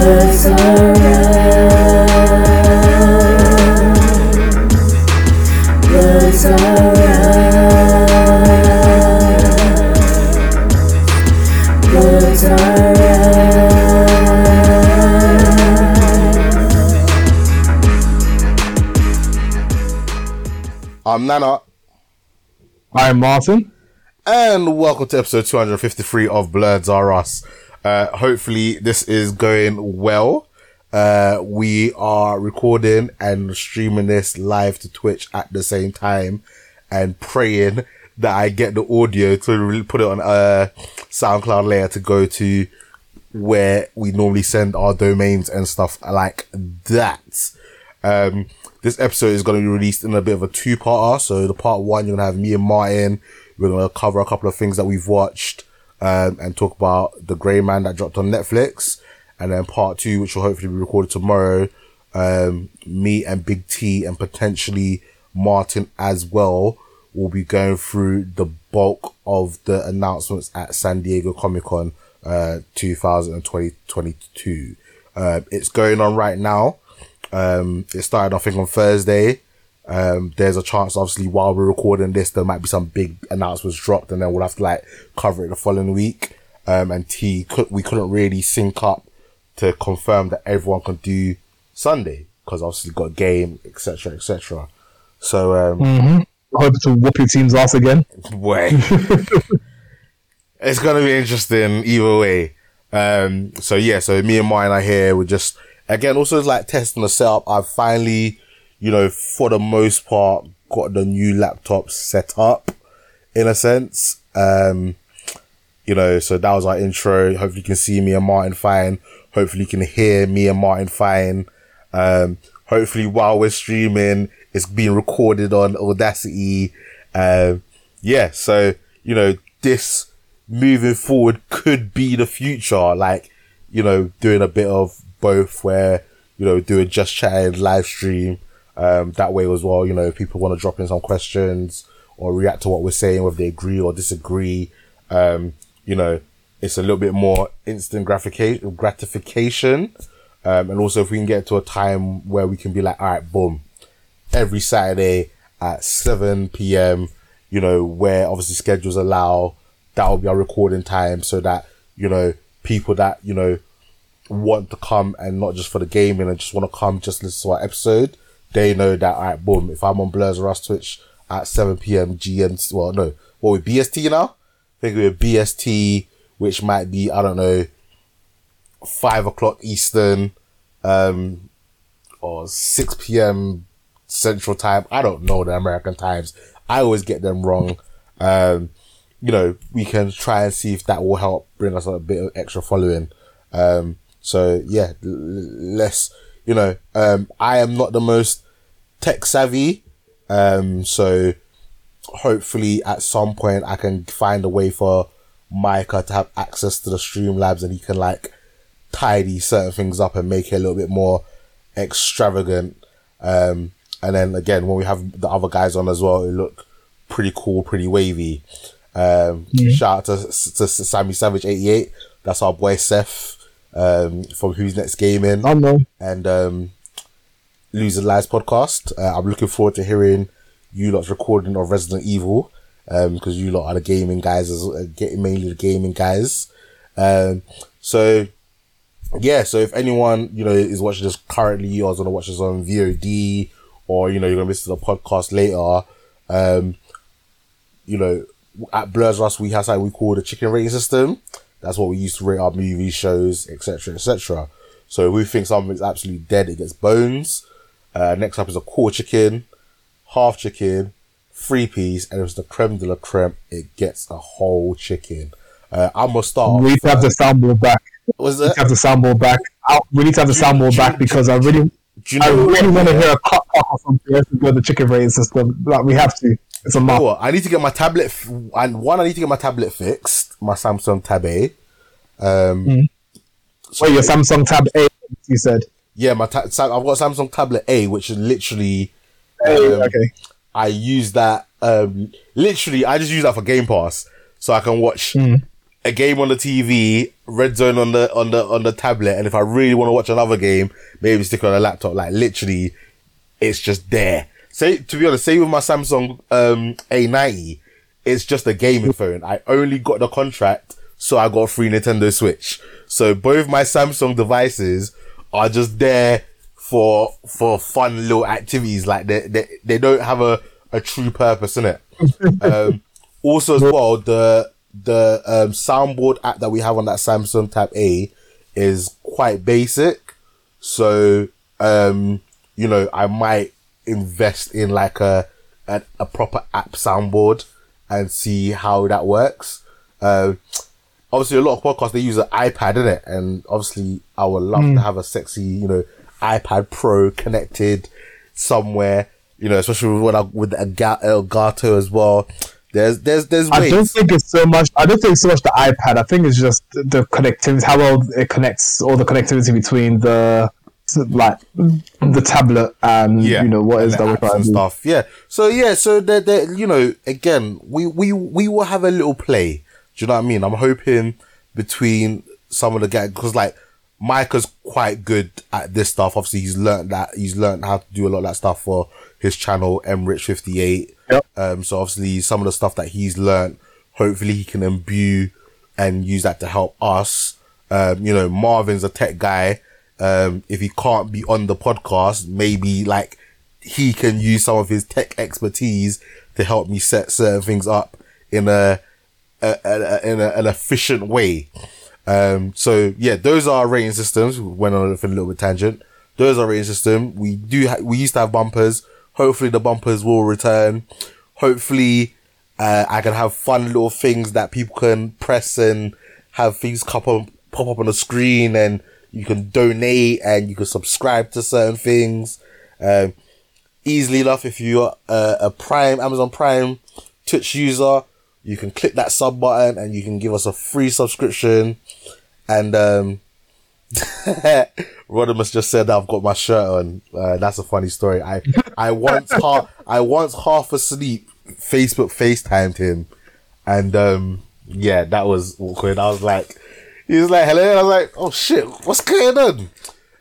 Us. I'm Nana, I'm Martin. and welcome to episode 253 of Blurs Are Us. Uh, hopefully, this is going well. Uh, we are recording and streaming this live to Twitch at the same time and praying that I get the audio to really put it on a SoundCloud layer to go to where we normally send our domains and stuff like that. Um, this episode is going to be released in a bit of a two-parter. So the part one, you're going to have me and Martin. We're going to cover a couple of things that we've watched, um, and talk about the Grey Man that dropped on Netflix. And then part two, which will hopefully be recorded tomorrow, um, me and Big T and potentially Martin as well will be going through the bulk of the announcements at San Diego Comic Con, uh, 2022. Uh, it's going on right now. Um, it started, I think, on Thursday. Um, there's a chance, obviously, while we're recording this, there might be some big announcements dropped, and then we'll have to like cover it the following week. Um, and T, could, we couldn't really sync up to confirm that everyone can do Sunday because obviously got a game, etc., etc. So, um, Mm-hmm. Hope to whoop your team's ass again. way. it's gonna be interesting either way. Um, so yeah, so me and mine are here. We're just again also like testing the setup. I've finally, you know, for the most part, got the new laptop set up in a sense. Um, you know, so that was our intro. Hopefully you can see me and Martin fine. Hopefully you can hear me and Martin fine. Um, hopefully while we're streaming, it's being recorded on Audacity. Um, yeah, so, you know, this moving forward could be the future. Like, you know, doing a bit of both where, you know, doing just chatting live stream. Um, that way as well, you know, if people want to drop in some questions or react to what we're saying, whether they agree or disagree, um, you know, it's a little bit more instant gratification, gratification. Um, and also if we can get to a time where we can be like, all right, boom, every Saturday at 7 p.m., you know, where obviously schedules allow, that will be our recording time so that, you know, people that, you know, want to come and not just for the gaming and just want to come just listen to our episode, they know that, all right, boom, if I'm on Blurs or Us Twitch at 7 p.m. GMT, well, no, what we BST now? I think we're BST, which might be, I don't know, five o'clock Eastern, um, or 6 p.m. Central Time. I don't know the American times. I always get them wrong. Um, you know, we can try and see if that will help bring us a bit of extra following. Um, so yeah, l- you know, um, I am not the most tech savvy. Um, so hopefully at some point I can find a way for Micah to have access to the Streamlabs and he can like tidy certain things up and make it a little bit more extravagant. Um, and then again, when we have the other guys on as well, it look pretty cool, pretty wavy. Um, shout out to, to Sammy Savage 88. That's our boy Seth, um, from Who's Next Gaming I know. and um, Loser Lies podcast. Uh, I'm looking forward to hearing you lot's recording of Resident Evil because you lot are the gaming guys, as uh, mainly the gaming guys. Um, so yeah, so if anyone you know is watching this currently or is gonna watch this on VOD or you know you're gonna listen to the podcast later, um, you know at Blurs Us we have something we call the chicken rating system. That's what we use to rate our movies, shows, etc., etc. So if we think something's absolutely dead, it gets bones. Uh, next up is a core chicken, half chicken, three piece, and if it's the creme de la creme, it gets a whole chicken. Uh, I'm gonna start. We need to have the first. soundboard back. Was We need to have the soundboard back. I- We need to have the Do soundboard do back because I really, Do you I really want to hear a cut off or something to go the chicken rating system. Like we have to. It's a You know I need to get my tablet. F- and one, I need to get my tablet fixed. My Samsung Tab A. Um, Wait, your Samsung Tab A, you said. yeah, my ta- I've got Samsung Tablet A, which is literally. Um, okay. I use that. Um, literally, I just use that for Game Pass, so I can watch a game on the TV, Red Zone on the on the on the tablet, and if I really want to watch another game, maybe stick it on a laptop. Like literally, it's just there. Say to be honest, say with my Samsung um, A90, it's just a gaming phone. I only got the contract, so I got a free Nintendo Switch. So both my Samsung devices are just there for for fun little activities. Like they they, they don't have a, a true purpose in it. um, also as well, the the um, soundboard app that we have on that Samsung Tab A is quite basic. So um, you know, I might invest in like a a, a proper app soundboard and see how that works. Uh, obviously, a lot of podcasts they use an iPad in it, and obviously, I would love to have a sexy, you know, iPad Pro connected somewhere. You know, especially with I, with Elga- Elgato as well. There's there's there's I don't think it's so much. I don't think it's so much the iPad. I think it's just the connectivity, how well it connects, all the connectivity between the like the tablet and you know what and is the that we're trying and stuff. Yeah. So yeah, so that that you know, again, we we we will have a little play. Do you know what I mean? I'm hoping between some of the guys because like Micah's quite good at this stuff. Obviously, he's learned that he's learned how to do a lot of that stuff for his channel, Mrich58. Yep. Um, so obviously, some of the stuff that he's learned, hopefully, he can imbue and use that to help us. Um, you know, Marvin's a tech guy. Um, if he can't be on the podcast, maybe like he can use some of his tech expertise to help me set certain things up in a, a, a, a in an efficient way. Um, so yeah, those are rating systems. We went on a little bit tangent. Those are rating system. We do. Ha- we used to have bumpers. Hopefully, the bumpers will return. Hopefully, uh, I can have fun little things that people can press and have things pop up, pop up on the screen, and you can donate and you can subscribe to certain things. Um, easily enough, if you're a, a Prime Amazon Prime Twitch user, you can click that sub button and you can give us a free subscription. And um, Rodimus just said that I've got my shirt on. Uh, that's a funny story. I I once half I once half asleep Facebook FaceTimed him, and um, yeah, that was awkward. I was like, he was like, "Hello," I was like, "Oh shit, what's going on?"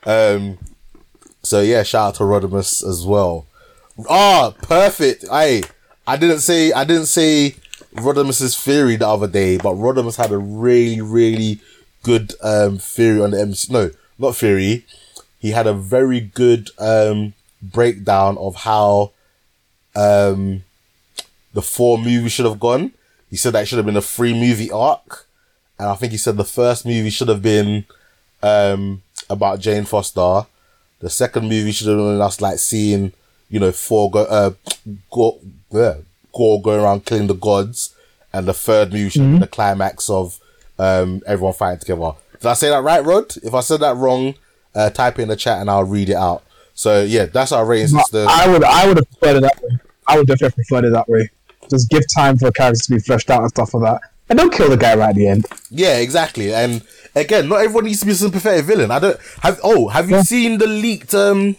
Um, so yeah, shout out to Rodimus as well. Ah, perfect. I I didn't say I didn't say Rodimus's theory the other day, but Rodimus had a really really good um theory on the MC. No, not theory. He had a very good um breakdown of how um the Thor movies should have gone. He said that should have been a three movie arc, and I think he said the first movie should have been um about Jane Foster. The second movie should have been us like seeing, you know, four go, uh, go, yeah, Gorr going around killing the gods, and the third movie should have been the climax of um everyone fighting together. Did I say that right, Rod? If I said that wrong, uh, type it in the chat and I'll read it out. So yeah, that's our rating system. I would, I would have preferred it that way. I would definitely preferred it that way. Just give time for characters to be fleshed out and stuff like that, and don't kill the guy right at the end. Yeah, exactly. And again, not everyone needs to be a sympathetic villain. I don't have. Oh, have you Yeah. seen the leaked? Um.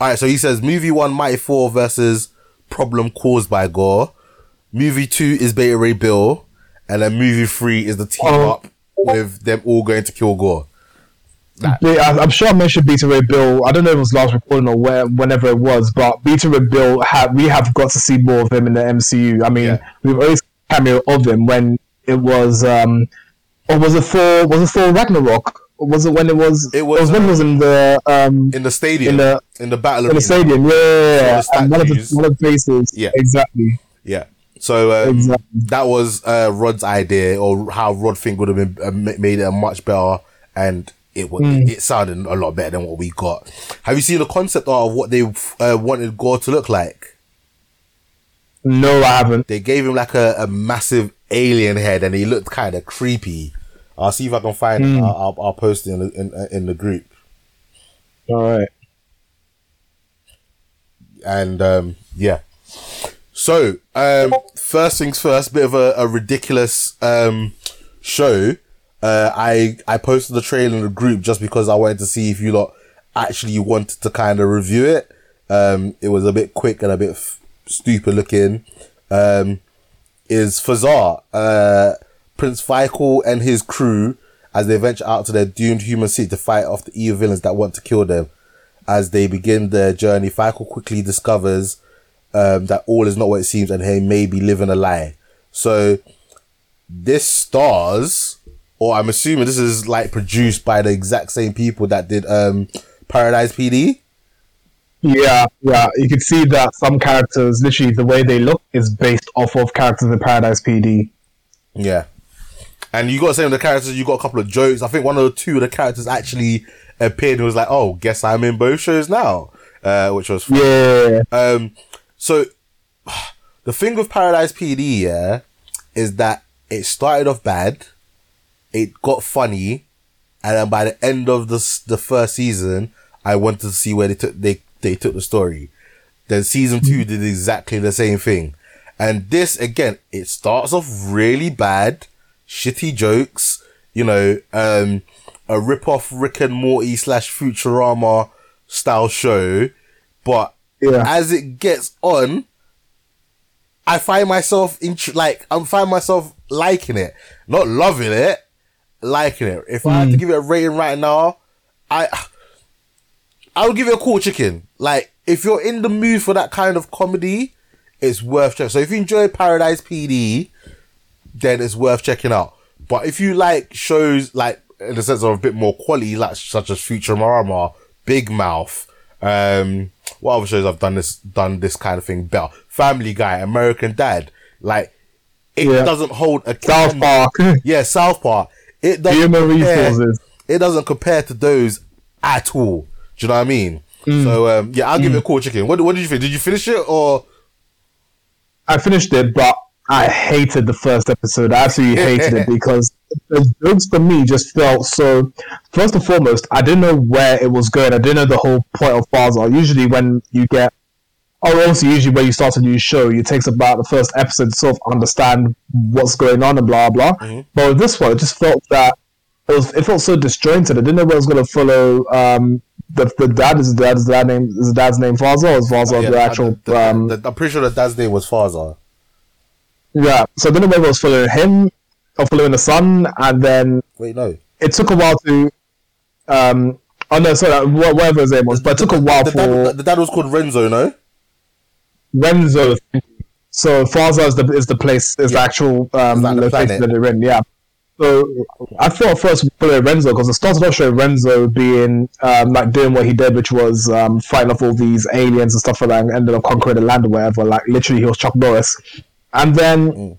All right, so he says movie one, Mighty Thor versus problem caused by Gorr. Movie two is Beta Ray Bill, and then movie three is the team Oh. up with them all going to kill Gorr. I- I'm sure I mentioned Beta Ray Bill. I don't know if it was last recording or where, whenever it was, but Beta Ray Bill, have, we have got to see more of him in the MCU. I mean, Yeah. we've always cameo of him when it was, um, or was it for was it for Ragnarok? Or was it when it was? It was, when it was in the um In the stadium, In the- in the battle in arena. the stadium. Yeah, yeah, yeah. One of the one of the faces. Yeah. exactly. Yeah. So um, Exactly. that was uh, Rod's idea, or how Rod think would have been uh, made it much better, and it wa- Mm. it sounded a lot better than what we got. Have you seen the concept art of what they uh, wanted Gorr to look like? No, I haven't. They gave him like a, a massive alien head, and he looked kind of creepy. I'll see if I can find it. I'll, I'll, I'll post it in the, in, in the group. All right. And um, yeah. So, um, first things first, bit of a, a ridiculous um, show. Uh, I I posted the trailer in the group just because I wanted to see if you lot actually wanted to kind of review it. Um, it was a bit quick and a bit f- stupid looking. Um, is Farzar, uh, Prince Fichael and his crew as they venture out to their doomed human city to fight off the evil villains that want to kill them. As they begin their journey, Fichael quickly discovers um, that all is not what it seems and he may be living a lie. So this stars, or I'm assuming this is like produced by the exact same people that did um, Paradise PD. Yeah, yeah. You can see that some characters, literally the way they look, is based off of characters in Paradise PD. Yeah. And you got to say with the characters, you got a couple of jokes. I think one of the two of the characters actually appeared and was like, oh, guess I'm in both shows now. Uh, which was fun. Yeah. Um, so the thing with Paradise PD, yeah, is that it started off bad, it got funny, and then by the end of the the first season, I wanted to see where they took they they took the story. Then season two did exactly the same thing, and this again, it starts off really bad, shitty jokes, you know, um, a rip off Rick and Morty slash Futurama style show, but Yeah. as it gets on, I find myself in like I'm find myself liking it, not loving it, liking it. If I had to give it a rating right now, I I would give it a cool chicken. Like if you're in the mood for that kind of comedy, it's worth checking. So if you enjoy Paradise PD, then it's worth checking out. But if you like shows like in the sense of a bit more quality, like such as Future Futurama, Big Mouth, um, what other shows I've done this done this kind of thing better? Family Guy, American Dad, like it Yeah. doesn't hold a South Park. yeah, South Park. It doesn't compare, resources. It doesn't compare to those at all. Do you know what I mean? Mm. So um, yeah, I'll give it a cool chicken. What, what did you think? Did you finish it or? I finished it, but I hated the first episode. I absolutely hated it because the jokes for me just felt so. First and foremost, I didn't know where it was going. I didn't know the whole point of Farzar. Usually, when you get, or also usually when you start a new show, it takes about the first episode to sort of understand what's going on and blah blah. But with this one, it just felt that it was. It felt so disjointed. I didn't know where I was going to follow. Um, the, the dad is the dad's dad name is the dad's name Farzar or is Farzar Yeah, the actual the- um, the- I'm pretty sure that dad's name was Farzar. yeah, so I don't know whether I was following him or following the son, and then Wait, no. it took a while to. Um, oh no, sorry, wha- whatever his name was, but it took a while The for dad, the dad was called Renzo, no? Renzo. So Farzar is the is the place is the actual um, the location planet. that they're in. Yeah. So I thought first we followed Renzo because it started off showing Renzo being um, like doing what he did, which was um, fighting off all these aliens and stuff like that, and ended up conquering the land or whatever. Like literally, he was Chuck Norris. And then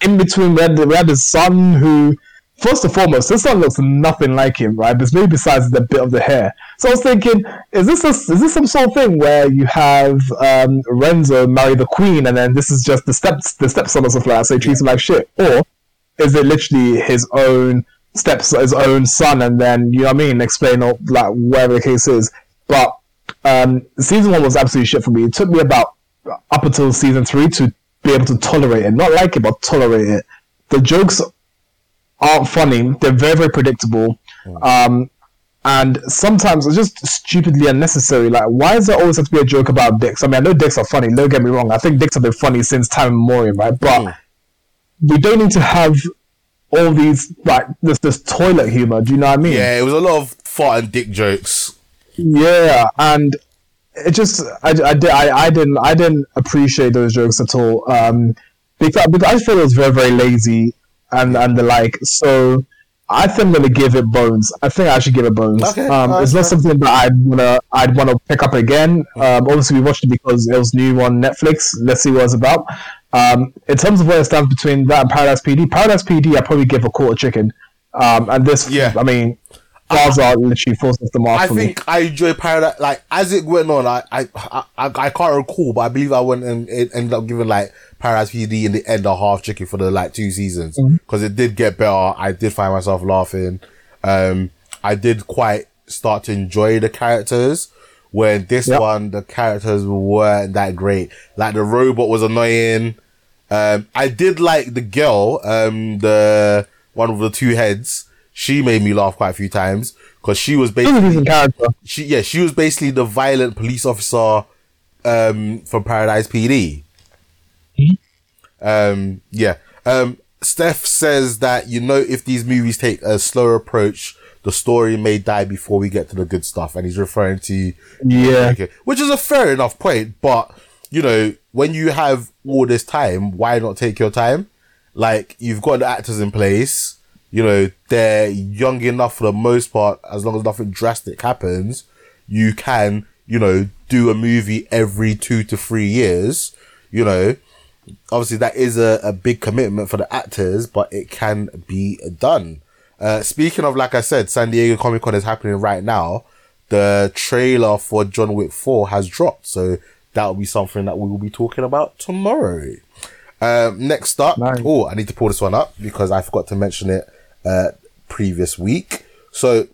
in between, we had, we had his son who, first and foremost, this son looks nothing like him, right? There's maybe besides the bit of the hair. So I was thinking, is this a, is this some sort of thing where you have um, Renzo marry the queen, and then this is just the steps the stepson or something like that, so he treats him like shit, or is it literally his own steps his own son, and then you know what I mean? Explain all, like whatever the case is, but. Um, season one was absolutely shit for me. It took me about up until season three to be able to tolerate it. Not like it, but tolerate it. The jokes aren't funny. They're very, very predictable. Um, and sometimes it's just stupidly unnecessary. Like, why does there always have to be a joke about dicks? I mean, I know dicks are funny. Don't get me wrong. I think dicks have been funny since time immemorial, right? But we don't need to have all these like this this toilet humor. Do you know what I mean? Yeah, it was a lot of fart and dick jokes. Yeah, and it just I, I, I, I didn't I didn't appreciate those jokes at all. Um, because, because I feel it was very very lazy and and the like. So I think I'm gonna give it bones. I think I should give it bones. Okay, um, alright, it's not fair. something that I'd wanna I'd wanna pick up again. Um, obviously we watched it because it was new on Netflix. Let's see what it's about. Um, in terms of where it stands between that and Paradise PD, Paradise PD I probably give a quarter chicken. Um, and this, Yeah. I mean, Plaza literally forced us the mark I for me. think I enjoy Paradise. Like as it went on, I I I, I can't recall, but I believe I went and it ended up giving like Paradise PD in the end a half chicken for the like two seasons Mm-hmm. because it did get better. I did find myself laughing. Um, I did quite start to enjoy the characters. When this Yep. one, the characters weren't that great. Like the robot was annoying. Um, I did like the girl, um, the one with the two heads. She made me laugh quite a few times because she was basically she yeah she was basically the violent police officer um from Paradise PD. Um yeah. Um Steph says that you know if these movies take a slower approach, the story may die before we get to the good stuff, and he's referring to Yeah. Okay, which is a fair enough point, but you know when you have all this time, why not take your time? Like you've got the actors in place, you know they're young enough for the most part. As long as nothing drastic happens, you can you know do a movie every two to three years. You know, obviously that is a, a big commitment for the actors, but it can be done. Uh, speaking of, like I said, San Diego Comic Con is happening right now. The trailer for John Wick 4 has dropped, so that will be something that we will be talking about tomorrow. Um, next up, Nice. oh, I need to pull this one up because I forgot to mention it uh, previous week. So,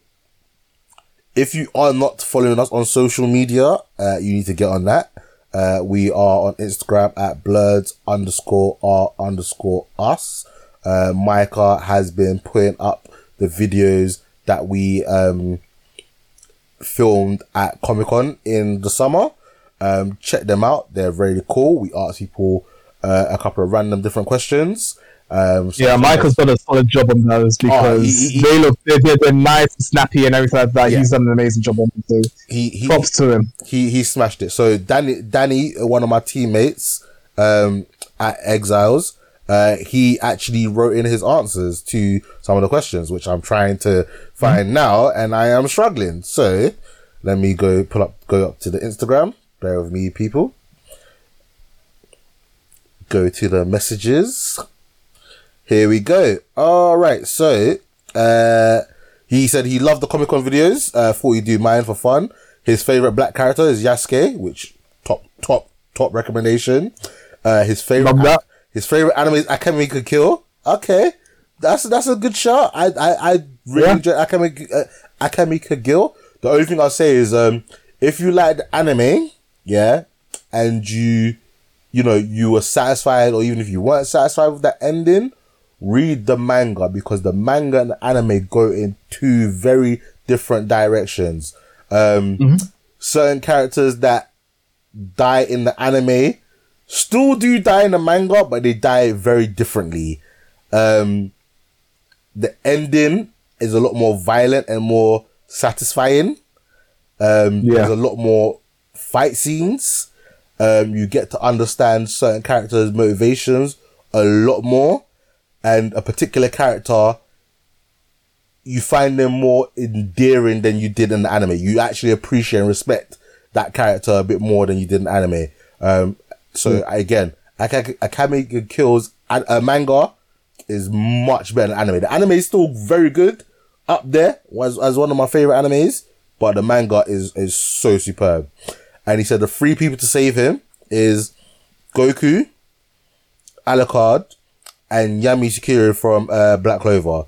if you are not following us on social media, uh, you need to get on that. Uh, we are on Instagram at blurds underscore r underscore us. Uh, Micah has been putting up the videos that we um, filmed at Comic Con in the summer. Um, check them out; they're very cool. We asked people uh, a couple of random different questions. Um, so Yeah, Michael's done a solid job on those because Oh, he- he- he- they look they're, they're, nice and snappy and everything like that. Yeah. He's done an amazing job on them. So he he props to him. he he smashed it. So Danny Danny, one of my teammates um, at Exiles, uh, he actually wrote in his answers to some of the questions, which I'm trying to find now, and I am struggling. So let me go pull up go up to the Instagram. Bear with me, people. Go to the messages. Here we go. All right. So, uh, he said he loved the Comic Con videos. Uh, thought he'd do mine for fun. His favorite black character is Yasuke, which top, top, top recommendation. Uh, his favorite, his favorite anime is Akame Kill. Okay. That's, that's a good shot. I, I, I really Yeah. enjoy Akame, uh, Akame Kill. The only thing I'll say is, um, if you like the anime, yeah, and you, you know, you were satisfied, or even if you weren't satisfied with that ending, read the manga because the manga and the anime go in two very different directions. Um, certain characters that die in the anime still do die in the manga, but they die very differently. Um, the ending is a lot more violent and more satisfying. Um, Yeah. There's a lot more fight scenes. Um, you get to understand certain characters' motivations a lot more, and a particular character, you find them more endearing than you did in the anime. You actually appreciate and respect that character a bit more than you did in anime. Um, so again, Aka- Akame Kills a, a manga is much better than anime. The anime is still very good, up there as, as one of my favorite animes, but the manga is is so superb. And he said the three people to save him is Goku, Alucard, and Yami Sukehiro from uh, Black Clover.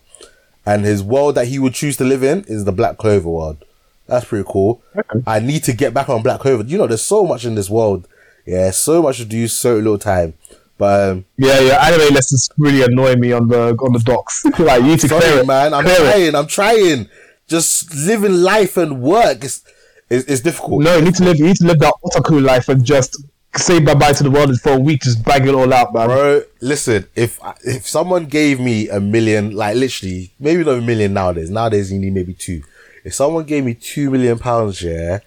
And his world that he would choose to live in is the Black Clover world. That's pretty cool. I need to get back on Black Clover. You know, there's so much in this world. Yeah, so much to do, so little time. But um, Yeah, yeah. Anime lessons really annoy me on the on the docks. like you need to clear it, man. I'm Clear it. trying. I'm trying. Just living life and work is is, is difficult. No, you need to live. You need to live that otaku life and just say bye bye to the world for a week. Just bang it all out, man. Bro, listen, if if someone gave me a million, like literally, maybe not a million nowadays, nowadays you need maybe two. If someone gave me two million pounds, yeah,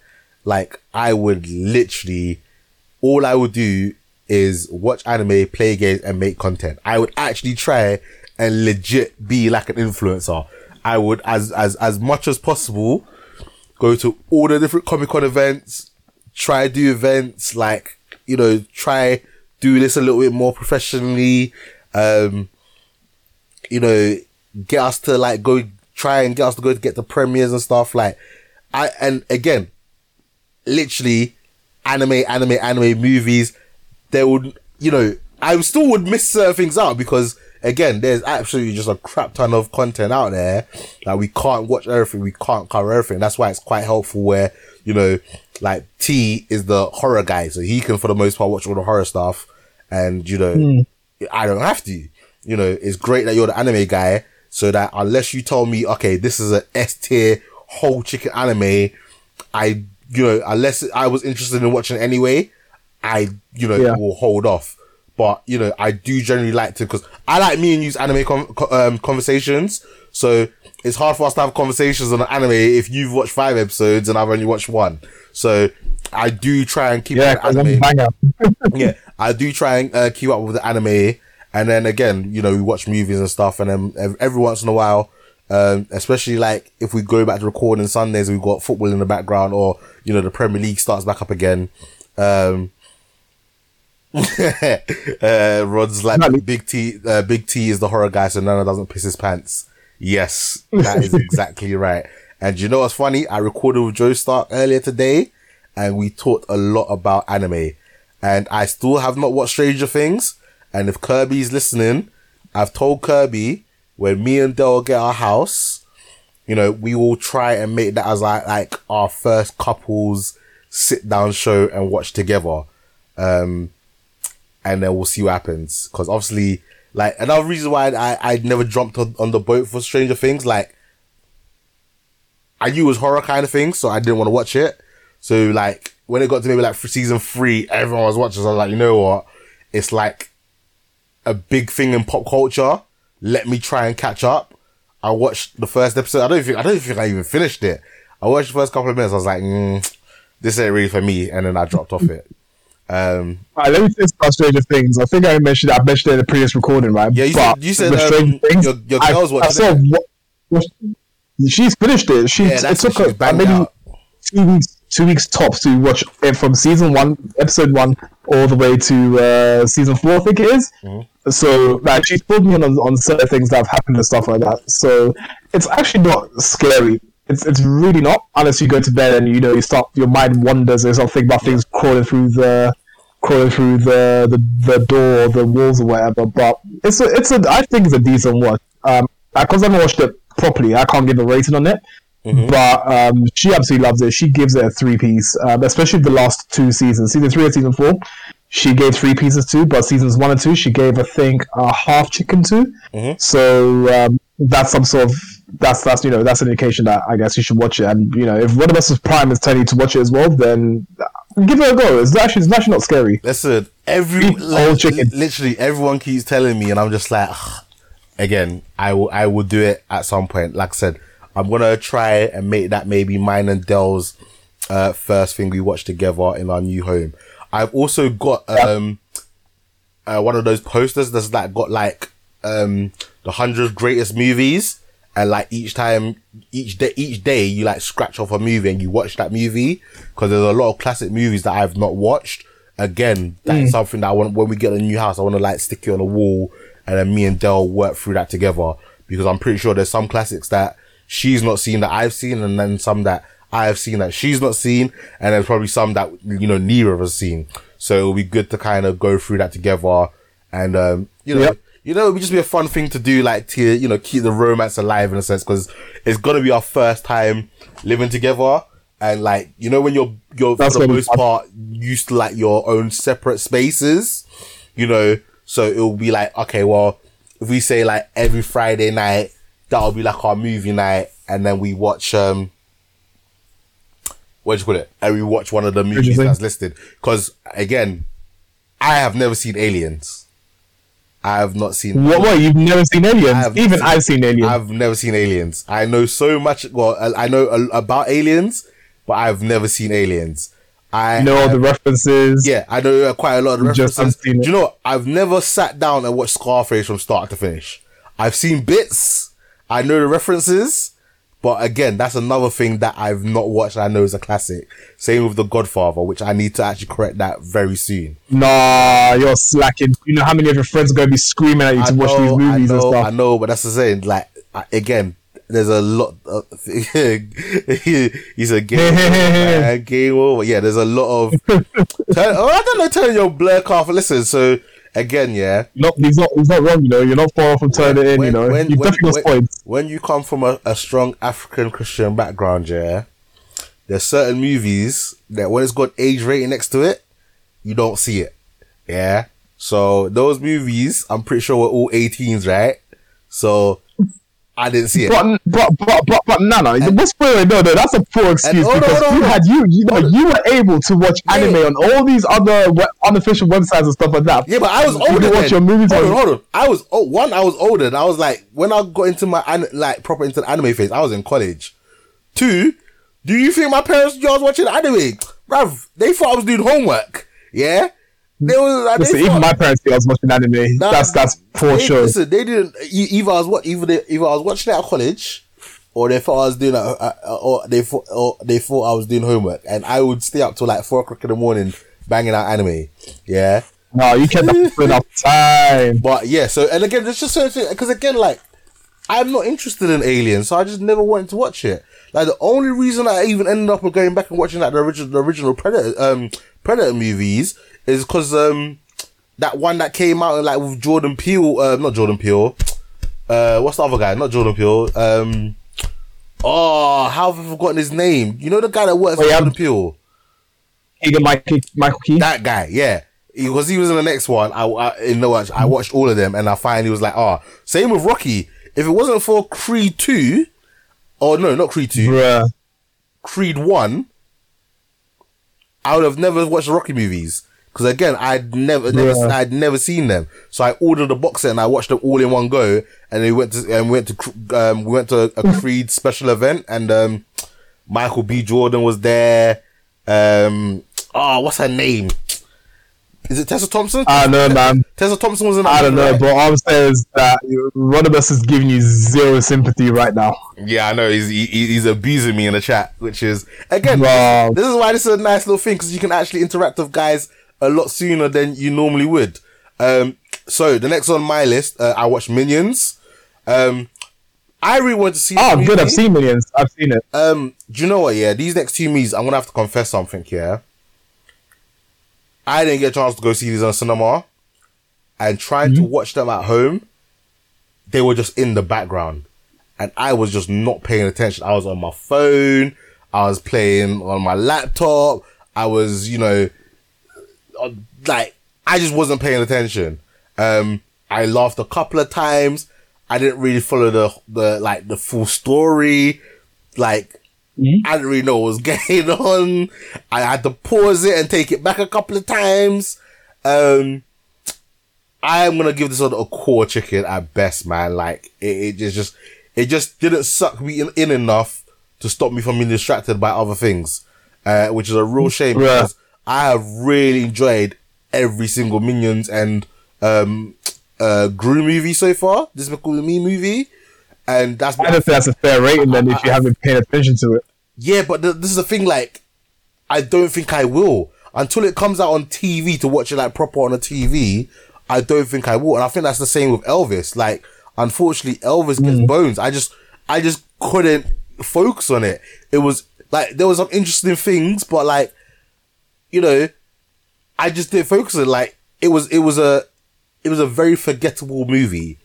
like I would literally, all I would do is watch anime, play games, and make content. I would actually try and legit be like an influencer. I would, as as as much as possible, go to all the different Comic Con events, try do events, like, you know, try do this a little bit more professionally, um, you know, get us to like go try and get us to go to get the premieres and stuff. Like, I and again, literally, anime, anime, anime movies. They would, you know, I still would miss certain things out because again, there's absolutely just a crap ton of content out there that we can't watch everything, we can't cover everything. That's why it's quite helpful where, you know, like T is the horror guy, so he can for the most part watch all the horror stuff and you know, hmm. I don't have to. You know, it's great that you're the anime guy, so that unless you tell me, okay, this is a S tier whole chicken anime, I, you know, unless I was interested in watching anyway, I, you know, Yeah. will hold off. But you know, I do generally like to because I like me and use anime com- um, conversations. So it's hard for us to have conversations on an anime if you've watched five episodes and I've only watched one. So I do try and keep Yeah, I'm anime yeah, I do try and uh, keep up with the anime, and then again, you know, we watch movies and stuff, and then every once in a while, um, especially like if we go back to recording Sundays, we've got football in the background, or you know, the Premier League starts back up again. Um, uh, Rod's like Exactly. Big T. Uh, Big T is the horror guy, so Nana doesn't piss his pants. Yes, that is exactly right. And you know what's funny? I recorded with Joe Stark earlier today, and we talked a lot about anime. And I still have not watched Stranger Things. And if Kirby's listening, I've told Kirby when me and Dell get our house, you know, we will try and make that as like, like our first couples sit down show and watch together. Um, and then we'll see what happens. Cause obviously, like, another reason why I, I never jumped on, on the boat for Stranger Things, like, I knew it was horror kind of thing, so I didn't want to watch it. So, like, when it got to maybe like season three, everyone was watching, so I was like, you know what? It's like a big thing in pop culture. Let me try and catch up. I watched the first episode. I don't think, I don't think I even finished it. I watched the first couple of minutes. I was like, mm, this ain't really for me. And then I dropped off it. Um, Alright, let me finish about Stranger Things. I think I mentioned I mentioned it in the previous recording, right? Yeah, you said- you said, um, your- your girl's I, watching saw what, what- she's finished it. She Yeah, it took her maybe out. two weeks two weeks tops to watch it from season one, episode one, all the way to uh, season four. I think it is. Mm-hmm. So like she's pulled me on on certain things that have happened and stuff like that. So it's actually not scary. It's it's really not unless you go to bed and you know you start your mind wanders and start thinking about things crawling through the crawling through the the, the door or the walls or whatever. But it's a it's a I think it's a decent watch. Um, because I haven't watched it properly, I can't give a rating on it. But um, she absolutely loves it. She gives it a three piece, um, especially the last two seasons, season three and season four. She gave three pieces to, but seasons one and two, she gave I think a half chicken to. So um, that's some sort of that's that's you know that's an indication that I guess you should watch it. And you know if one of us is Prime is telling you to watch it as well, then give it a go. It's actually it's actually not scary. Listen, every like, chicken. literally everyone keeps telling me, and I'm just like, "Ugh." again, I will, I will do it at some point. Like I said, I'm gonna try and make that maybe mine and Dell's uh, first thing we watch together in our new home. I've also got um uh, one of those posters that's like got like um the hundred greatest movies. And like each time, each day, each day, you like scratch off a movie and you watch that movie because there's a lot of classic movies that I've not watched. Again, that's something that I want when we get a new house. I want to like stick it on the wall, and then me and Dell work through that together because I'm pretty sure there's some classics that she's not seen that I've seen, and then some that I have seen that she's not seen, and there's probably some that you know neither of us seen. So it'll be good to kind of go through that together, and um, you know, Yep. You know, it would just be a fun thing to do, like to you know keep the romance alive in a sense, because it's gonna be our first time living together, and like you know when you're you're That's for the most part used to like your own separate spaces, you know, so it'll be like okay, well, if we say like every Friday night, that'll be like our movie night, and then we watch um. What do you call it? And we watch one of the movies that's listed. Because again, I have never seen Aliens. I have not seen. What? What? You've never seen Aliens? I've Even seen- I've seen Aliens. I've never seen Aliens. I know so much. Well, I I know a- about Aliens, but I've never seen Aliens. I know all have- the references. yeah, I know uh, quite a lot of references. Do you know what? I've never sat down and watched Scarface from start to finish. I've seen bits. I know the references. But again, that's another thing that I've not watched. I know is a classic. Same with The Godfather, which I need to actually correct that very soon. Nah, you're slacking. You know how many of your friends are going to be screaming at you to I watch these movies know, and stuff. I know, but that's the saying. Like again, there's a lot. Of, he's a game over, game over. Yeah, there's a lot of. turn, oh, I don't know. Turn your blur car. Listen, so again, yeah. No, he's not. He's not wrong. You know, you're not far off from turning it in. When- you know, when- when- when- points. when you come from a, a strong African Christian background, yeah, there's certain movies that when it's got age rating next to it, you don't see it. Yeah. So those movies, I'm pretty sure were all 18s, right? So I didn't see it. But but but but, but Nana, what's wait, no, no, that's a poor excuse on, because on, you on. had you you know you were able to watch Yeah. anime on all these other we- unofficial websites and stuff like that. Yeah, but I was You older. can watch your movies hold on- hold on. I was oh, one. I was older. And I was like when I got into my an- like proper into the anime phase. I was in college. Two. Do you think my parents knew I was watching anime, bruv? They thought I was doing homework. Yeah. They was Listen, thought- even my parents think I was watching anime. Nah, that's that's for they, show. Listen, they didn't. Either I was what, either they, either I was watching it at college, or they thought I was doing, uh, uh, or they thought, or they thought I was doing homework, and I would stay up till like four o'clock in the morning banging out anime. Yeah, No, you kept that for enough time. but yeah. So and again, it's just certain because again, like I'm not interested in Aliens, so I just never wanted to watch it. Like the only reason I even ended up with going back and watching like the original, the original Predator, um, Predator movies is because um, that one that came out like with Jordan Peele, uh, not Jordan Peele, uh, what's the other guy? Not Jordan Peele. Um, oh, how have I forgotten his name? You know the guy that works Oh, with yeah. Jordan Peele. Keegan Michael Michael Key. That guy, yeah. Because he was in the next one, I, I in the watch, I watched all of them, and I finally was like, oh, same with Rocky. If it wasn't for Creed two, or no, not Creed two, Bruh. Creed one, I would have never watched the Rocky movies because again, I'd never, never, Yeah. I'd never seen them. So I ordered a box set and I watched them all in one go. And we went to, and we went to, um, we went to a Creed special event, and um, Michael B. Jordan was there. Um, oh, what's her name? Is it Tessa Thompson? I don't know, man. Tessa Thompson was in. I don't know, right? but I'm saying is that Rodimus is giving you zero sympathy right now. Yeah, I know he's he, he's abusing me in the chat, which is again. Wow. This is why this is a nice little thing because you can actually interact with guys a lot sooner than you normally would. Um, so the next on my list, uh, I watched Minions. Um, I really want to see. Oh, good. I've seen Millions. I've seen it. Um, do you know what? Yeah, these next two movies, I'm gonna have to confess something. Yeah, I didn't get a chance to go see these on cinema, and trying to watch them at home, they were just in the background, and I was just not paying attention. I was on my phone, I was playing on my laptop, I was, you know, like I just wasn't paying attention. Um, I laughed a couple of times. I didn't really follow the the like the full story. Like I didn't really know what was going on. I had to pause it and take it back a couple of times. Um, I'm gonna give this one a core chicken at best, man. Like it, it just, just, it just didn't suck me in, in enough to stop me from being distracted by other things, uh, which is a real shame Yeah. because I have really enjoyed every single Minions and um, uh, Gru movie so far. This is Me movie, and that's I don't think that's a fair rating then if you haven't paid attention to it. yeah, but th- this is the thing. Like, I don't think I will until it comes out on TV to watch it like proper on a TV. I don't think I will, and I think that's the same with Elvis. Like, unfortunately, Elvis gets bones. I just, I just couldn't focus on it. It was like there was some interesting things, but like, you know, I just didn't focus on it. Like, it was, it was a, it was a very forgettable movie.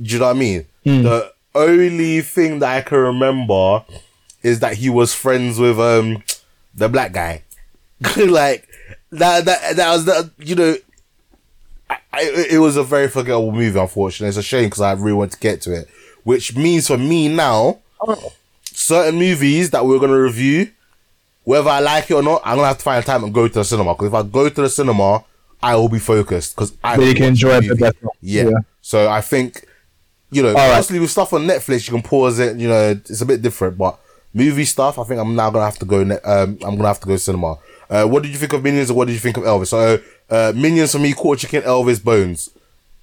Do you know what I mean? The only thing that I can remember is that he was friends with um the black guy. like that that that was that you know I, I, it was a very forgettable movie unfortunately. It's a shame because I really want to get to it. Which means for me now certain movies that we're gonna review, whether I like it or not, I'm gonna have to find time and go to the cinema. Because if I go to the cinema, I will be focused because I you can enjoy the it a bit movie. better. Yeah. Yeah. So I think, you know, right. mostly with stuff on Netflix, you can pause it. You know, it's a bit different. But movie stuff, I think I'm now gonna have to go. Ne- um, I'm gonna have to go cinema. Uh, what did you think of Minions, or what did you think of Elvis? So, uh, Minions for me, quarter chicken, Elvis, Bones.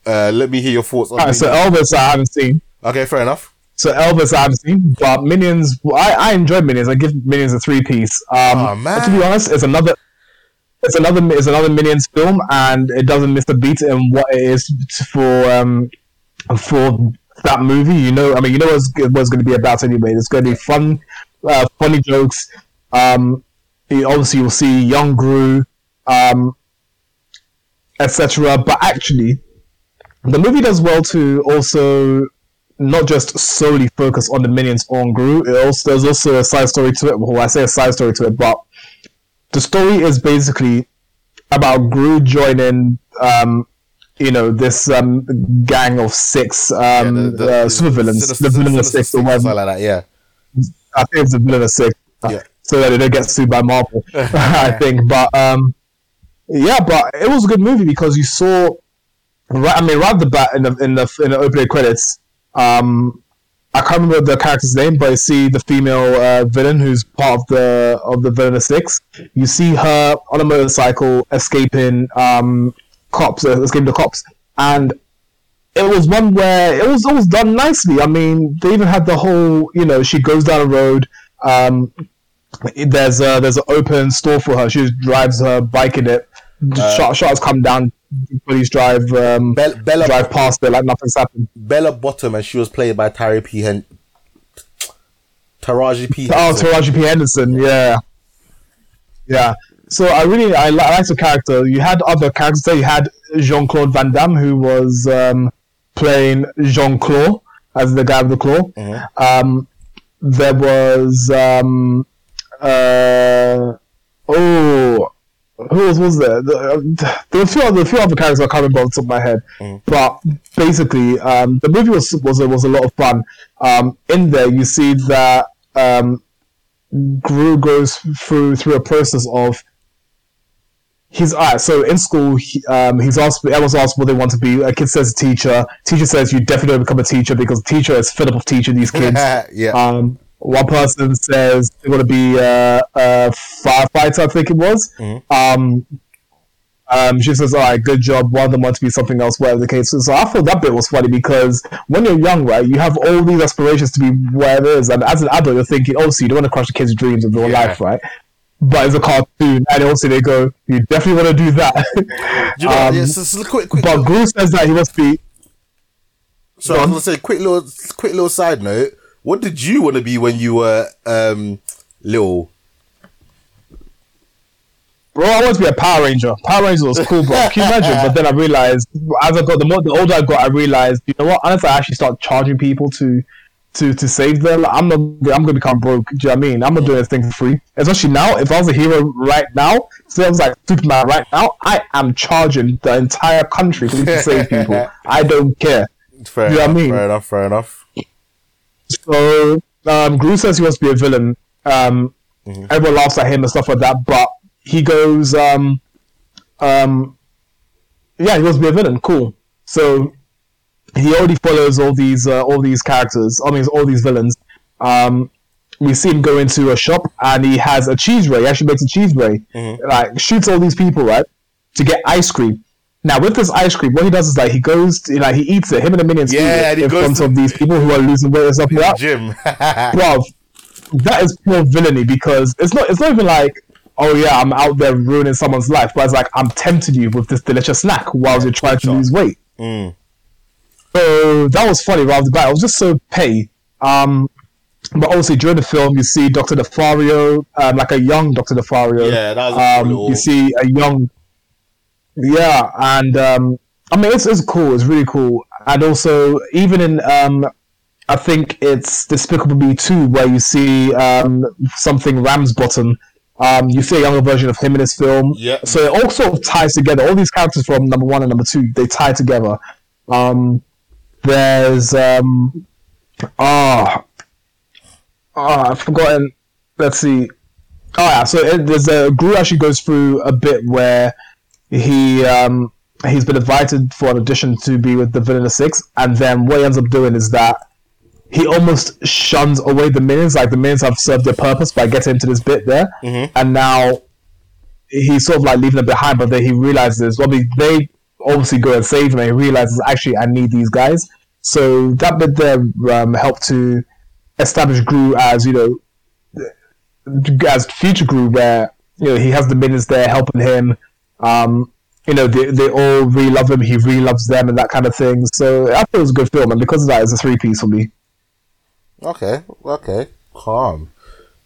Uh, let me hear your thoughts on. Alright, so Elvis I haven't seen. okay, fair enough. So Elvis seen, but Minions I, I enjoy Minions. I give Minions a three piece. Um, Aw, man. to be honest, it's another it's another it's another Minions film, and it doesn't miss a beat in what it is for um for that movie, you know, I mean, you know what's, what's going to be about anyway. It's going to be fun, uh, funny jokes. Um, you- obviously, you'll see young Gru, um, etc. But actually, the movie does well to also not just solely focus on the minions on Gru. It also there's also a side story to it. Well, I say a side story to it, but the story is basically about Gru joining, um, you know, this um, gang of six um, the- the- uh, supervillains, Sinister- the villain of six, or whatever. something like that. Yeah. I think it's the villain of six, Yeah. so that they don't get sued by Marvel. I think, but um, yeah, but it was a good movie because you saw, right? I mean, right off the bat in the in the in the opening credits, um, I can't remember the character's name, but you see the female uh, villain who's part of the of the villain six. You see her on a motorcycle escaping um, cops, uh, escaping the cops, and it was one where it was it was done nicely. I mean, they even had the whole, you know, she goes down a road. Um, there's a there's an open store for her. She drives her bike in it. Shot, shots come down. Police drive um, Bella, Bella, drive past it like nothing's happened. Bella Bottom, and she was played by Taraji P. Hen- Taraji P. Oh, Taraji P Henderson, yeah, yeah. So I really I, li- I liked the character. You had other characters there. You had Jean Claude Van Damme, who was um, playing Jean Claude as the guy with the claw. Um, there was um, uh, oh, who else was there? The, uh, there were a few other, a few other characters I can't remember off the top of my head. But basically, um, the movie was was a, was a lot of fun. Um, in there, you see that um, Gru goes through through a process of he's alright. So in school, he, um, he's asked. Everyone's asked what they want to be. A kid says teacher. Teacher says you definitely don't become a teacher because the teacher is fed up of teaching these kids. yeah. Um, one person says they want to be uh, a firefighter, I think it was. Um, um, she says, "All right, good job." One of them wants to be something else, whatever the case. is. So I thought that bit was funny because when you're young, right, you have all these aspirations to be where it is, and as an adult, you're thinking, "Oh, so you don't want to crush the kids' dreams of their Yeah. life, right?" But it's a cartoon, and also they go, "You definitely want to do that." Do you know, um, yeah, so, so quick, quick, but Gru says that he to be. So I was gonna say, quick little, quick little side note. What did you want to be when you were um little? Bro, I wanted to be a Power Ranger. Power Ranger was cool, bro. Can you imagine? But then I realized, as I got the more the older I got, I realized, you know what? Unless I actually start charging people to to to save them, I'm not. I'm gonna become broke. Do you know what I mean? I'm not doing this thing for free. Especially now, if I was a hero right now, so I was like Superman right now, I am charging the entire country to save people. I don't care. Fair You know what I mean? Fair enough. Fair enough. So um, Gru says he wants to be a villain. Um, Everyone laughs at him and stuff like that, but he goes, um, um, yeah, he wants to be a villain. Cool. So he already follows all these uh, all these characters. I mean, all these villains. Um, we see him go into a shop and he has a cheese ray. He actually makes a cheese ray. Like shoots all these people right to get ice cream. Now with this ice cream, what he does is like he goes, to, like he eats it. Him and the minions Yeah, eat it in front to- of these people who are losing weight and stuff like that bro, that is pure villainy because it's not it's not even like oh yeah I'm out there ruining someone's life, but it's like I'm tempting you with this delicious snack while you're trying to sure. lose weight. Mm. So that was funny right off the bat. It was just so petty. Um, but obviously during the film you see Doctor Nefario, um, like a young Doctor Nefario. Yeah, that was um, cool you see a young yeah, and um, I mean it's it's cool. It's really cool, and also even in um, I think it's Despicable Me 2 where you see um, something Ramsbottom. Um, you see a younger version of him in this film. Yeah. So it all sort of ties together. All these characters from number one and number two, they tie together. Um, there's um, ah, ah, I've forgotten. Let's see. Oh yeah, so it, there's a Gru actually goes through a bit where he um he's been invited for an audition to be with the Villain of Six, and then what he ends up doing is that he almost shuns away the minions. Like the minions have served their purpose by getting into this bit there, and now he's sort of like leaving them behind. But then he realizes, well, they- they obviously go and save him, and he realizes actually I need these guys. So that bit there um, helped to establish Gru as you know as future Gru, where you know he has the minions there helping him. Um, you know, they, they all really love him. He really loves them, and that kind of thing. So I thought it was a good film, and because of that, it's a three piece for me. Okay, okay, calm.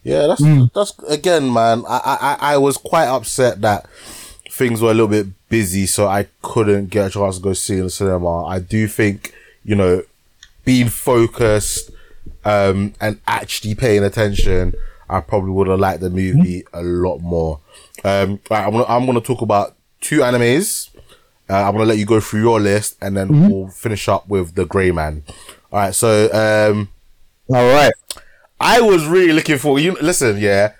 Yeah, that's Mm. that's again, man. I, I I was quite upset that things were a little bit busy, so I couldn't get a chance to go see in the cinema. I do think you know, being focused um and actually paying attention, I probably would have liked the movie a lot more. Um, right, I'm gonna I'm gonna talk about two animes. Uh, I'm gonna let you go through your list, and then we'll finish up with the Grey Man. All right, so um. All right. I was really looking for you. Listen, yeah,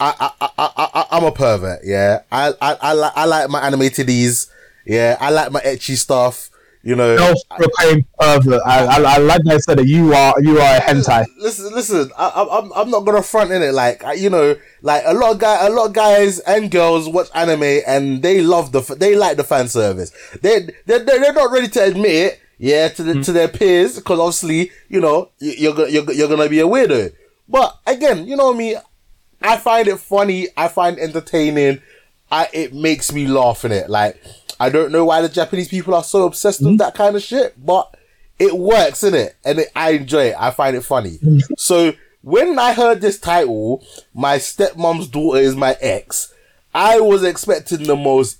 I I I I I'm a pervert. Yeah, I I I like I like my animatedies. Yeah, I like my ecchi stuff. You know. Self-proclaimed pervert. I, I, I like that I said that you are you are a hentai. Listen, listen. I, I'm I'm not gonna front in it. Like I, you know, like a lot of guy, a lot of guys and girls watch anime and they love the, they like the fan service. They they they're, not ready to admit it. Yeah, to the, hmm. to their peers because obviously you know you- you're gonna you're, you're gonna be a weirdo. But again, you know me. I find it funny. I find it entertaining. I it makes me laugh in it. Like I don't know why the Japanese people are so obsessed with hmm? that kind of shit, but it works in it, and it, I enjoy it. I find it funny. so when I heard this title, my stepmom's daughter is my ex. I was expecting the most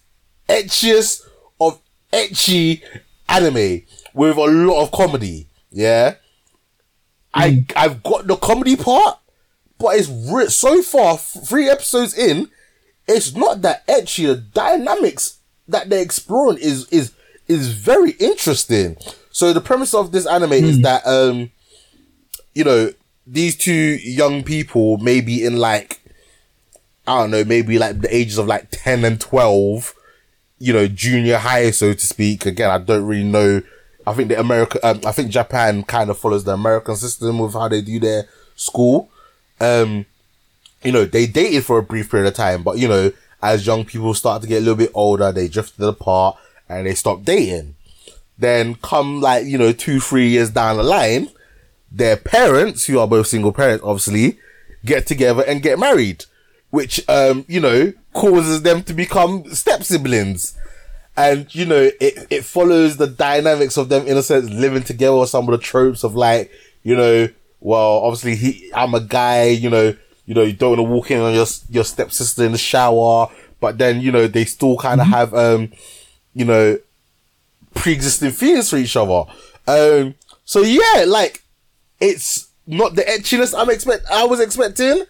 etchiest of ecchi anime with a lot of comedy. Yeah, I hmm. I've got the comedy part, but it's re- so far three episodes in, it's not that ecchi. The dynamics that they're exploring is is is very interesting. So the premise of this anime is that um, you know, these two young people maybe in like I don't know, maybe like the ages of like ten and twelve, you know, junior high, so to speak. Again, I don't really know. I think the America, um, I think Japan kind of follows the American system with how they do their school. Um, you know, they dated for a brief period of time, but you know, as young people start to get a little bit older, they drifted apart and they stop dating. Then come like, you know, two, three years down the line, their parents, who are both single parents, obviously, get together and get married, which, um, you know, causes them to become step siblings. And, you know, it, it follows the dynamics of them, in a sense, living together some of the tropes of like, you know, well, obviously he, I'm a guy, you know, you know, you don't want to walk in on your, your stepsister in the shower, but then, you know, they still kind of have, um, you know, pre-existing feelings for each other. Um, so yeah, like it's not the etchiness I'm expect I was expecting,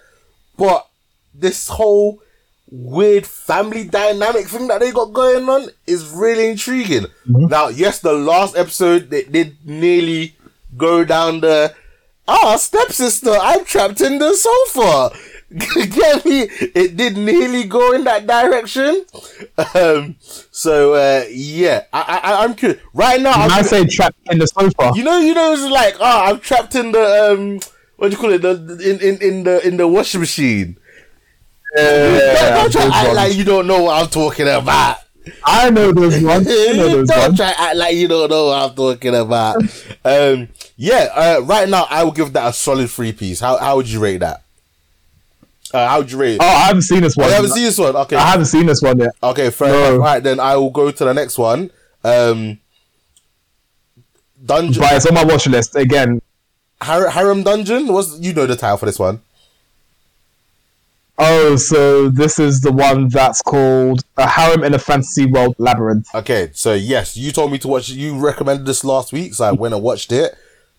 but this whole weird family dynamic thing that they got going on is really intriguing. Now, yes, the last episode they did nearly go down the ah stepsister, I'm trapped in the sofa. Get me? It did nearly go in that direction. Um, so uh, yeah, I, I I'm curious. Right now, I'm I say trapped in the sofa. you know, you know, it's like, ah, I'm trapped in the um, what do you call it? The in in in the in the washing machine. Yeah, don't try those to act ones. like you don't know what I'm talking about. I know those ones. I know those don't ones. try act like you don't know what I'm talking about. um, yeah, uh, right now I will give that a solid three piece. How how would you rate that? Uh, how would you rate it? Oh, I haven't seen this one. I haven't seen this one? Okay, I haven't seen this one yet. okay, fair No. enough. Right, then I will go to the next one. Um, Dungeon But it's on my watch list again. Har- Harem Dungeon. What's you know the title for this one? Oh, so this is the one that's called A Harem in a Fantasy World Labyrinth. Okay, so yes, you told me to watch. You recommended this last week, so I went and watched it.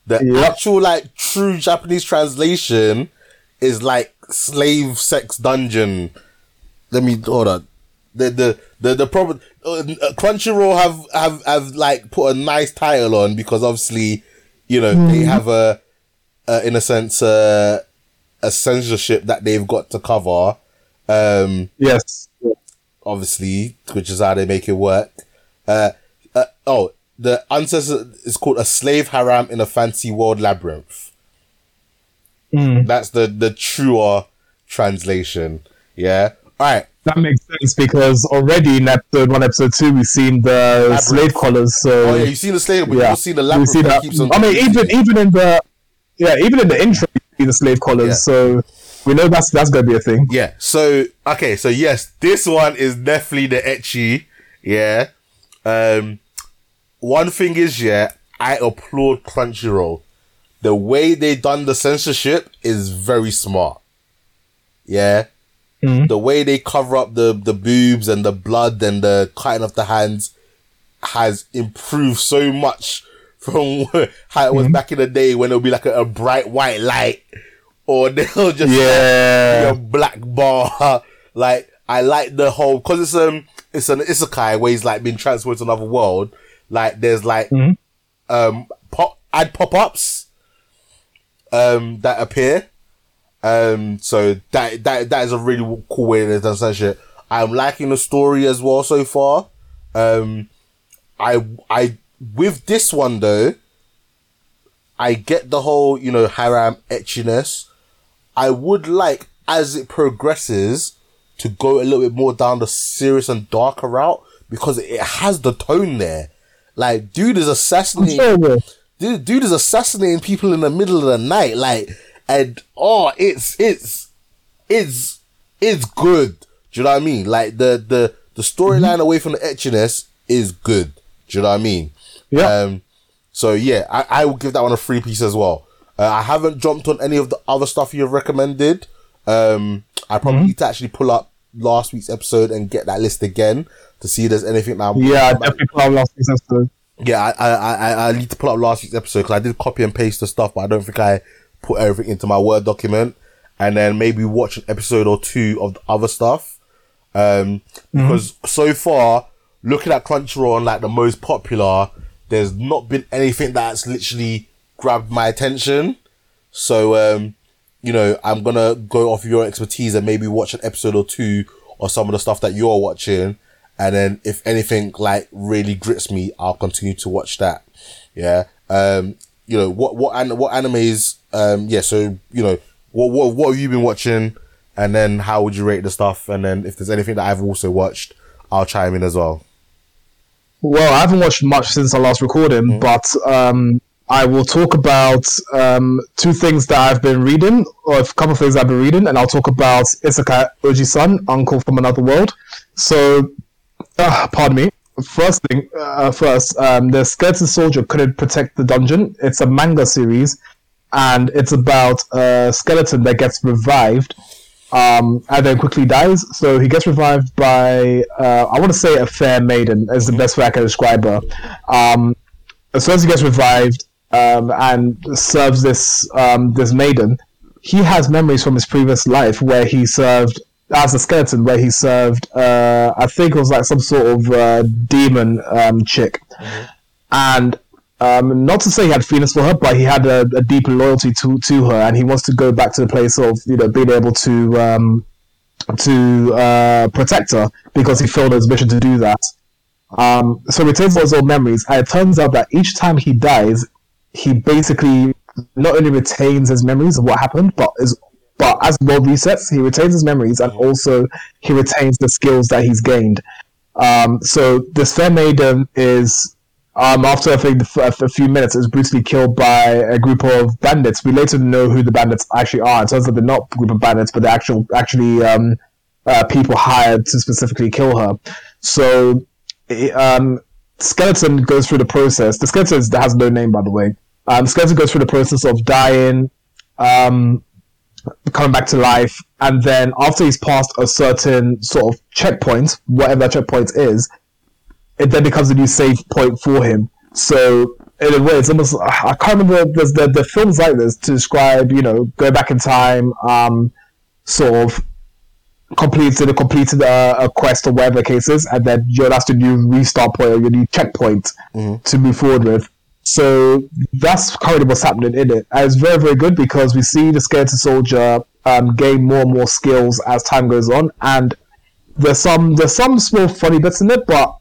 The Yep. actual like true Japanese translation is like slave sex dungeon. Let me hold on. The the the the problem. Uh, Crunchyroll have have have like put a nice title on because obviously, you know, they have a, a in a sense uh, a censorship that they've got to cover. Um, Yes. obviously, which is how they make it work. Uh, uh, oh, the answer is called a slave harem in a fancy world labyrinth. Mm. That's the the truer translation. Yeah. All right. That makes sense because already in episode one, episode two, we've seen the slave collars. So Oh yeah, you've seen the slave, but yeah, you've seen the labyrinth see that that. keeps on. I mean, even even in the yeah, even in the intro, see the slave collars. Yeah. So we know that's that's gonna be a thing. Yeah. So okay. So yes, this one is definitely the ecchi Yeah. Um, one thing is, yeah, I applaud Crunchyroll. The way they done the censorship is very smart. Yeah. The way they cover up the, the boobs and the blood and the cutting of the hands has improved so much from how it was back in the day when it would be like a, a bright white light or they'll just Yeah. like, be a black bar. like I like the whole because it's um it's an isekai where he's like being transferred to another world. Like there's like um pop ad pop ups um that appear. Um so that that that is a really cool way they've done such shit. I'm liking the story as well so far. Um I I with this one though, I get the whole, you know, harem etchiness. I would like, as it progresses, to go a little bit more down the serious and darker route because it has the tone there. Like, dude is assassinating, Sure, dude, dude is assassinating people in the middle of the night. Like, and oh, it's it's it's it's good. Do you know what I mean? Like the the the storyline away from the etchiness is good. Do you know what I mean? Yeah. Um, so yeah, I, I will give that one a free piece as well. Uh, I haven't jumped on any of the other stuff you've recommended. Um, I probably need to actually pull up last week's episode and get that list again to see if there's anything that I'm, Yeah, I definitely put out last week's episode. yeah, I, I, I, I need to pull up last week's episode because I did copy and paste the stuff, but I don't think I put everything into my Word document. And then maybe watch an episode or two of the other stuff. Um, because so far, looking at Crunchyroll and like the most popular, there's not been anything that's literally grabbed my attention. So, um, you know, I'm gonna go off your expertise and maybe watch an episode or two or some of the stuff that you're watching. And then if anything like really grits me, I'll continue to watch that. Yeah. Um, you know, what, what, an- what animes, um, yeah, so, you know, what, what, what have you been watching? And then how would you rate the stuff? And then if there's anything that I've also watched, I'll chime in as well. Well, I haven't watched much since our last recording, but um, I will talk about um, two things that I've been reading, or a couple of things I've been reading, and I'll talk about Isekai Oji-san, Uncle from Another World. So, uh, pardon me. First thing, uh, first, um, the Skeleton Soldier couldn't protect the dungeon. It's a manga series, and it's about a skeleton that gets revived um, and then quickly dies. So he gets revived by, uh, I want to say, a fair maiden is the best way I can describe her. Um, as soon as he gets revived um, and serves this um, this maiden, he has memories from his previous life where he served as a skeleton, where he served, uh, I think it was like some sort of uh, demon um, chick, and um, not to say he had feelings for her, but he had a, a deep loyalty to to her, and he wants to go back to the place of you know being able to um, to uh, protect her because he felt his mission to do that. Um, so retains those old memories, and it turns out that each time he dies, he basically not only retains his memories of what happened, but is but as world resets, he retains his memories and also he retains the skills that he's gained. Um, so this fair maiden is um, after I think a few minutes, is brutally killed by a group of bandits. We later know who the bandits actually are. It turns out they're not a group of bandits, but they're actual actually um, uh, people hired to specifically kill her. So um, skeleton goes through the process. The skeleton has no name, by the way. Um, skeleton goes through the process of dying, um, coming back to life, and then after he's passed a certain sort of checkpoint, whatever that checkpoint is, it then becomes a new save point for him. So in a way, it's almost I can't remember. There's the the films like this to describe, you know, go back in time, um, sort of completed a completed uh, a quest or whatever the case is, and then you're that's the new restart point or your new checkpoint to move forward with. So that's currently what's happening in it. And it's very, very good because we see the skeleton soldier um, gain more and more skills as time goes on, and there's some there's some small funny bits in it, but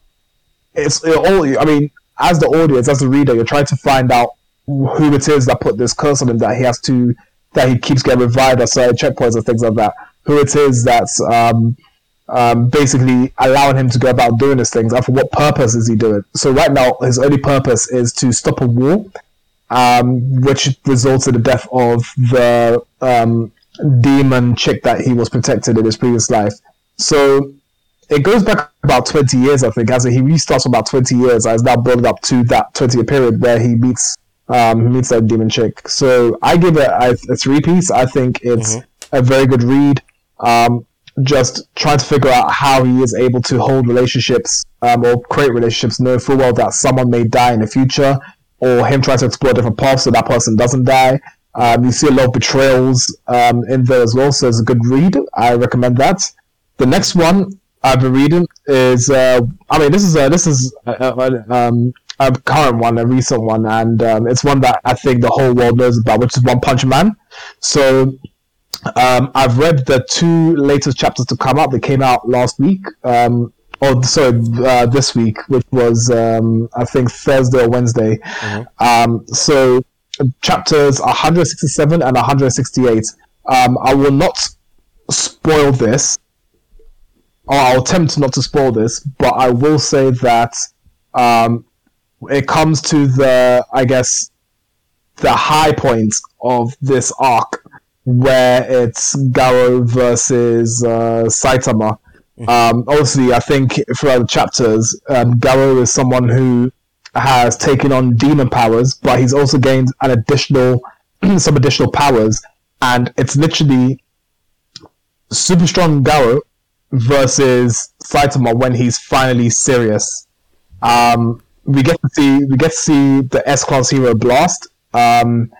it's it all. I mean, as the audience, as the reader, you're trying to find out who it is that put this curse on him that he has to that he keeps getting revived at certain checkpoints and things like that. Who it is that's um, um, basically allowing him to go about doing these things, and for what purpose is he doing? So right now, his only purpose is to stop a war, um, which results in the death of the um, demon chick that he was protected in his previous life. So it goes back about 20 years, I think. As he restarts about 20 years, as now building up to that 20 year period where he meets um, meets that demon chick. So I give it a, a three piece. I think it's mm-hmm. a very good read. Um, just trying to figure out how he is able to hold relationships um, or create relationships, knowing full well that someone may die in the future, or him trying to explore different paths so that person doesn't die. Um, you see a lot of betrayals um, in there as well, so it's a good read. I recommend that. The next one I've been reading is, uh, I mean, this is a, this is a, a, um, a current one, a recent one, and um, it's one that I think the whole world knows about, which is One Punch Man. So um, I've read the two latest chapters to come out. They came out last week, um, or sorry, uh, this week, which was um, I think Thursday or Wednesday. Mm-hmm. Um, so chapters 167 and 168. Um, I will not spoil this, I'll attempt not to spoil this, but I will say that um, it comes to the, I guess, the high point of this arc where it's Garou versus uh, Saitama. Mm-hmm. Um, obviously, I think throughout the chapters, um, Garou is someone who has taken on demon powers, but he's also gained an additional, some additional powers, and it's literally super strong Garou versus Saitama when he's finally serious. Um, we get to see we get to see the S class hero Blast, um,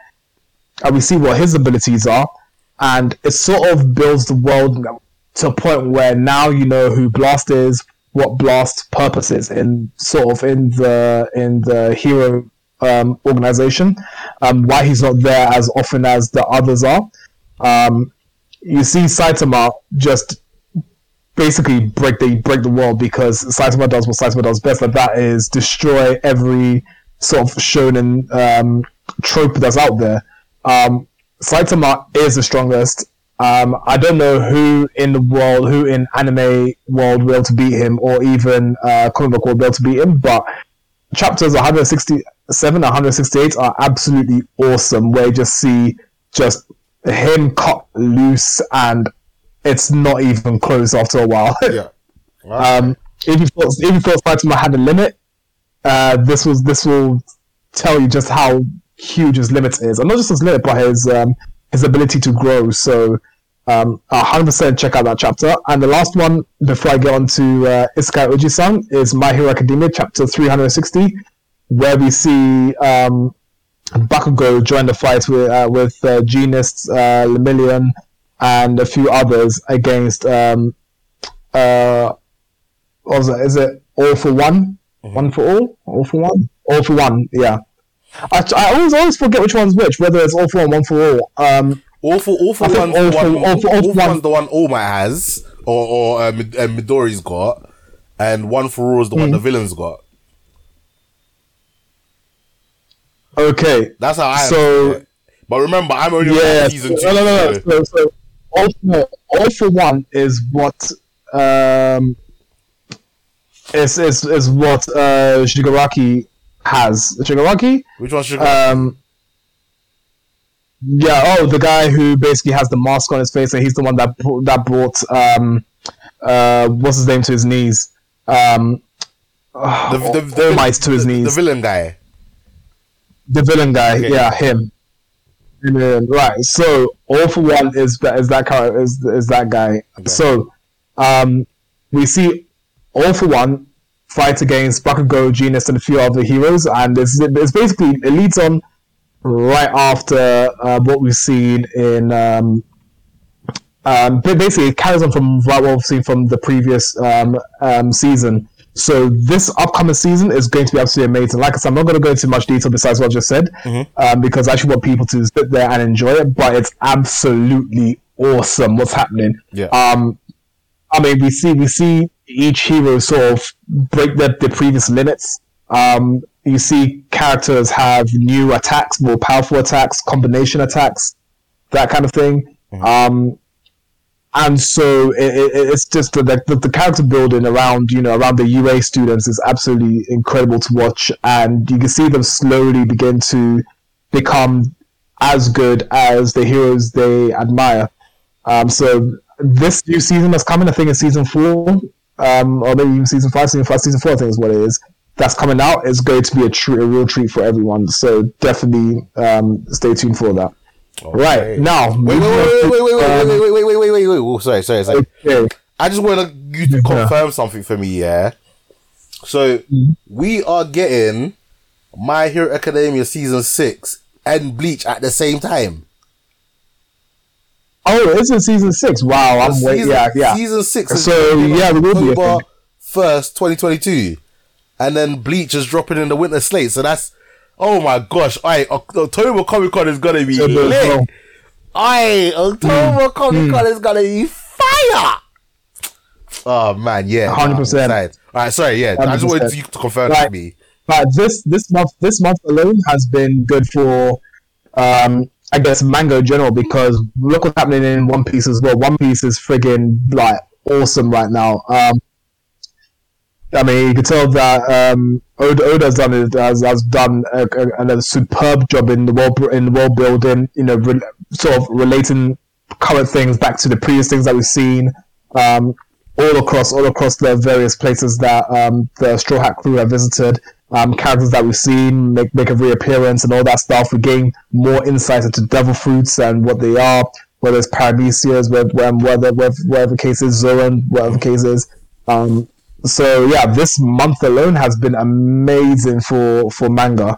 and we see what his abilities are and it sort of builds the world to a point where now you know who Blast is, what Blast's purpose is, in sort of in the in the hero um, organization, um, why he's not there as often as the others are. Um, you see Saitama just basically break the break the world because Saitama does what Saitama does best, and that is destroy every sort of shonen um, trope that's out there. Um, Saitama is the strongest. Um, I don't know who in the world, who in anime world will to beat him, or even uh, comic book world will to beat him. But chapters 167, 168 are absolutely awesome. Where you just see just him cut loose, and it's not even close after a while. yeah. Um, if you thought if you thought Saitama had a limit, uh, this was this will tell you just how huge his limit is, and not just his limit, but his um, his ability to grow. So, um, 100% check out that chapter. And the last one before I get on to uh, Isekai Oji-san is My Hero Academia, chapter 360, where we see um, Bakugo join the fight with uh, with uh, Jeanist, uh, Lemillion, and a few others against um, uh, what was it? Is it All for One? Mm-hmm. One for all? All for one? All for one, yeah. I, I always always forget which one's which, whether it's all for one, one for all. Um, all for all for one, all, for, one, all, for, all, for one's the one All Might has, or or uh, Midori's got, and one for all is the mm. one the hmm. villain's got. Okay, that's how I. So, but remember, I'm only yeah, on season two. No, no, no. no. So, so all, for, all for one is what um is is is what uh Shigaraki has Shigaraki. Which one's Shigaraki? Um, yeah. Oh, the guy who basically has the mask on his face, and he's the one that that brought um, uh, what's his name to his knees. Um, the, the, the, Might to his knees. The villain guy. The villain guy. Okay. Yeah, him. Right. So all for one is that is that character is is that guy. Okay. So um, we see all for one fight against Bakugo, Jeanist, and a few other heroes, and it's, it's basically it leads on right after uh, what we've seen in. Um, um, basically, it carries on from what we've seen from the previous um, um, season. So this upcoming season is going to be absolutely amazing. Like I said, I'm not going to go into much detail besides what I just said, mm-hmm. um, because I actually want people to sit there and enjoy it. But it's absolutely awesome what's happening. Yeah. Um, I mean, we see we see each hero sort of break the, the previous limits. Um, you see characters have new attacks, more powerful attacks, combination attacks, that kind of thing. Mm-hmm. Um, and so it, it, it's just the, the, the, character building around you know around the UA students is absolutely incredible to watch, and you can see them slowly begin to become as good as the heroes they admire. Um, so this new season that's coming, I think, in season four, um, or maybe even season five, season five, season four, I think is what it is. That's coming out is going to be a treat, a real treat for everyone. So definitely um, stay tuned for that. Okay. Right now, Wait, wait, wait, wait, wait, wait, wait, wait, wait, wait, wait, wait, wait. Oh, sorry, sorry, sorry. Okay. I just want you to confirm something for me, yeah. So we are getting My Hero Academia season six and Bleach at the same time. Oh, it's in season six. Wow, I'm waiting. Yeah, yeah. Season six. is So, yeah, there will be a October thing. first, twenty twenty two, and then Bleach is dropping in the winter slate. So that's oh my gosh! I October Comic Con is gonna be October as well. lit. I October Comic Con is gonna be fire. Oh man, yeah, 100%. I'm. All right, sorry, yeah. I just wanted you to confirm Right. to me. But this this month this month alone has been good for um I guess manga in general because look what's happening in One Piece as well. One Piece is friggin' like awesome right now. Um I mean, you can tell that um, Oda Oda's done it, has, has done a, a, a superb job in the world in the world building. You know, re- sort of relating current things back to the previous things that we've seen. Um, all across all across the various places that um, the Straw Hat crew have visited. Um, characters that we've seen make, make a reappearance and all that stuff. We gain more insight into devil fruits and what they are, whether it's paramecias, whether, whether, whatever case is, Zoan, whatever case is. Um, so yeah, this month alone has been amazing for, for manga.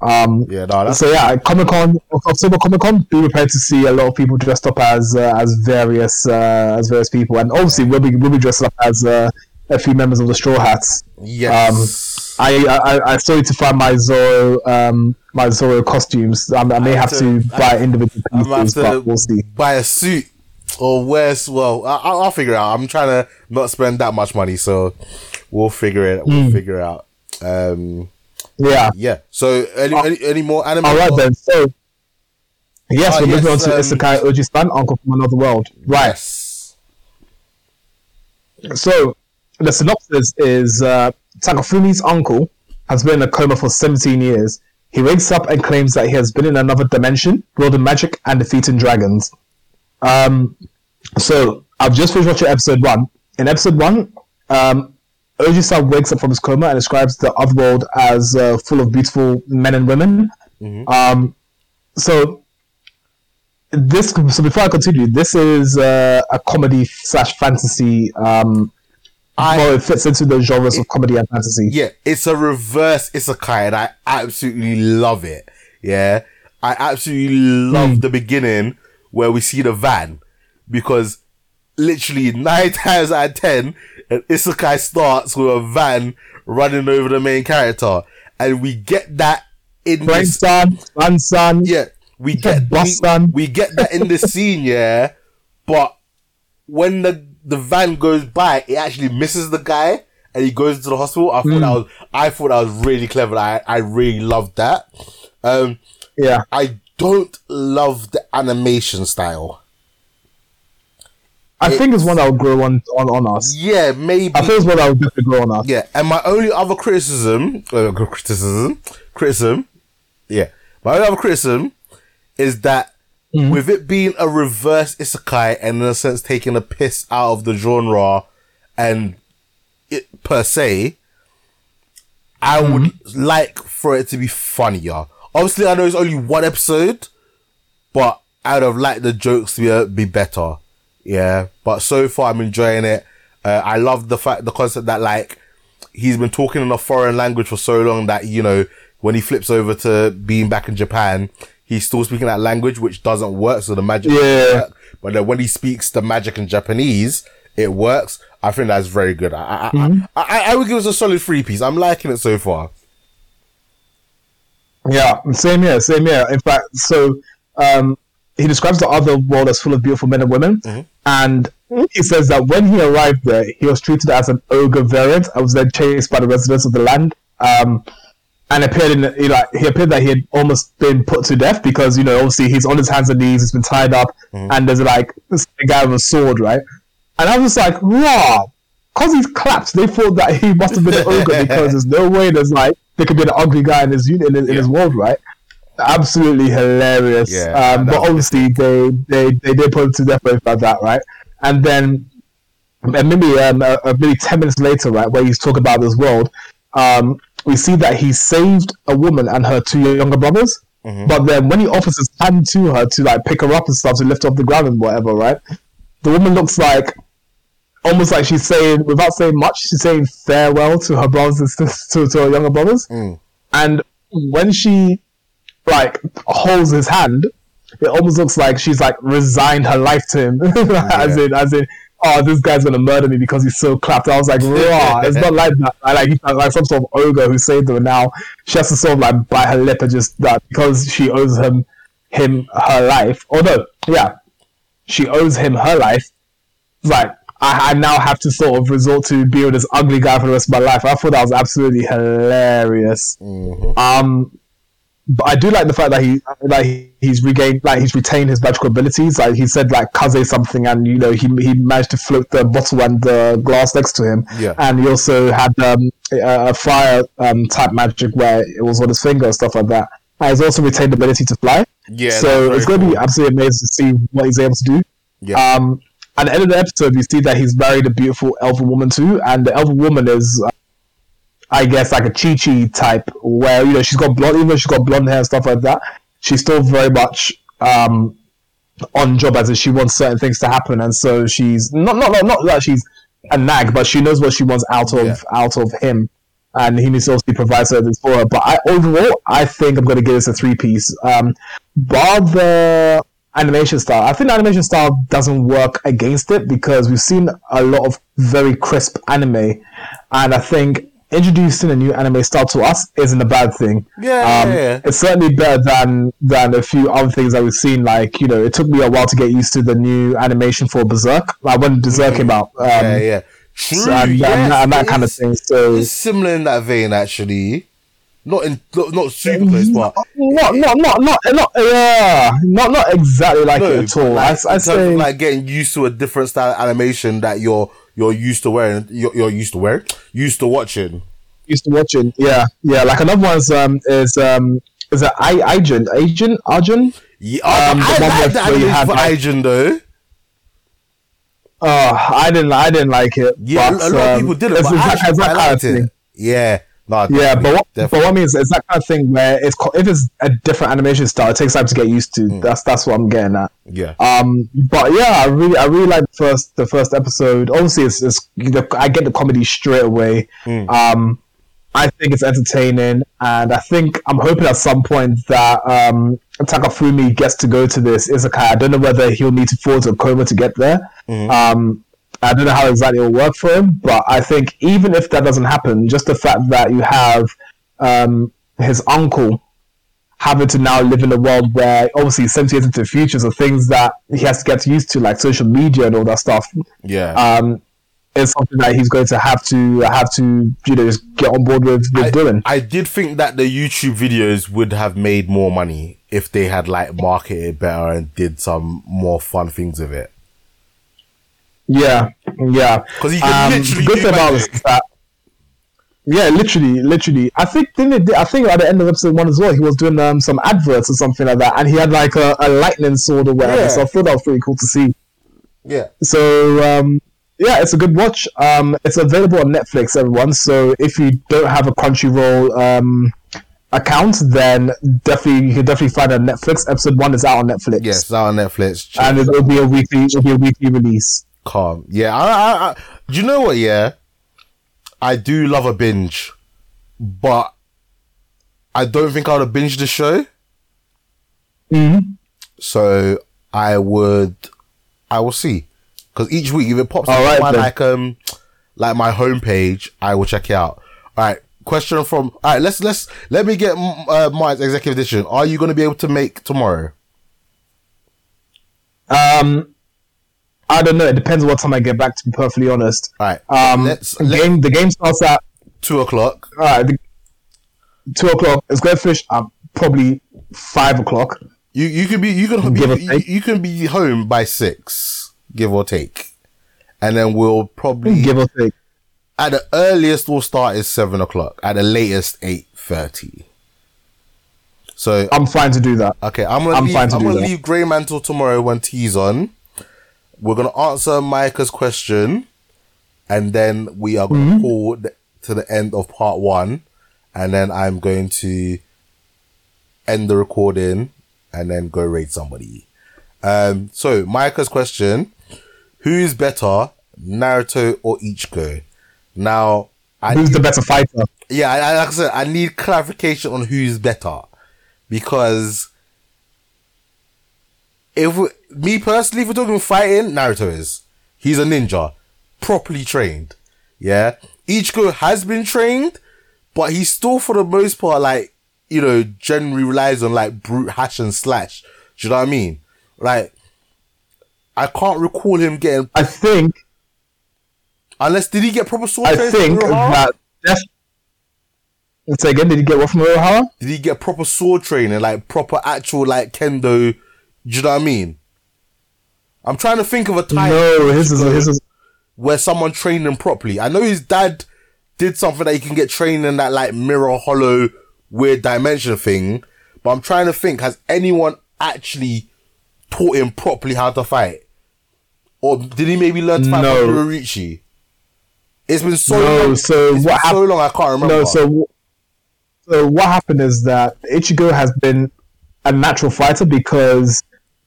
Um, Yeah, no, so yeah, Comic Con, October Comic Con. Be prepared to see a lot of people dressed up as uh, as various uh, as various people, and obviously we'll be we'll be dressed up as uh, a few members of the Straw Hats. yes. I I, I still need to find my Zoro um my Zoro costumes. I, I may I have have to, buy individual I'm have pieces, but we'll see. buy a suit or wear. Well, I, I'll I'll figure it out. I'm trying to not spend that much money, so we'll figure it. We'll Hmm. figure it out. Um, Yeah. yeah. So any any, any more anime? All right then. So yes, Ah, we're moving on to um, Isekai Oji-san, Uncle from Another World. Right. Yes. So the synopsis is uh, Takafumi's uncle has been in a coma for 17 years. He wakes up and claims that he has been in another dimension, wielding magic and defeating dragons. Um, so I've just finished watching episode one. In episode one, um, Oji-san wakes up from his coma and describes the other world as uh, full of beautiful men and women. Um, so this so before I continue, this is uh, a comedy slash fantasy. Um, I- well, it fits into the genres of comedy and fantasy. Yeah, it's a reverse isekai, and I absolutely love it. Yeah, I absolutely love Hmm. the beginning where we see the van because literally nine times out of ten, an isekai starts with a van running over the main character, and we get that in this Grandson, grandson. yeah, we get we, son. we get that in the scene, yeah. But when the the van goes by, it actually misses the guy and he goes to the hospital. I thought Hmm. that was I thought that was really clever. I I really loved that. Um, Yeah. I don't love the animation style. I think it's one that will grow on, on, on us. Yeah, maybe. I think it's one that will definitely grow on us. Yeah, and my only other criticism, uh, criticism, criticism, yeah, my only other criticism is that with it being a reverse isekai and in a sense taking a piss out of the genre and it per se, I would like for it to be funnier. Obviously, I know it's only one episode, but I would have liked the jokes to be, be better. Yeah, but so far I'm enjoying it. Uh, I love the fact, the concept that like he's been talking in a foreign language for so long that you know when he flips over to being back in Japan, he's still speaking that language, which doesn't work. So the magic, Yeah. work. But then when he speaks the magic in Japanese, it works. I think that's very good. I I, I, I, I would give it a solid three piece. I'm liking it so far. Yeah, same here, same here. In fact, so um, he describes the other world as full of beautiful men and women, and he says that when he arrived there, he was treated as an ogre variant. I was then chased by the residents of the land, um, and appeared in you know, he appeared that he had almost been put to death because you know obviously he's on his hands and knees, he's been tied up, and there's like this guy with a sword, right? And I was like, wow. Because he's clapped, they thought that he must have been an ogre because there's no way there's like there could be an ugly guy in his unit in, his- in his world, right? Absolutely hilarious. Yeah, um, but obviously they, they they did put him to death about that, right? And then and maybe um, uh, uh, maybe ten minutes later, right, where he's talking about this world, um, we see that he saved a woman and her two younger brothers. But then when he offers his hand to her to like pick her up and stuff to lift her off the ground and whatever, right, the woman looks like almost like she's saying without saying much, she's saying farewell to her brothers and sisters, to, to her younger brothers. Mm. And when she like holds his hand, it almost looks like she's like resigned her life to him. as in as in oh this guy's gonna murder me because he's so clapped. I was like, raw. it's not like that. I like he's like some sort of ogre who saved her now she has to sort of like bite her lip and just that because she owes him him her life. Although, yeah, she owes him her life. Like I, I now have to sort of resort to being this ugly guy for the rest of my life. I thought that was absolutely hilarious. Um, but I do like the fact that he like he's regained like he's retained his magical abilities. Like he said like kaze something, and you know he he managed to float the bottle and the glass next to him. Yeah. and he also had um, a, a fire um, type magic where it was on his finger and stuff like that. And he's also retained the ability to fly. Yeah, so it's going to be absolutely amazing to see what he's able to do. Yeah. Um, at the end of the episode, we see that he's married a beautiful elven woman too, and the elven woman is, uh, I guess, like a Chi Chi type, where you know she's got blonde, even though she's got blonde hair and stuff like that, she's still very much um, on job as if she wants certain things to happen, and so she's not not not, not that she's a nag, but she knows what she wants out of Yeah. out of him. And he needs to obviously provide service for her. But I, overall, I think I'm going to give this a three piece. Um, bar the animation style. I think animation style doesn't work against it because we've seen a lot of very crisp anime, and I think introducing a new anime style to us isn't a bad thing. Yeah, um, yeah, yeah. it's certainly better than than a few other things that we've seen. Like you know, it took me a while to get used to the new animation for Berserk. Like when Berserk came out, um, yeah, yeah. True. so- and, yes, and, and that kind of thing. So It's similar in that vein, actually. Not in, not, not super close, but not not not not not yeah, not not exactly like no, it at all. like, I, I say like getting used to a different style of animation that you're you're used to wearing, you're, you're used to wearing, used to watching. used to watching. Yeah, yeah. Like another one's um is um is it I Agent Agent Arjun? Yeah, Um, I one like that you have, for like- Ajin though. Oh, I didn't I didn't like it. Yeah, but, a lot of um, people didn't, it's- but I actually quite liked thing. it. Yeah, no, Yeah, but what, but what I mean is, it's that kind of thing where it's if it's a different animation style, it takes time to get used to. That's that's what I'm getting at. yeah, Um, but yeah, I really, I really like the first, the first episode. Obviously, it's, it's the, I get the comedy straight away. Um, I think it's entertaining, and I think I'm hoping at some point that um, Takafumi gets to go to this isekai. I don't know whether he'll need to fall to a coma to get there. Um, I don't know how exactly it will work for him, but I think even if that doesn't happen, just the fact that you have um, his uncle having to now live in a world where obviously 70 years into the future, so things that he has to get used to, like social media and all that stuff, yeah. um, is something that he's going to have to have to you know just get on board with, with I, doing. I did think that the YouTube videos would have made more money if they had like marketed better and did some more fun things with it. Yeah, yeah. 'Cause he can um, literally good thing about it is that. Yeah, literally, literally. I think didn't it, I think at the end of episode one as well, he was doing um, some adverts or something like that, and he had like a, a lightning sword or whatever. Yeah. So I thought that was pretty cool to see. Yeah. So um, yeah, it's a good watch. Um, it's available on Netflix, everyone. So if you don't have a Crunchyroll um, account, then definitely you can definitely find it on Netflix. Episode one is out on Netflix. Yes, it's out on Netflix. And it'll be a weekly, it'll be a weekly release. Calm. Yeah, I, I, I, do you know what? Yeah, I do love a binge, but I don't think I would have binged the show. Mhm. So I would, I will see, because each week if it pops up right, on my like um like my homepage, I will check it out. All right. Question from all right. Let's let's let me get mm, uh, my executive edition. Are you going to be able to make tomorrow? Um, I don't know. It depends on what time I get back. To be perfectly honest. All right. Um, let's the game the game starts at two o'clock. uh, the, two o'clock. It's going to finish at probably five o'clock. You you can be you can Give or you, you can be home by six, give or take, and then we'll probably Give or take. at the earliest we'll start is seven o'clock. At the latest eight thirty. So I'm fine to do that. okay, I'm gonna I'm leave, fine to I'm do gonna that. leave Grey Mantle tomorrow when tea's on. We're gonna answer Micah's question, and then we are going to call th- to the end of part one, and then I'm going to end the recording and then go raid somebody. Um, so Micah's question: Who's better, Naruto or Ichigo? Now, I Who's the better fighter? yeah, I, I- like I said, I need clarification on who's better because if we, me personally, if we're talking fighting, Naruto is. He's a ninja, properly trained. Yeah, Ichigo has been trained, but he's still for the most part like you know generally relies on like brute hash and slash. Do you know what I mean? Like, I can't recall him getting I think unless did he get proper sword I think that Let's say again, did he get what from Urahara? Did he get proper sword training, like proper actual like kendo? Do you know what I mean? I'm trying to think of a time No, his is his is where someone trained him properly. I know his dad did something that he can get trained in that like mirror hollow weird dimension thing, but I'm trying to think has anyone actually taught him properly how to fight? Or did he maybe learn to fight No. from Yoruichi? It's been so No, long. so it's what been so long I can't remember. no. So so what happened is that Ichigo has been a natural fighter because.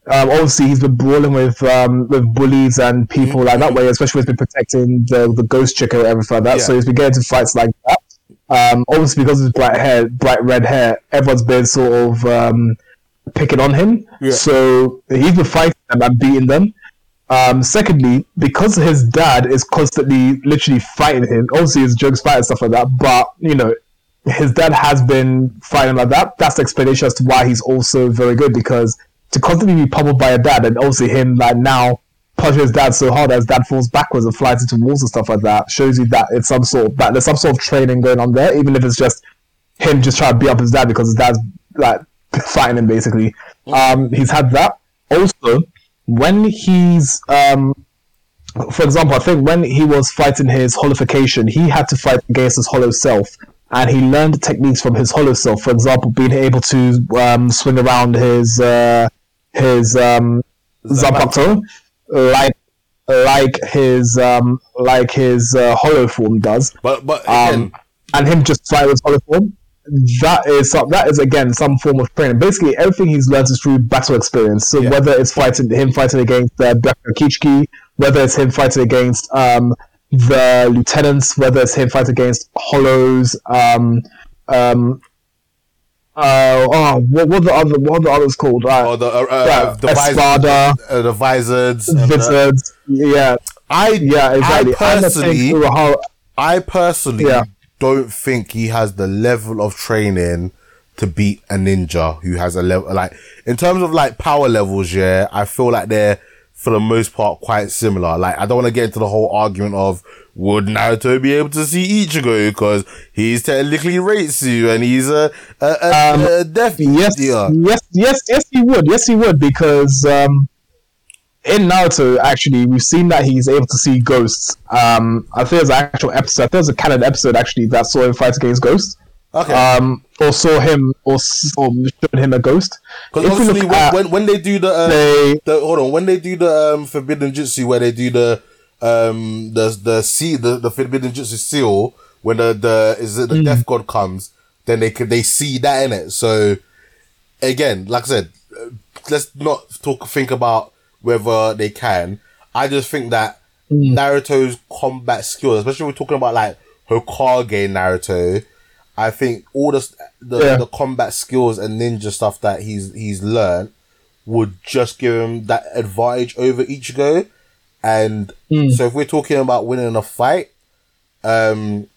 Um, obviously, he's been brawling with um, with bullies and people like that way, especially when he's been protecting the, the ghost chick and everything like that. Yeah. So he's been getting into fights like that. Um, obviously, because of his bright hair, bright red hair, everyone's been sort of um, picking on him. Yeah. So he's been fighting them and beating them. Um, secondly, because his dad is constantly literally fighting him, obviously his jokes fight and stuff like that, but you know, his dad has been fighting like that. That's the explanation as to why he's also very good because to constantly be pummeled by a dad and obviously him like now punching his dad so hard as dad falls backwards and flies into walls and stuff like that shows you that it's some sort of that there's some sort of training going on there, even if it's just him just trying to beat up his dad because his dad's like fighting him basically. Um, he's had that. Also, when he's um, for example, I think when he was fighting his holification, he had to fight against his hollow self, and he learned techniques from his hollow self. For example, being able to um, swing around his uh, his um, like like his um, like his uh, hollow form does but but again, um, and him just fight with solid form. That is some, that is again some form of training. Basically, everything he's learned is through battle experience. So Yeah. whether it's fighting him fighting against uh, Byakuya Kuchiki, whether it's him fighting against um, the lieutenants, whether it's him fighting against Hollows, um, um, uh, oh, what what the other what are the others called? Uh, or the uh, uh, yeah, the Espada, uh, the and Vizards, yeah, I yeah, exactly. I And I think personally, Urahara- I personally Yeah. don't think he has the level of training to beat a ninja who has a level like in terms of like power levels. Yeah, I feel like they're for the most part quite similar. Like I don't want to get into the whole argument of would Naruto be able to see Ichigo because he's technically Reiatsu and he's a a, a, Um, a death Yes, yes, yes, yes, he would. Yes, he would because um, in Naruto, actually, we've seen that he's able to see ghosts. Um, I think there's an actual episode. I think there's a canon episode actually that saw him fight against ghosts. Okay. Um, or saw him or, or showed him a ghost. Because obviously, when, at- when when they do the, uh, they- the hold on, when they do the um, forbidden jutsu, where they do the um the the seal the, the forbidden jutsu seal, when the the is it the Mm. death god comes, then they could they see that in it. So again, like I said, uh, let's not talk think about whether they can. I just think that Mm. Naruto's combat skills, especially when we're talking about like Hokage Naruto, I think all the the, Yeah. the combat skills and ninja stuff that he's he's learned would just give him that advantage over Ichigo. And so if we're talking about winning a fight, um,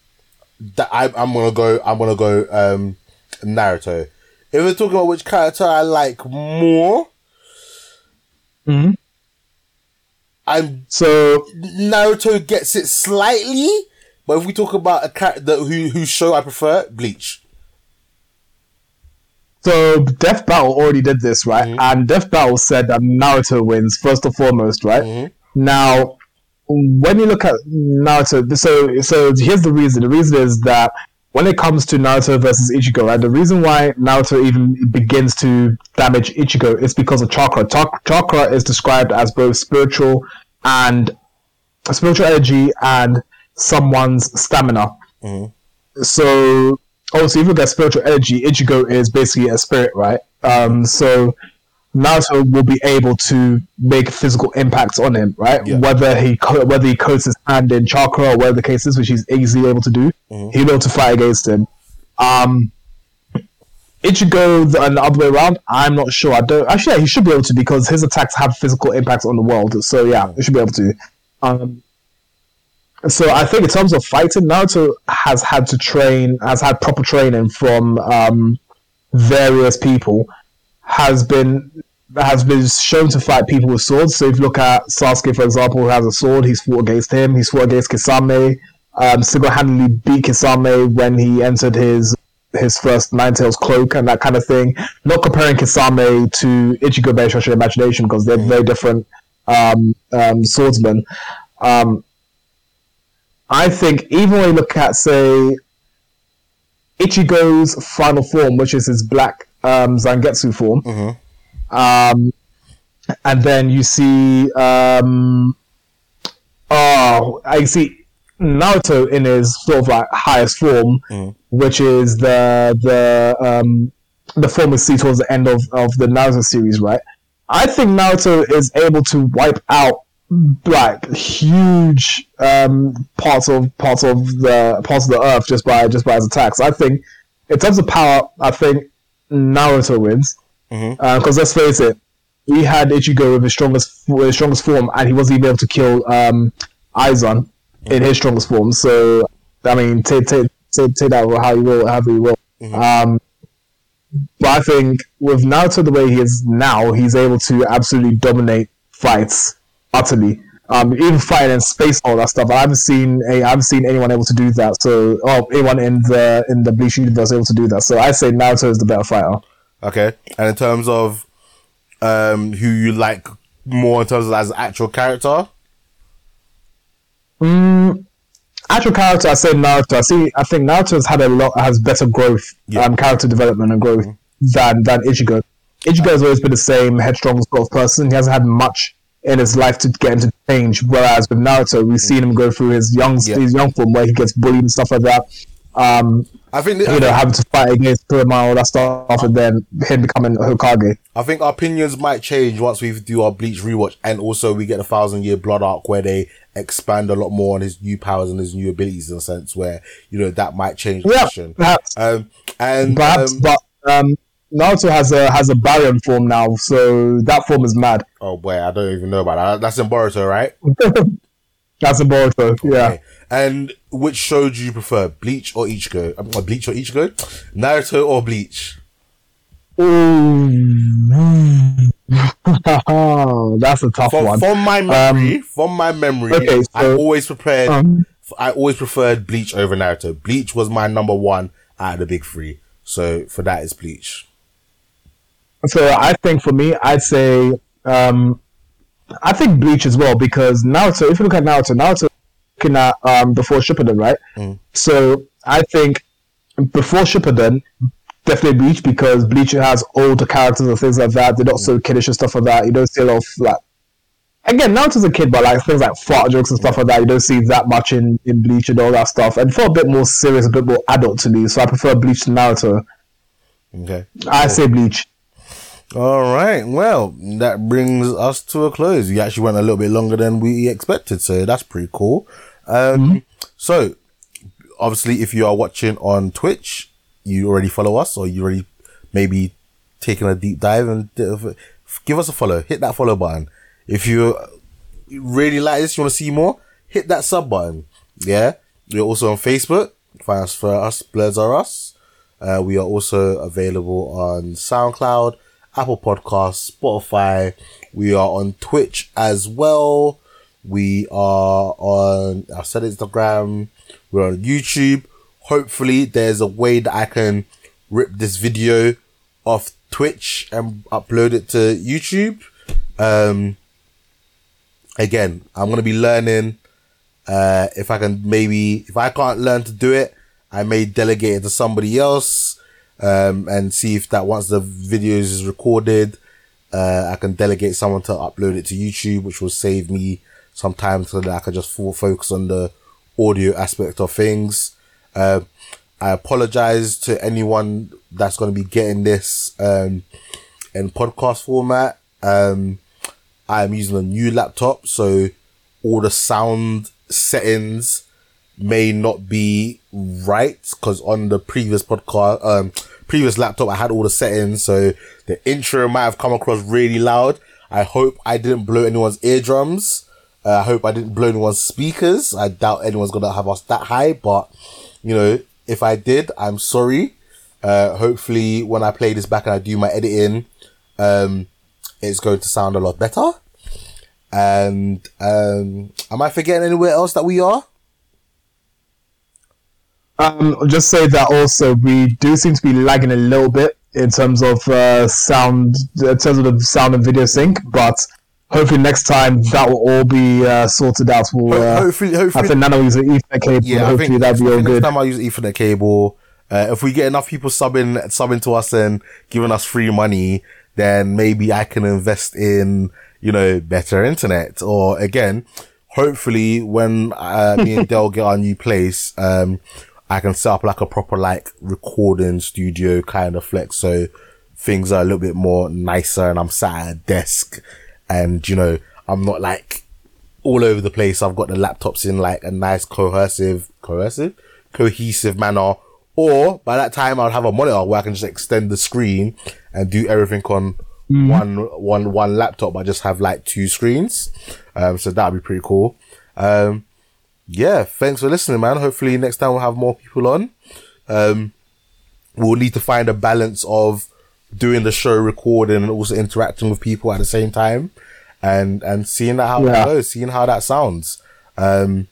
that I, I'm gonna go, I'm gonna go um, Naruto. If we're talking about which character I like more, Mhm. I'm So Naruto gets it slightly, but if we talk about a character who whose show I prefer, Bleach. So Death Battle already did this, right? Mm-hmm. And Death Battle said that Naruto wins first and foremost, right? Mm-hmm. Now, when you look at Naruto, so so here's the reason. The reason is that when it comes to Naruto versus Ichigo, right? The reason why Naruto even begins to damage Ichigo is because of chakra. Chak- chakra is described as both spiritual and spiritual energy and someone's stamina. So obviously, if you look at spiritual energy, Ichigo is basically a spirit, right? Um, so Naruto will be able to make physical impacts on him, right? Yeah. Whether he co- whether he coats his hand in chakra or whatever the case is, which he's easily able to do, he'll be able to fight against him. Um, Ichigo the, and the other way around, I'm not sure. I don't actually. Yeah, he should be able to because his attacks have physical impacts on the world. So yeah, he should be able to. Um, so I think in terms of fighting, Naruto has had to train, has had proper training from um, various people, has been has been shown to fight people with swords. So if you look at Sasuke, for example, who has a sword, he's fought against him. He's fought against Kisame. Um, single-handedly beat Kisame when he entered his his first Nine Tails cloak and that kind of thing. Not comparing Kisame to Ichigo of imagination because they're very different um, um, swordsmen. Um, I think even when you look at say Ichigo's final form, which is his black um, Zangetsu form, um, and then you see um, oh, I see Naruto in his sort of like highest form, which is the the um, the form we see towards the end of, of the Naruto series, right? I think Naruto is able to wipe out like huge um, parts of parts of the parts of the earth just by just by his attacks. I think in terms of power, I think Naruto wins because let's face it, he had Ichigo with his strongest with his strongest form, and he wasn't even able to kill um, Aizen in his strongest form. So I mean, take take take, take that how you will, however you will. Um, but I think with Naruto the way he is now, he's able to absolutely dominate fights utterly. Um, even fighting in space, all that stuff. I haven't seen a, I haven't seen anyone able to do that. So, oh, anyone in the in the Bleach universe able to do that. So, I say Naruto is the better fighter. Okay. And in terms of um who you like more in terms of as actual character? Actual character, I say Naruto. I see. I think Naruto has had a lot, has better growth, Yeah. um, character development and growth than than Ichigo. Ichigo has always been the same headstrong sort of person. He hasn't had much in his life to get him to change. Whereas with Naruto, we've seen him go through his young Yeah. his young form where he gets bullied and stuff like that. Um, I think you know, having to fight against Kurama, all that stuff, and then him becoming Hokage. I think our opinions might change once we do our Bleach rewatch, and also we get a Thousand Year Blood arc where they expand a lot more on his new powers and his new abilities in a sense where you know that might change Yeah, question. perhaps. Um, and Perhaps, um, but um, Naruto has a has a Baryon form now, so that form is mad. oh boy, I don't even know about that. That's in Boruto, right? That's a Boruto, yeah. And which show do you prefer, Bleach or Ichigo? Um, or Bleach or Ichigo? Naruto or Bleach? Oh, That's a tough From, one. from my memory, from my memory, okay, so, I always prepared. um, I always preferred Bleach over Naruto. Bleach was my number one out of the big three. So for that, it's Bleach. So I think for me, I'd say um, I think Bleach as well because Naruto. If you look at Naruto, Naruto looking at um, before Shippuden, right? So I think before Shippuden, definitely Bleach because Bleach has older characters and things like that. They're not so kiddish and stuff like that. You don't see a lot of like. Again, Naruto's a kid, but like things like fart jokes and stuff like that, you don't see that much in, in Bleach and all that stuff. And for a bit more serious, a bit more adult to me, so I prefer Bleach to Naruto. Okay. I say Bleach. All right. Well, that brings us to a close. You actually went a little bit longer than we expected, so that's pretty cool. Um, so obviously, if you are watching on Twitch, you already follow us, or you already maybe taking a deep dive and give us a follow. Hit that follow button. If you really like this, you want to see more, hit that sub button. Yeah. We're also on Facebook. Find us for us, Blurs Are Us. Uh, we are also available on SoundCloud, Apple Podcasts, Spotify. We are on Twitch as well. We are on, I said Instagram. We're on YouTube. Hopefully, there's a way that I can rip this video off Twitch and upload it to YouTube. Um, again, I'm to be learning. Uh, if I can maybe, if I can't learn to do it, I may delegate it to somebody else, um, and see if that once the videos is recorded, uh, I can delegate someone to upload it to YouTube, which will save me some time so that I can just full focus on the audio aspect of things. Uh, I apologize to anyone that's going to be getting this um, in podcast format. Um, I'm using a new laptop, so all the sound settings may not be right because on the previous podcast, um, previous laptop, I had all the settings, so the intro might have come across really loud. I hope I didn't blow anyone's eardrums. Uh, I hope I didn't blow anyone's speakers. I doubt anyone's gonna have us that high, but you know, if I did, I'm sorry. Uh, hopefully when I play this back and I do my editing, um, it's going to sound a lot better. And, um, am I forgetting anywhere else that we are? Um, I'll just say that also we do seem to be lagging a little bit in terms of uh, sound, in terms of the sound and video sync, but hopefully next time that will all be uh, sorted out. We'll, uh, hopefully, hopefully, I think Nano uses Ethernet cable. yeah, hopefully think, that'll be all good. next time I use Ethernet cable. Uh, if we get enough people subbing, subbing to us and giving us free money, then maybe I can invest in, you know, better internet. Or again, hopefully when, uh, me and Dell get our new place, um, I can set up like a proper like recording studio kind of flex. So things are a little bit more nicer and I'm sat at a desk and, you know, I'm not like all over the place. I've got the laptops in like a nice cohesive, cohesive, cohesive manner. Or by that time, I'll have a monitor where I can just extend the screen and do everything on one, one, one laptop. I just have like two screens. Um, so that'd be pretty cool. Um, yeah, thanks for listening, man. Hopefully next time we'll have more people on. Um, we'll need to find a balance of doing the show recording and also interacting with people at the same time and and seeing that how Yeah. that goes, seeing how that sounds. Um,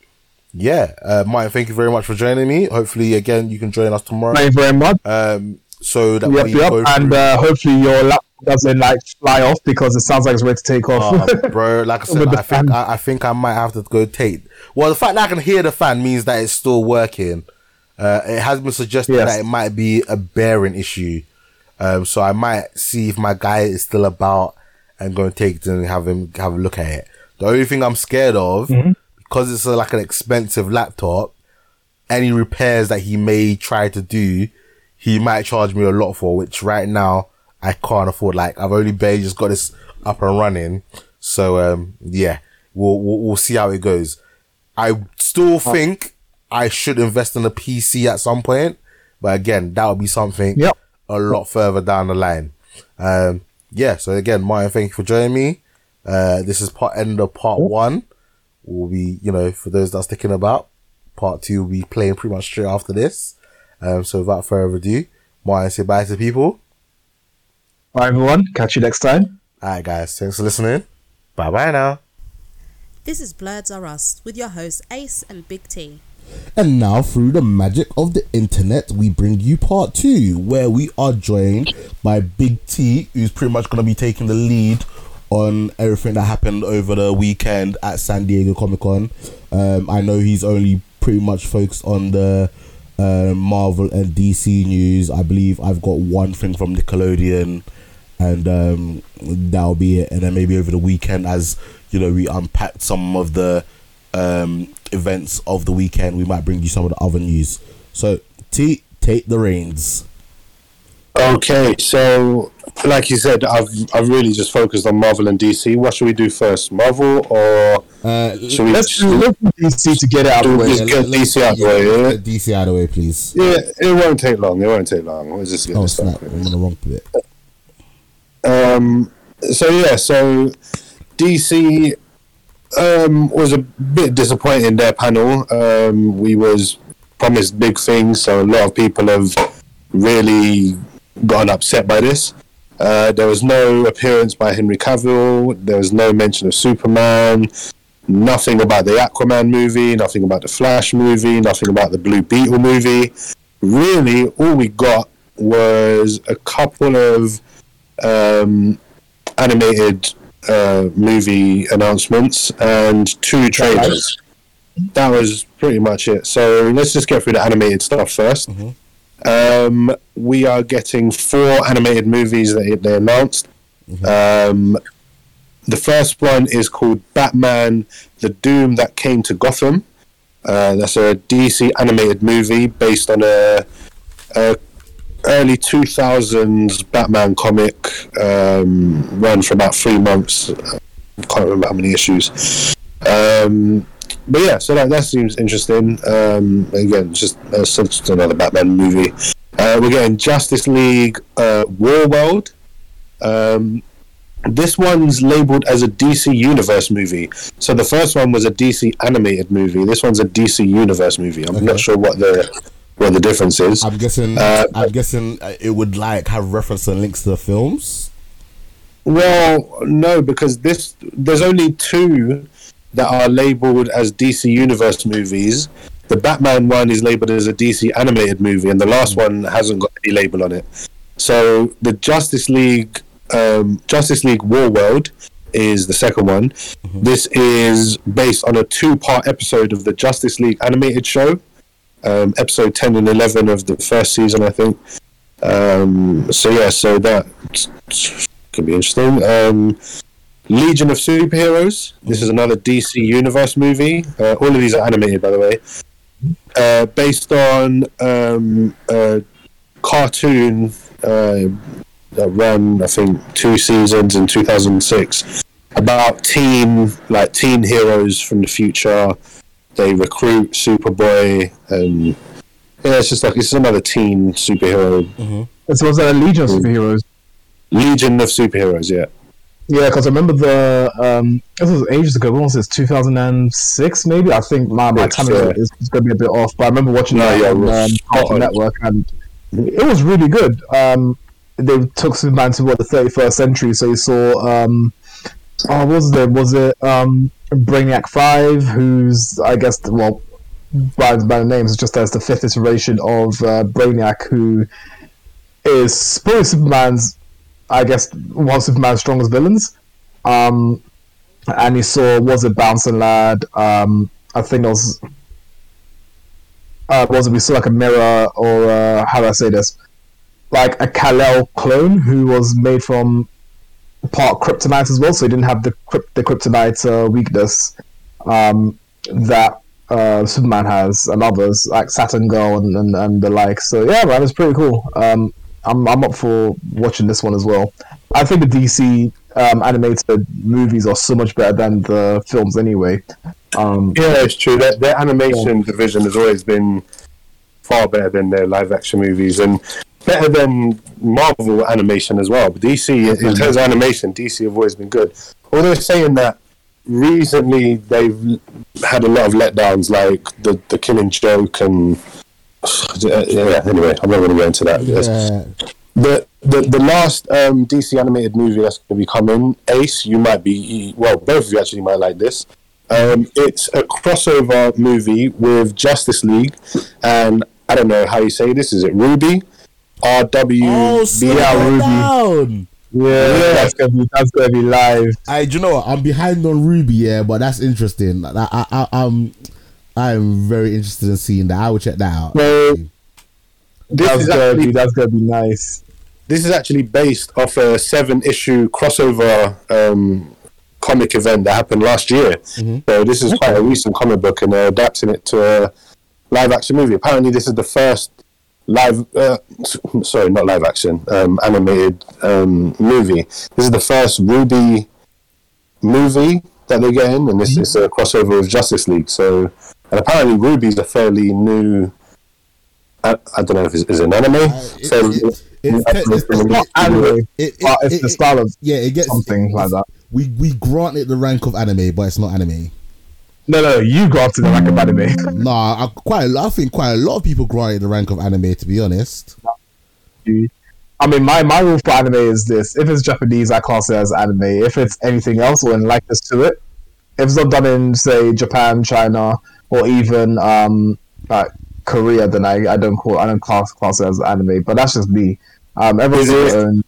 yeah, uh, Martin, thank you very much for joining me. Hopefully, again, you can join us tomorrow. Thank you very much. Um, so that Yep, we yep. go And uh, hopefully your laptop doesn't like fly off because it sounds like it's ready to take off. Oh, bro, like I said, I think. I, I think I might have to go take. Well, the fact that I can hear the fan means that it's still working. Uh, it has been suggested Yes. that it might be a bearing issue. Um, so I might see if my guy is still about and go and take it and have him have a look at it. The only thing I'm scared of, because it's a, like an expensive laptop, any repairs that he may try to do, he might charge me a lot for, which right now I can't afford. Like I've only barely just got this up and running. So, um, yeah, we'll, we'll, we'll see how it goes. I still think I should invest in a PC at some point, but again, that would be something Yep. a lot further down the line. Um, yeah. So again, Martin, thank you for joining me. Uh, this is part end of part one. We'll be, you know, for those that's thinking about part two, will be playing pretty much straight after this. Um, so without further ado, Martin, say bye to people. Bye, everyone. Catch you next time. All right, guys. Thanks for listening. Bye bye now. This is Blurs Are Us with your hosts Ace and Big T. And now, through the magic of the internet, we bring you part two, where we are joined by Big T, who's pretty much going to be taking the lead on everything that happened over the weekend at San Diego Comic Con. Um, I know he's only pretty much focused on the uh, Marvel and DC news. I believe I've got one thing from Nickelodeon, and um, that'll be it. And then maybe over the weekend, as you know, we unpacked some of the um, events of the weekend, we might bring you some of the other news. So, T, take the reins. Okay, so like you said, I've I've really just focused on Marvel and DC. What should we do first, Marvel or Uh, should we? Let's let's DC to get it out of the way. Just get DC out of the way, yeah? DC out of the way, please. Yeah, it won't take long. It won't take long. We'll just get Oh snap! I'm on the wrong bit. Um, so yeah, so DC um, was a bit disappointing their panel. Um, we was promised big things, so a lot of people have really gotten upset by this. Uh, there was no appearance by Henry Cavill. There was no mention of Superman. Nothing about the Aquaman movie. Nothing about the Flash movie. Nothing about the Blue Beetle movie. Really, all we got was a couple of um, animated uh, movie announcements and two trailers. That was pretty much it. So let's just get through the animated stuff 1st Um, we are getting four animated movies that they announced. Um, the first one is called Batman: The Doom That Came to Gotham. Uh, that's a DC animated movie based on a, a early 2000s Batman comic. Um, for about three months. I can't remember how many issues. Um, but yeah, so that, that seems interesting. Um, again, just, uh, so just another Batman movie. Uh, we're getting Justice League uh, Warworld. Um, this one's labeled as a DC Universe movie. So the first one was a DC animated movie. This one's a DC Universe movie. I'm Okay. not sure what the what the difference is. I'm guessing. Uh, I'm guessing uh, it would like have reference and links to the films. Well, no, because this there's only two that are labeled as DC Universe movies. The Batman one is labeled as a DC animated movie, and the last one hasn't got any label on it. So the Justice League, um, Justice League Warworld is the second one. This is based on a two-part episode of the Justice League animated show, um, episode ten and eleven of the first season, I think. Um, so yeah, so that could be interesting. Legion of Superheroes. This is another DC Universe movie. Uh, all of these are animated, by the way. Uh, based on um, a cartoon uh, that ran, I think, two seasons in 2006 about teen, like teen heroes from the future. They recruit Superboy, and yeah, it's just like it's another teen superhero. This was a Legion of Superheroes. Legion of Superheroes, yeah. Yeah, because I remember the um, this was ages ago. When was this? Two thousand and six, maybe. I think my my timing yeah. is, is going to be a bit off, but I remember watching No, that yeah, on um, Cartoon. Network, and it was really good. Um, they took Superman to what the thirty first century, so you saw um, oh, what was it? Was it um, Brainiac Five? Who's I guess well, by, by the names, just as the fifth iteration of uh, Brainiac, who is probably Superman's I guess one of Superman's strongest villains. Um, and you saw was it Bouncing Lad? Um, I think it was. Uh, was it we saw like a mirror or uh, how do I say this? Like a Kal-El clone who was made from part kryptonite as well, so he didn't have the the kryptonite uh, weakness um, that uh, Superman has and others like Saturn Girl and, and, and the like. So yeah, man, it's pretty cool. Um, I'm I'm up for watching this one as well. I think the DC um, animated movies are so much better than the films anyway. Um, Yeah, it's true. Their, their animation division has always been far better than their live action movies and better than Marvel animation as well. But DC, in terms of animation, DC have always been good. Although saying that recently they've had a lot of letdowns, like the the Killing Joke and yeah. Anyway, I'm not going to go into that. Yeah. The, the the last um, DC animated movie that's going to be coming, Ace. You might be well, both of you actually might like this. Um, it's a crossover movie with Justice League, and I don't know how you say this. Is it RWBY? R W Oh, B L RWBY. down. yeah, that's gonna be that's gonna be live. I, do you know what? I'm behind on RWBY, yeah, but that's interesting. I, I, I, I'm, I'm very interested in seeing that. I will check that out. So this That's is gonna actually be that's gonna be nice. this is actually based off a seven issue crossover um, comic event that happened last year. So this is quite a recent comic book, and they're adapting it to a live action movie. Apparently, this is the first live uh, sorry not live action, um, animated um, movie. This is the first RWBY movie that they're getting, and this is a crossover with Justice League. So, and apparently, RWBY's a fairly new. I, I don't know if it's, is it an anime. Uh, it- it's- it's- It's not anime, It, but it's the style of yeah, it gets something like that. We we grant it the rank of anime, but it's not anime. No, no, you to the rank of anime. Nah, I, quite. I think quite a lot of people grant it the rank of anime. To be honest, I mean, my, my rule for anime is this: if it's Japanese, I class it as anime. If it's anything else or in likeness to it, if it's not done in say Japan, China, or even um like Korea, then I, I don't call I don't class class it as anime. But that's just me. Um, everyone's got their own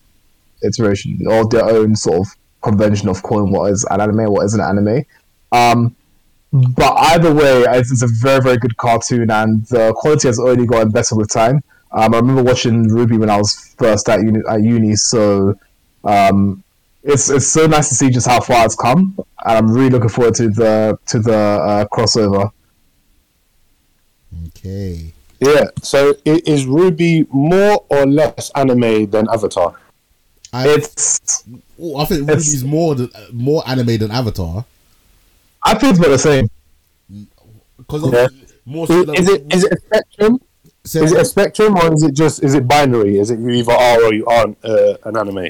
iteration or their own sort of convention of calling what is an anime, what isn't an anime. Um, but either way, it's, it's a very very good cartoon, and the quality has only gotten better with time. Um, I remember watching RWBY when I was first at uni, at uni so um, it's it's so nice to see just how far it's come, and I'm really looking forward to the to the uh, crossover. Okay. Yeah. So is RWBY more or less anime than Avatar? I, It's I think it's- RWBY's more than, more anime than Avatar I think it's about the same. because Yeah. more. Is, is it is it a spectrum? so- Is it a spectrum or is it just is it binary? Is it you either are or you aren't uh, an anime?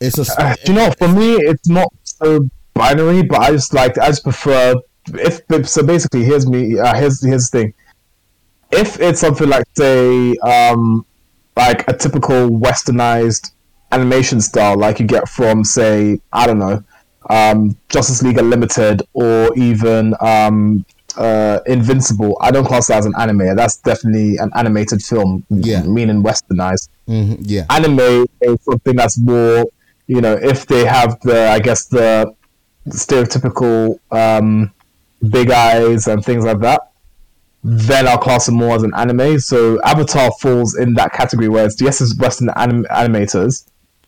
it's a Uh, you know, for me, it's not so binary, but I just like I just prefer if so. Basically, here's me. Uh, here's here's the thing. If it's something like say, um, like a typical westernized animation style, like you get from say, I don't know, um, Justice League Unlimited or even um, uh, Invincible, I don't class that as an anime. That's definitely an animated film, Yeah. meaning westernized Mhm, yeah. anime is something that's more, you know, if they have the, I guess the stereotypical um, big eyes and things like that, then I'll class it more as an anime. So Avatar falls in that category where it's yes, it's Western anim- animators,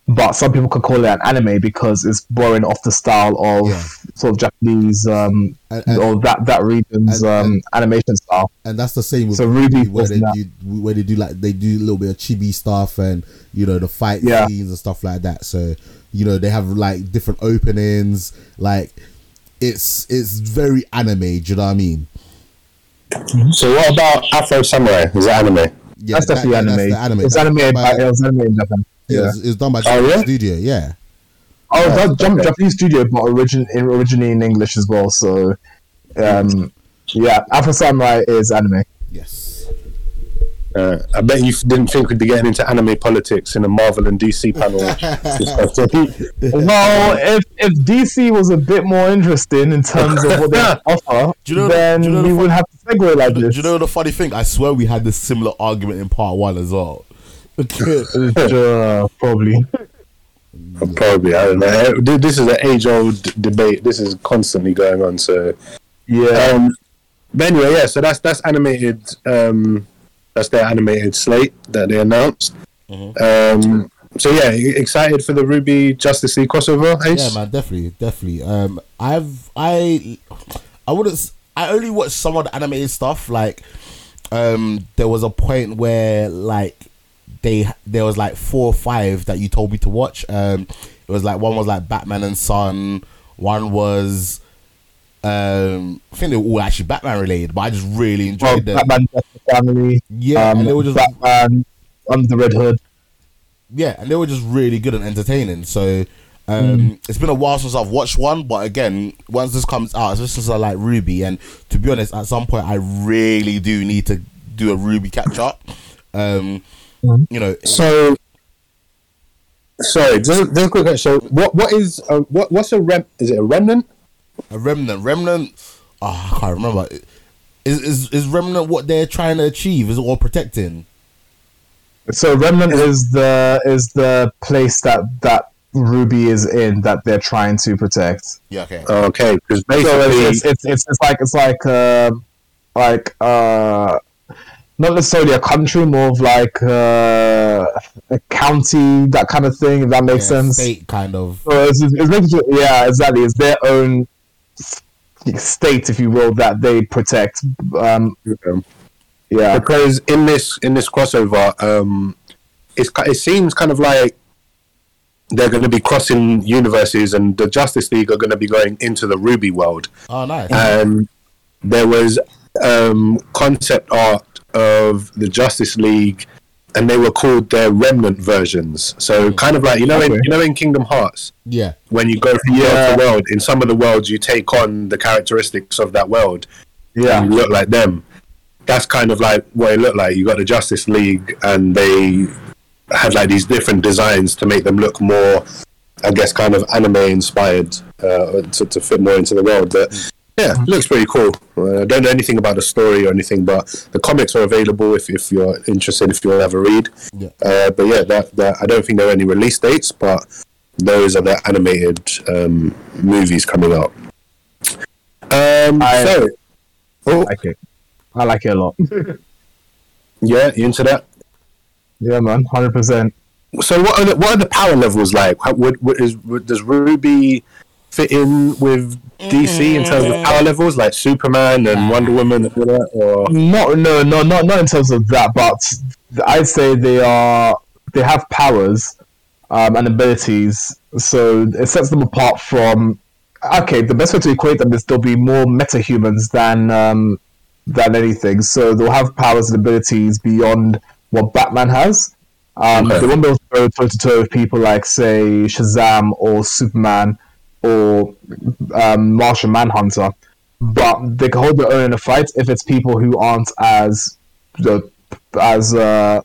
but some people could call it an anime because it's borrowing off the style of Yeah. sort of Japanese um, And- and- or that that region's and- um, animation style. and that's the same with So RWBY where they do where they do like they do a little bit of chibi stuff and you know the fight Yeah. scenes and stuff like that. So you know they have like different openings. Like it's it's very anime. Do you know what I mean? So what about Afro Samurai? Is that anime? Yeah, that's definitely that's anime. the anime. It's That's animated done by, it was animated in Japan. yeah, Yeah. It's, it's done by Oh, yeah? Studio. Yeah. Oh, Oh, that okay. Japanese studio, but origin originally in English as well. So, um, yeah, Afro Samurai is anime. Yes. Uh, I bet you didn't think we'd be getting into anime politics in a Marvel and DC panel. discussion. Well, if if DC was a bit more interesting in terms of what they offer, Do you know- then do you know we fun- would have to segue like Do this. you know the funny thing? I swear we had this similar argument in part one as well. Uh, probably. Probably, I don't know. This is an age-old debate. This is constantly going on. So, Yeah. um, but anyway, yeah. So that's that's animated. Um, that's their animated slate that they announced. Um, so yeah, excited for the RWBY Justice League crossover. Ace? Yeah, man, definitely, definitely. Um, I've I I wouldn't. s- I only watched some of the animated stuff. Like, um, there was a point where like they there was like four or five that you told me to watch. Um, it was like one was like Batman and Son. One was um, I think they were all actually Batman related, but I just really Well, enjoyed them. Batman, Family. Yeah, um, and they were just Batman under the Red Hood. yeah, and they were just really good and entertaining. So um, Mm. it's been a while since I've watched one, but again, once this comes out, especially since I like RWBY, and to be honest, at some point I really do need to do a RWBY catch up. Um, Mm. You know, So, sorry, just, just a quick question. So, what what is a, what what's a rem? Is it a remnant? A remnant, remnant. Oh, I can't remember. Is, is is remnant what they're trying to achieve? Is it all protecting? So Remnant is the is the place that that Ruby is in that they're trying to protect. Yeah, okay. Okay, because So basically, it's, it's, it's, it's like it's like uh, like uh, not necessarily a country, more of like uh, a county, that kind of thing. If that makes Yeah, sense. State kind of. So it's, it's, it's yeah, exactly. It's their own s- state, if you will, that they protect. Um, yeah, because in this in this crossover, um, it's it seems kind of like they're going to be crossing universes, and the Justice League are going to be going into the RWBY world. Oh, nice. Um, there was um, concept art of the Justice League, and they were called their remnant versions. So kind of like you know in you know in Kingdom Hearts yeah, when you go from world to world. In some of the worlds, you take on the characteristics of that world. yeah, and you look like them. That's kind of like what it looked like. You got the Justice League, and they had like these different designs to make them look more, I guess, kind of anime inspired uh, to, to fit more into the world. But yeah, looks pretty cool. Uh, I don't know anything about the story or anything, but the comics are available if, if you're interested, if you'll ever read. Yeah. Uh, but yeah, that, that I don't think there are any release dates, but those are the animated um, movies coming out. Um, I- so, oh, I like it. I like it a lot. yeah, you into that? Yeah, man, hundred percent. So what are the, what are the power levels like? How, what, what is does RWBY fit in with DC in terms of power levels, like Superman and Wonder Woman and that? Or Not no no not not in terms of that, but I'd say they are they have powers um, and abilities, so it sets them apart from. Okay, the best way to equate them is they'll be more metahumans than um, than anything. So they'll have powers and abilities beyond what Batman has. Um, Okay. They won't be able to go toe to toe with people like, say, Shazam or Superman or um, Martian Manhunter, but they can hold their own in a fight if it's people who aren't as the as uh,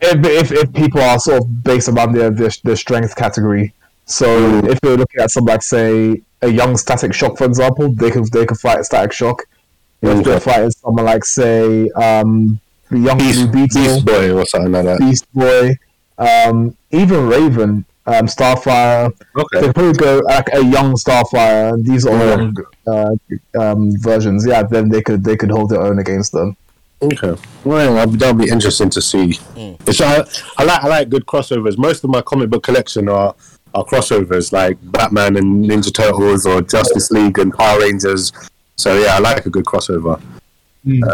if, if if people are sort of based around their their, their strength category. So if you're looking at some like say a young Static Shock, for example, they could they could fight Static Shock. If they're fighting someone like say um, the young Beast, Blue Beetle, Beast Boy or something like that. Beast Boy, um, even Raven, um, Starfire. They Okay. could probably go like a young Starfire. and These are Yeah. young uh, um, versions. Yeah, then they could they could hold their own against them. Okay. Well, that'll be- interesting to see. It's I, I like I like good crossovers. Most of my comic book collection are are crossovers like Batman and Ninja Turtles or Justice League and Power Rangers. So yeah, I like a good crossover.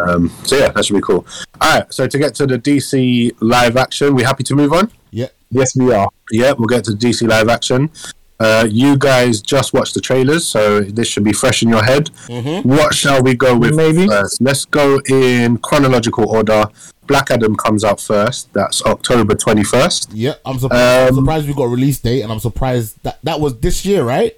Um, so yeah, that should be cool. All right. So to get to the DC live action, we happy to move on? Yeah. Yes, we are. Yeah, we'll get to DC live action. Uh, you guys just watched the trailers, so this should be fresh in your head. What shall we go with Maybe. first? Let's go in chronological order. Black Adam comes out first. That's October 21st. Yeah. I'm surprised, I'm Um, surprised we got a release date, and I'm surprised that that was this year, right?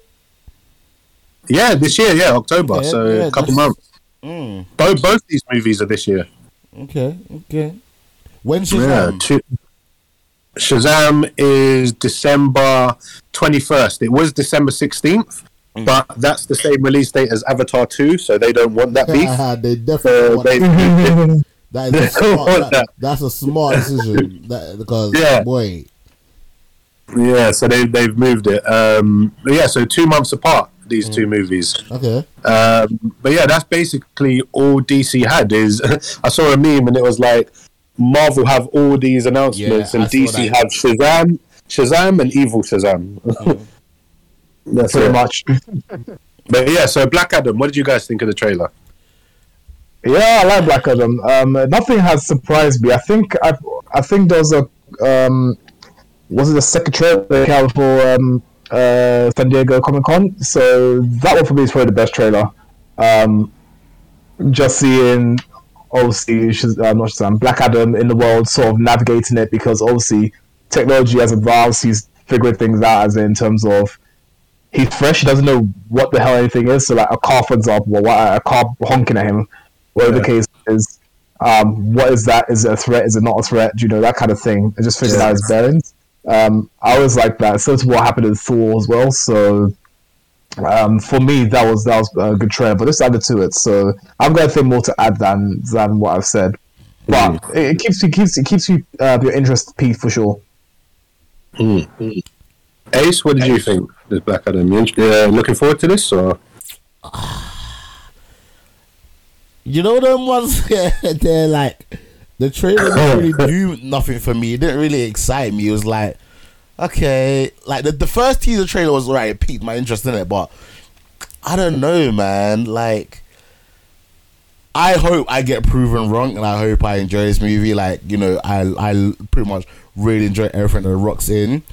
Yeah, this year, yeah, October. Yeah, so yeah, a couple that's- months. Both, both these movies are this year. Okay. Okay. When's Yeah. Shazam? Two, Shazam is December 21st. It was December 16th, Mm. but that's the same release date as Avatar 2, so they don't want that beef. they definitely So want they, that. Is a they smart, that- that. that's a smart decision. That because Yeah. boy, Yeah, so they they've moved it. Um, but yeah, so two months apart these two movies. okay. Um, but yeah, that's basically all DC had. Is I saw a meme and it was like Marvel have all these announcements Yeah, and I DC that. have Shazam, Shazam and Evil Shazam. that's Pretty it. much. But yeah, so Black Adam. What did you guys think of the trailer? Yeah, I like Black Adam. Um, nothing has surprised me. I think I, I think there was a um, was it the second trailer they came out for um, uh, San Diego Comic Con? So that one for me is probably the best trailer. Um, just seeing obviously Shaz- uh, not Shazam, Black Adam in the world, sort of navigating it because obviously technology has advanced. He's figuring things out as in terms of he's fresh. He doesn't know what the hell anything is. So like a car, for example, or what, a car honking at him, whatever the case is. Um, what is that? Is it a threat? Is it not a threat? Do you know that kind of thing? I just figured Yeah. out his bearings. Um, I was like that. So to what happened in Thor as well. So um, for me, that was that was a good trailer. But this added to it. So I've got nothing more to add than than what I've said. But it, it keeps you keeps it keeps you uh, your interest peaked for sure. Ace, what did you think? This Black Adam. You uh, looking forward to this or? You know them ones they're like the trailer didn't really do nothing for me. It didn't really excite me. It was like okay, like the, the first teaser trailer was right. It piqued my interest in it, but I don't know, man. Like I hope I get proven wrong, and I hope I enjoy this movie. Like you know, I I pretty much really enjoy everything that Rock's in,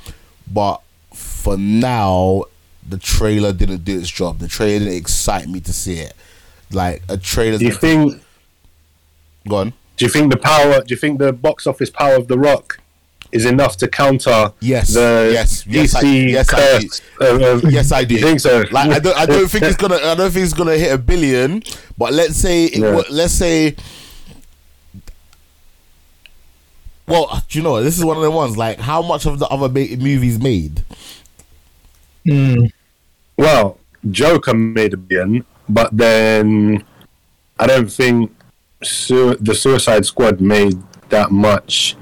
but for now, the trailer didn't do its job. The trailer didn't excite me to see it. Like a trailer. Do you think? Gone. Do you think the power? Do you think the box office power of The Rock is enough to counter Yes, the yes, yes, I- DC yes, curse? of- of- Yes, I do. You think so? Like I don't, I don't think it's gonna, I don't think it's gonna hit a billion. But let's say, it, Yeah. wa- let's say, well, do you know this is one of the ones. Like, how much of the other ma- movies made? Hmm. Well, Joker made a billion, but then I don't think su- the Suicide Squad made that much.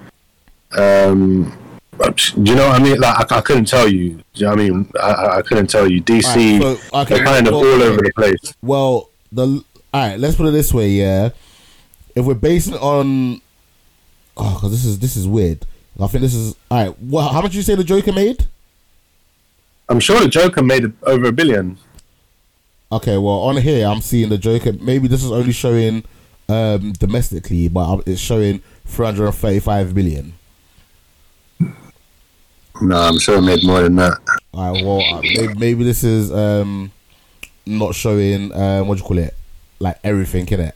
Um, do you know what I mean? Like I, I couldn't tell you. Do you know what I mean? I- I, couldn't tell you. DC, Alright, so- okay, they're kind of well, all over the place. Well, the all right. Let's put it this way. Yeah, if we're basing it on, oh, because this is this is weird. I think this is all right. Well, how much did you say the Joker made? I'm sure the Joker made over a billion. Okay, well, on here I'm seeing the Joker. Maybe this is only showing um, domestically, but it's showing 335 million. No, I'm sure it made more than that. All right, well, uh, maybe, maybe this is um, not showing um, what do you call it, like everything in it.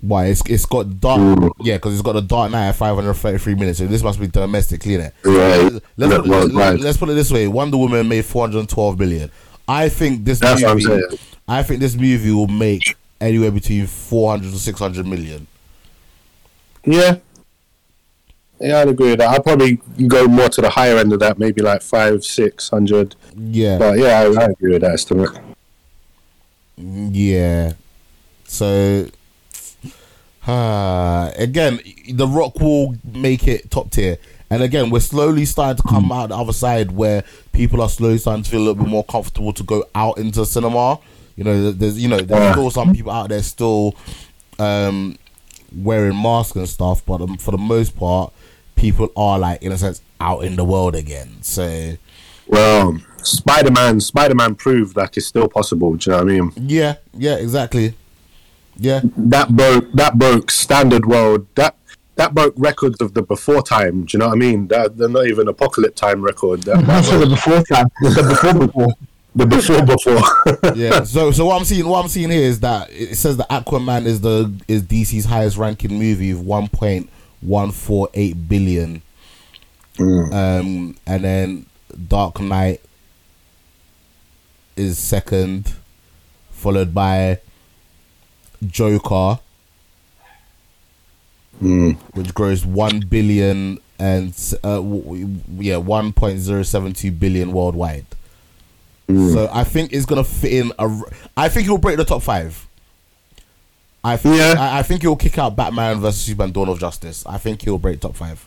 Why it's it's got dark, yeah, because it's got a Dark Knight at 533 minutes. So this must be domestically in it. Right. Let's That put, was let, right. let's put it this way: Wonder Woman made 412 million. I think this That's what I'm movie, saying. I think this movie will make anywhere between 400 to 600 million. Yeah. Yeah, I'd agree with that. I'd probably go more to the higher end of that, maybe like five, six hundred. Yeah, But yeah, I, I agree with that estimate. Yeah. So, uh, again, The Rock will make it top tier. And again, we're slowly starting to come out the other side where people are slowly starting to feel a little bit more comfortable to go out into cinema. You know, there's you know there's still some people out there still um, wearing masks and stuff, but um, for the most part, people are like in a sense out in the world again. So Well, Spider Man, Spider Man proved like it's still possible. Do you know what I mean? yeah, yeah, exactly. Yeah, That broke that broke standard world. That that broke records of the before time. Do you know what I mean? That, they're not even apocalypse time record. That, that That's for the before time. The before before. the before before. yeah. So so what I'm seeing what I'm seeing here is that it says that Aquaman is the is DC's highest ranking movie with 1.148 billion. Um and then Dark Knight is second followed by Joker which grows 1 billion and uh, w- w- yeah 1.072 billion worldwide. So I think it's gonna fit in. A, I think it'll break the top five. I think. Yeah. I, I think he'll kick out Batman versus Superman: Dawn of Justice. I think he'll break top five.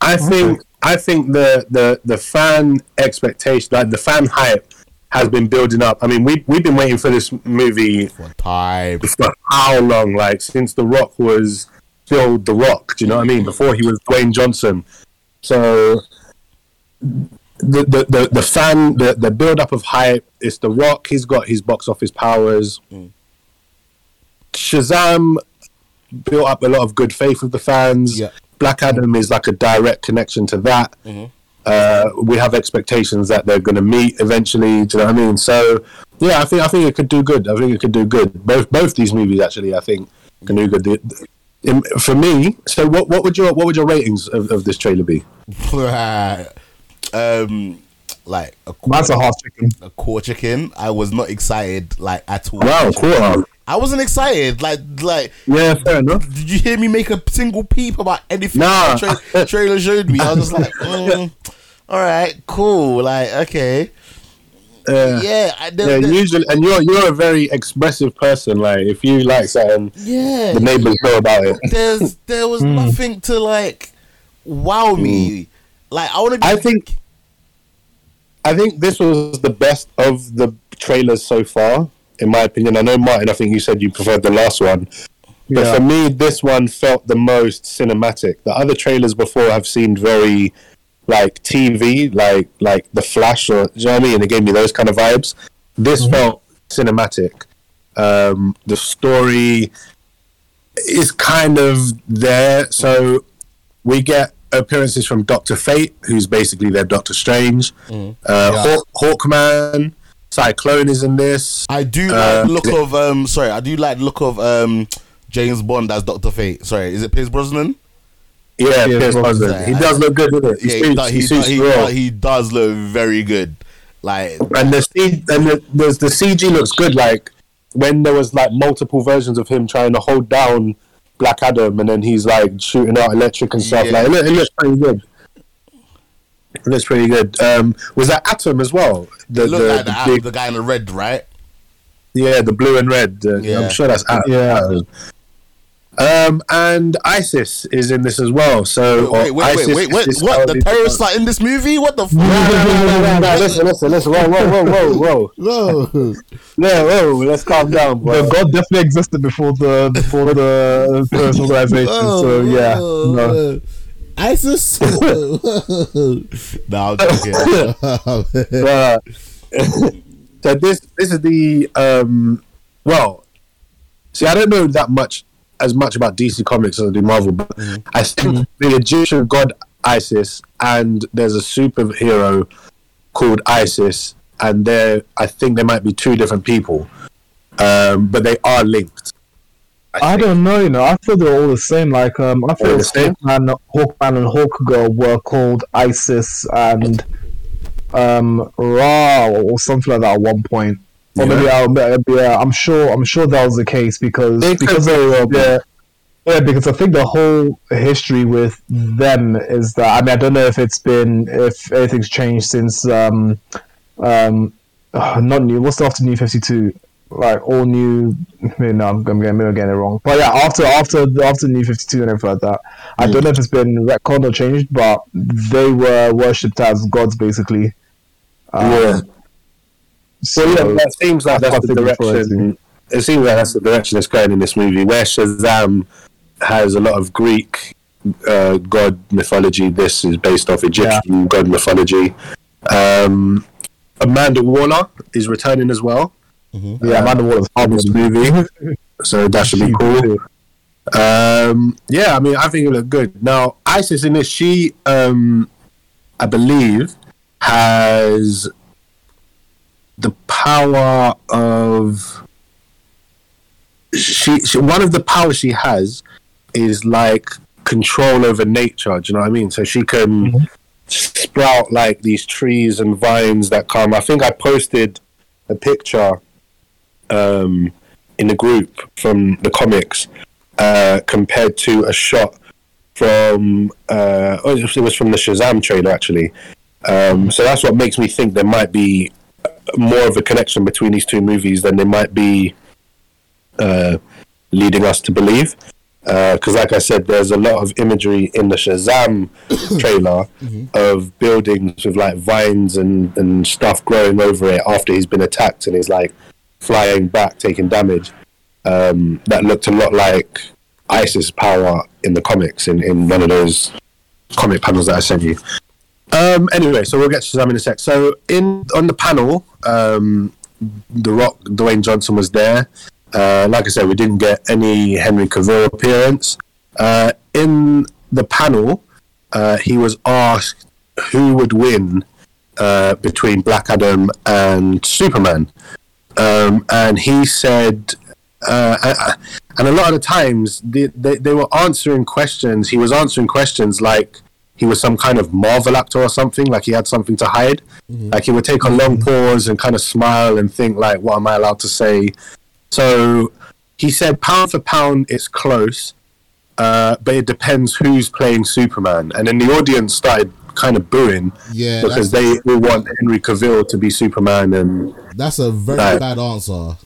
I think I think the the the fan expectation, like the fan hype, has been building up. I mean, we we've been waiting for this movie For time. for how long? Like since The Rock was still The Rock. Do you know what I mean? Before he was Dwayne Johnson. So the the the, the fan the the build up of hype. It's The Rock. He's got his box office powers. Mm. Shazam built up a lot of good faith with the fans. Yeah. Black Adam is like a direct connection to that. Uh, we have expectations that they're going to meet eventually. Do you know what I mean? So yeah, I think I think it could do good. I think it could do good. Both both these movies actually, I think can do good. The- in- For me, so what what would your what would your ratings of, of this trailer be? um, like a That's a quarter, half chicken. a quarter chicken. I was not excited like at all. Wow, quarter. I wasn't excited. Like like. Yeah, fair enough. Did you hear me make a single peep about anything Nah. the tra- trailer showed me? I was just like, mm, all right, cool. Like, okay, Uh, yeah, I, the, yeah, the- usually, and you're you're a very expressive person. Like, if you like something, yeah. the neighbors know about it. There's there was nothing to like wow me. Like I want to. Be, I think, I think this was the best of the trailers so far, in my opinion. I know Martin. I think you said you preferred the last one, but Yeah. for me, this one felt the most cinematic. The other trailers before have seemed very like TV, like like The Flash, or you know what I mean? It gave me those kind of vibes. This felt cinematic. Um, the story is kind of there. So we get appearances from Doctor Fate, who's basically their Doctor Strange. Uh, Hawk, Hawkman, Cyclone is in this. I do like Uh, the look of um. Sorry, I do like look of um. James Bond as Doctor Fate. Sorry, is it Pierce Brosnan? Yeah, Yeah, Pierce well, Brosnan. He does look good, doesn't it? He Yeah, he, suits, does, he he, suits he, does, he does look very good. Like and the C- and the, the the CG looks good. Like when there was like multiple versions of him trying to hold down Black Adam, and then he's like shooting out electric and stuff. Yeah. Like it, look, it looks pretty good. It looks pretty good. Um, was that Atom as well? The, it looked the- like the the, big- the guy in the red, right? yeah, the blue and red. Uh, Yeah. I'm sure that's Atom. Yeah. Um, and ISIS is in this as well. So Wait, or wait, ISIS wait, wait, wait. What? The terrorists are in this movie? What the? F- No, no, no, no, no, listen, listen, listen. Whoa, whoa, whoa, whoa, whoa. no. Yeah, whoa. Let's calm down, boy. The God definitely existed before the before the terrorist organization. so yeah, no. ISIS. no, I'm joking. Uh, so this this is the um well see I don't know that much as much about DC Comics as I do Marvel, but I think the Egyptian god Isis and there's a superhero called Isis and there I think there might be two different people. Um but they are linked. I think. don't know, you know. I thought they were all the same. Like, um, I the same? Hawkman, Hawkman and Hawkgirl were called Isis and um Ra or something like that at one point. Or maybe I'll, yeah, I'm sure. I'm sure that was the case because They because well be. yeah, yeah, because I think the whole history with them is that I mean I don't know if it's been if anything's changed since um um not new. What's after New Fifty Two? Like all new. Maybe no, I'm, I'm getting, maybe I'm getting it wrong. But yeah, after after after New Fifty Two and everything like that, I don't know if it's been retconned or changed, but they were worshipped as gods basically. Um, yeah. So yeah, that seems like that's quite the big for it, direction. It seems like that's the direction it's going in this movie, where Shazam has a lot of Greek uh, god mythology. This is based off Egyptian god mythology. Um, Amanda Waller is returning as well. Yeah, Amanda Waller's in this movie, so that should be cool. Um, yeah, I mean, I think it looked good. Now, Isis in this, she, um, I believe, has the power of. She, she one of the powers she has is like control over nature. Do you know what I mean? So she can sprout like these trees and vines that come. I think I posted a picture um, in the group from the comics uh, compared to a shot from uh, oh, it was from the Shazam trailer actually. Um, so that's what makes me think there might be more of a connection between these two movies than there might be uh, leading us to believe. Because, like I said, there's a lot of imagery in the Shazam trailer of buildings with like vines and, and stuff growing over it after he's been attacked and he's like flying back, taking damage. Um, that looked a lot like Isis power in the comics in, in one of those comic panels that I sent you. Um, anyway, so we'll get to Shazam in a sec. So in on the panel, um, The Rock, Dwayne Johnson was there. Uh, like I said, we didn't get any Henry Cavill appearance. Uh, in the panel, uh, he was asked who would win uh, between Black Adam and Superman, um, and he said, uh, and a lot of the times they, they they were answering questions. He was answering questions like he was some kind of Marvel actor or something, like he had something to hide. Like he would take a long pause and kind of smile and think, like, what am I allowed to say? So he said, pound for pound, it's close, uh, but it depends who's playing Superman. And then the audience started kind of booing Yeah, because they all want Henry Cavill to be Superman. And That's a very Right. bad answer.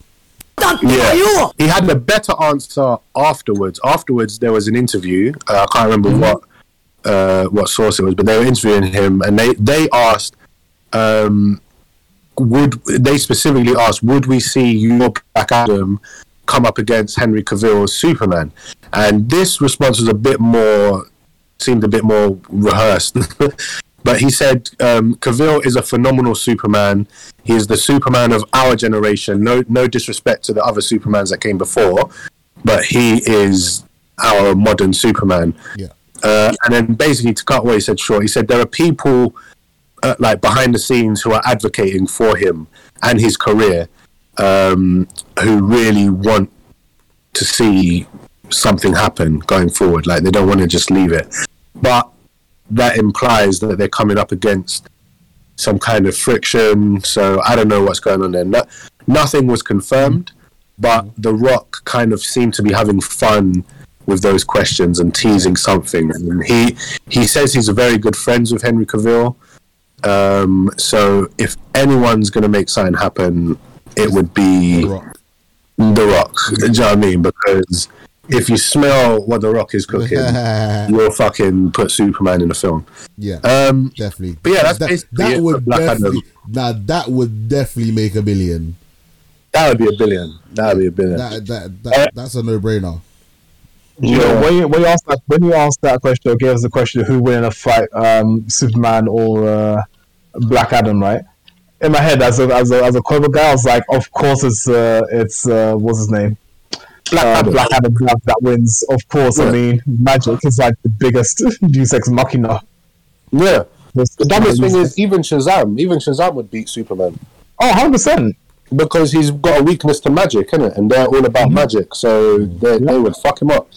yeah, he had a better answer afterwards. Afterwards, there was an interview. Uh, I can't remember what uh, what source it was, but they were interviewing him, and they they asked, um, would they specifically asked, would we see your Black Adam come up against Henry Cavill's Superman? And this response was a bit more seemed a bit more rehearsed. but he said um, Cavill is a phenomenal Superman. He is the Superman of our generation. No, no disrespect to the other Supermans that came before, but he is our modern Superman. Yeah. Uh, and then basically to cut what he said short, he said there are people uh, like behind the scenes who are advocating for him and his career, um, who really want to see something happen going forward. Like they don't want to just leave it, but that implies that they're coming up against some kind of friction. So I don't know what's going on there. No, nothing was confirmed, but The Rock kind of seemed to be having fun with those questions and teasing something. And he he says he's a very good friends with Henry Cavill. Um, so if anyone's going to make something happen, it would be Rock. The Rock. Do you know what I mean? Because if you smell what The Rock is cooking, you'll fucking put Superman in the film. yeah, Um, definitely. but yeah, that's that, basically that would for Black Adam. definitely. Now that would definitely make a billion. that would be a billion. That would be a billion. That that, that that's a no brainer. You know, when you, when you ask that when you ask that question or give us the question of who win in a fight, um, Superman or uh, Black Adam, right? In my head, as a as a as a comic guy, I was like, of course it's uh, it's uh, what's his name, Black um, Adam. Black Adam that, that wins. Of course, I mean, Magic is like the biggest Deus Ex Machina. Yeah. The dumbest thing is even Shazam, even Shazam would beat Superman oh, 100 percent. because he's got a weakness to magic, innit? And they're all about mm-hmm. magic, so they, they would fuck him up.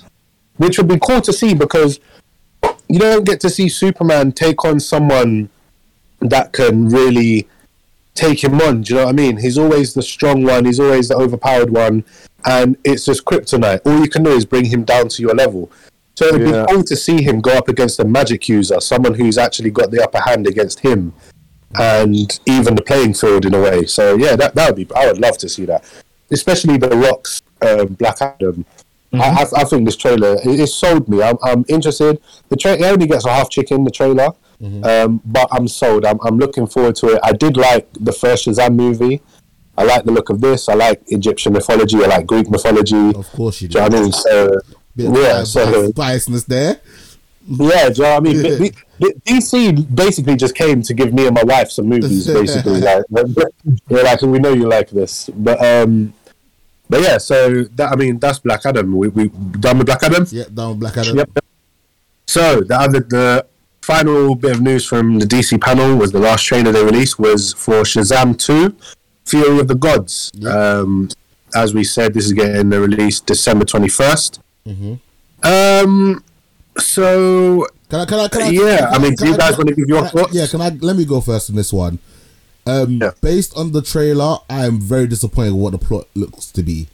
Which would be cool to see because you don't get to see Superman take on someone that can really take him on. Do you know what I mean? He's always the strong one. He's always the overpowered one, and it's just kryptonite. All you can do is bring him down to your level. So it'd Yeah. be cool to see him go up against a magic user, someone who's actually got the upper hand against him, and even the playing field in a way. So yeah, that that would be. I would love to see that, especially the Rock's um, Black Adam. I, I, I think this trailer it, it sold me. I'm, I'm interested. The tra- it only gets a half chicken. The trailer, um, but I'm sold. I'm, I'm looking forward to it. I did like the first Shazam movie. I like the look of this. I like Egyptian mythology. I like Greek mythology. Of course you Do you know what I mean? So Bit yeah, so biasness there. yeah, do you know what I mean? DC basically just came to give me and my wife some movies, basically. like, they're like, we know you like this, but um, but yeah. So that I mean, that's Black Adam. We we done with Black Adam. Yeah, down with Black Adam. Yep. So the other the final bit of news from the DC panel was the last trailer they released was for Shazam Two, Fury of the Gods. Um, as we said, this is getting the release December twenty Um. So Can I? Can I? Can I Yeah, can I mean, do you guys wanna give your thoughts? Yeah, can I? Let me go first in this one. Um, Yeah. Based on the trailer, I am very disappointed with what the plot looks to be.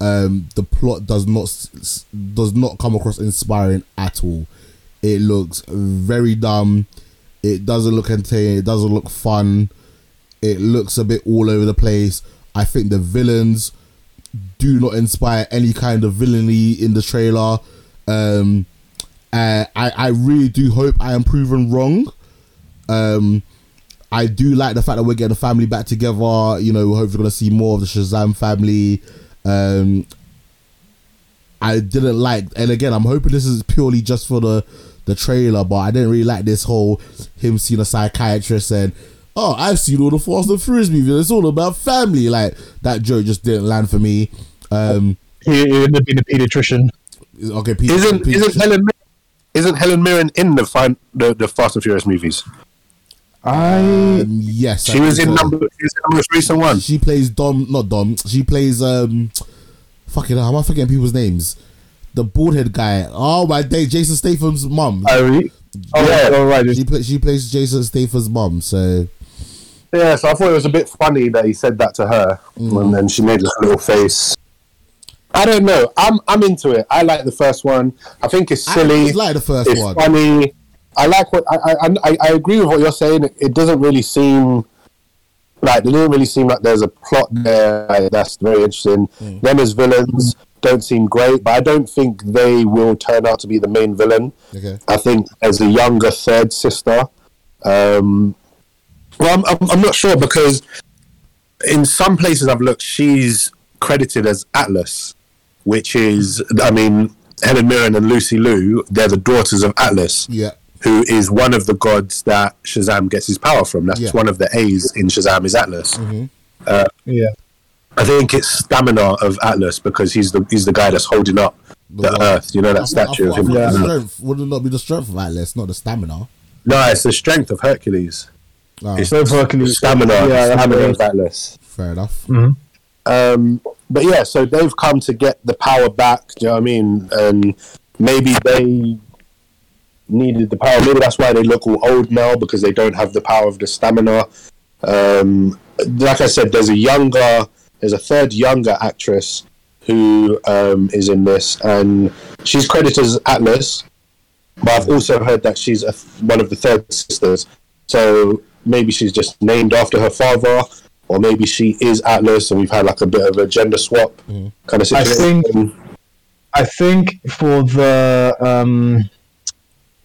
Um, the plot does not does not come across inspiring at all. It looks very dumb. It doesn't look entertaining. It doesn't look fun. It looks a bit all over the place. I think the villains do not inspire any kind of villainy in the trailer. Um, uh, I I really do hope I am proven wrong. Um, I do like the fact that we're getting the family back together. You know, we're hopefully going to see more of the Shazam family. Um, I didn't like, and again, I'm hoping this is purely just for the the trailer, but I didn't really like this whole him seeing a psychiatrist and oh, I've seen all the Fast and Furious movies. It's all about family. Like that joke just didn't land for me. Um, He, he ended up being a pediatrician. okay, Peter, isn't Peter- isn't Helen isn't Helen Mirren in the fin- the, the Fast and Furious movies? I um, yes, I She was in so. number. She was in the most recent one. She plays Dom, not Dom. She plays um, fucking. How am I forgetting people's names? The bald head guy. Oh my day, Jason Statham's mum. I re- oh Yeah. yeah, all right. She play, she plays Jason Statham's mum. So Yeah, so I thought it was a bit funny that he said that to her, and then she made this little face. I don't know. I'm I'm into it. I like the first one. I think it's silly. just like the first it's one. funny. I like what I, I I I agree with what you're saying. It, it doesn't really seem like it doesn't really seem like there's a plot there like, that's very interesting. Mm. Them as villains don't seem great, but I don't think they will turn out to be the main villain. Okay. I think as a younger third sister. Um, well, I'm, I'm, I'm not sure because in some places I've looked, she's credited as Atlas, which is, I mean, Helen Mirren and Lucy Liu, they're the daughters of Atlas, Yeah. who is one of the gods that Shazam gets his power from. That's Yeah. one of the A's in Shazam is Atlas. Mm-hmm. Uh, yeah. I think it's stamina of Atlas because he's the he's the guy that's holding up the, The- earth. You know I that thought- I statue thought- of him. I thought holding strength would it not be the strength of Atlas, not the stamina. No, it's the strength of Hercules. Oh, It's So Hercules- stamina, Yeah, stamina what it of is. Atlas. fair enough. Um, but yeah, so they've come to get the power back. Do you know what I mean? And maybe they needed the power. Maybe that's why they look all old now because they don't have the power of the stamina. Um, like I said, there's a younger, there's a third younger actress who um, is in this, and she's credited as Atlas. But I've also heard that she's a, one of the third sisters. So maybe she's just named after her father, or maybe she is Atlas, and we've had like a bit of a gender swap kind of situation. I think- I think for the um,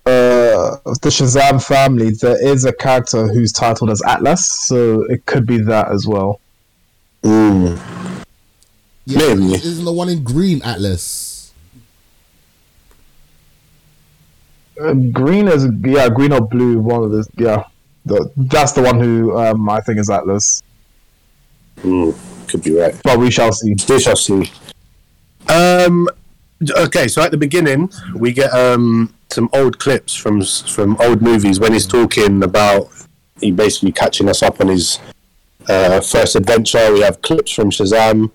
uh, the Shazam family, there is a character who's titled as Atlas, so it could be that as well. Mm. Yeah, Maybe. Isn't the one in green Atlas? Um, green is yeah, green or blue. One of the yeah, the, that's the one who um, I think is Atlas. Hmm, could be right. But we shall see. We shall see. Um. Okay, so at the beginning we get um some old clips from from old movies when he's talking about he basically catching us up on his uh, first adventure. We have clips from Shazam.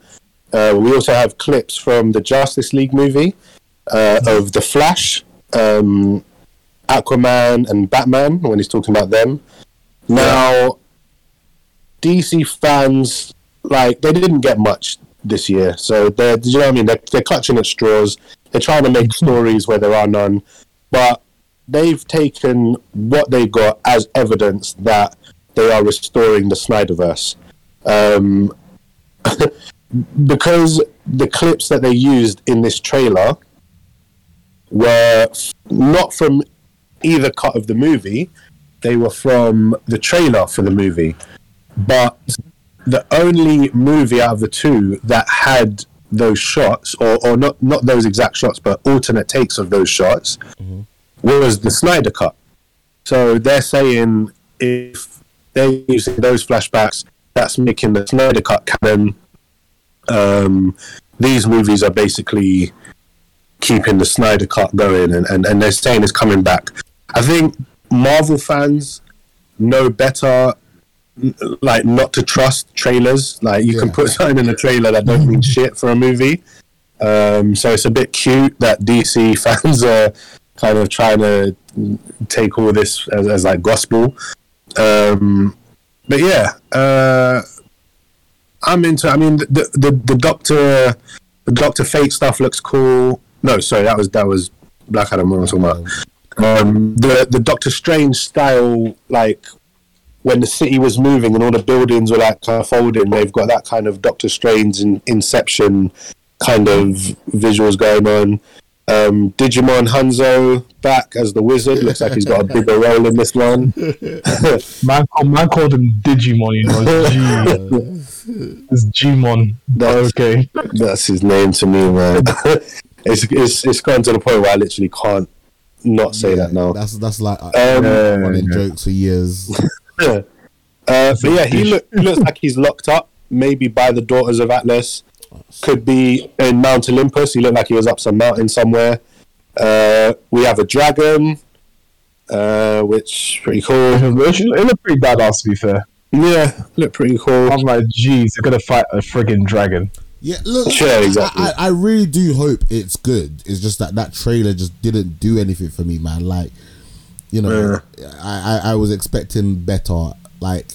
Uh, we also have clips from the Justice League movie uh, of the Flash, um, Aquaman, and Batman when he's talking about them. Now, DC fans like they didn't get much this year, so they're you know what I mean. They're, they're clutching at straws. They're trying to make stories where there are none, but they've taken what they got as evidence that they are restoring the Snyderverse. Um, because the clips that they used in this trailer were not from either cut of the movie, they were from the trailer for the movie. But the only movie out of the two that had those shots, or, or not, not those exact shots, but alternate takes of those shots, was the Snyder Cut. So they're saying if they're using those flashbacks, that's making the Snyder Cut canon. Um, these movies are basically keeping the Snyder Cut going, and, and, and they're saying it's coming back. I think Marvel fans know better, like not to trust trailers. Like you can put something in a trailer that don't mean shit for a movie. Um, so it's a bit cute that DC fans are kind of trying to take all this as, as like gospel. Um, but yeah, uh, I'm into. I mean, the the the Doctor the Doctor Fate stuff looks cool. No, sorry, that was that was Black Adam. What am talking about? Um, the the Doctor Strange style, like when the city was moving and all the buildings were like kind of folding. They've got that kind of Doctor Strange and Inception kind of visuals going on. Um, Digimon Hounsou back as the wizard. Looks like he's got a bigger role in this one. Man, called- man called him Digimon. You know, G. it's Djimon. That's- okay. That's his name to me, man. it's, it's it's gotten to the point where I literally can't not say that now. That's that's like uh, Um, running jokes for years. Uh, but yeah, he, look, looks like he's locked up, maybe by the Daughters of Atlas. Could be in Mount Olympus. He looked like he was up some mountain somewhere. Uh, we have a dragon, uh, which pretty cool. It looked- it looked pretty badass, to be fair. Yeah, look pretty cool. I'm like, geez, they're gonna fight a friggin' dragon. Yeah, look, Sure, I- exactly. I, I really do hope it's good. It's just that that trailer just didn't do anything for me, man. Like, you know, I, I I was expecting better. Like,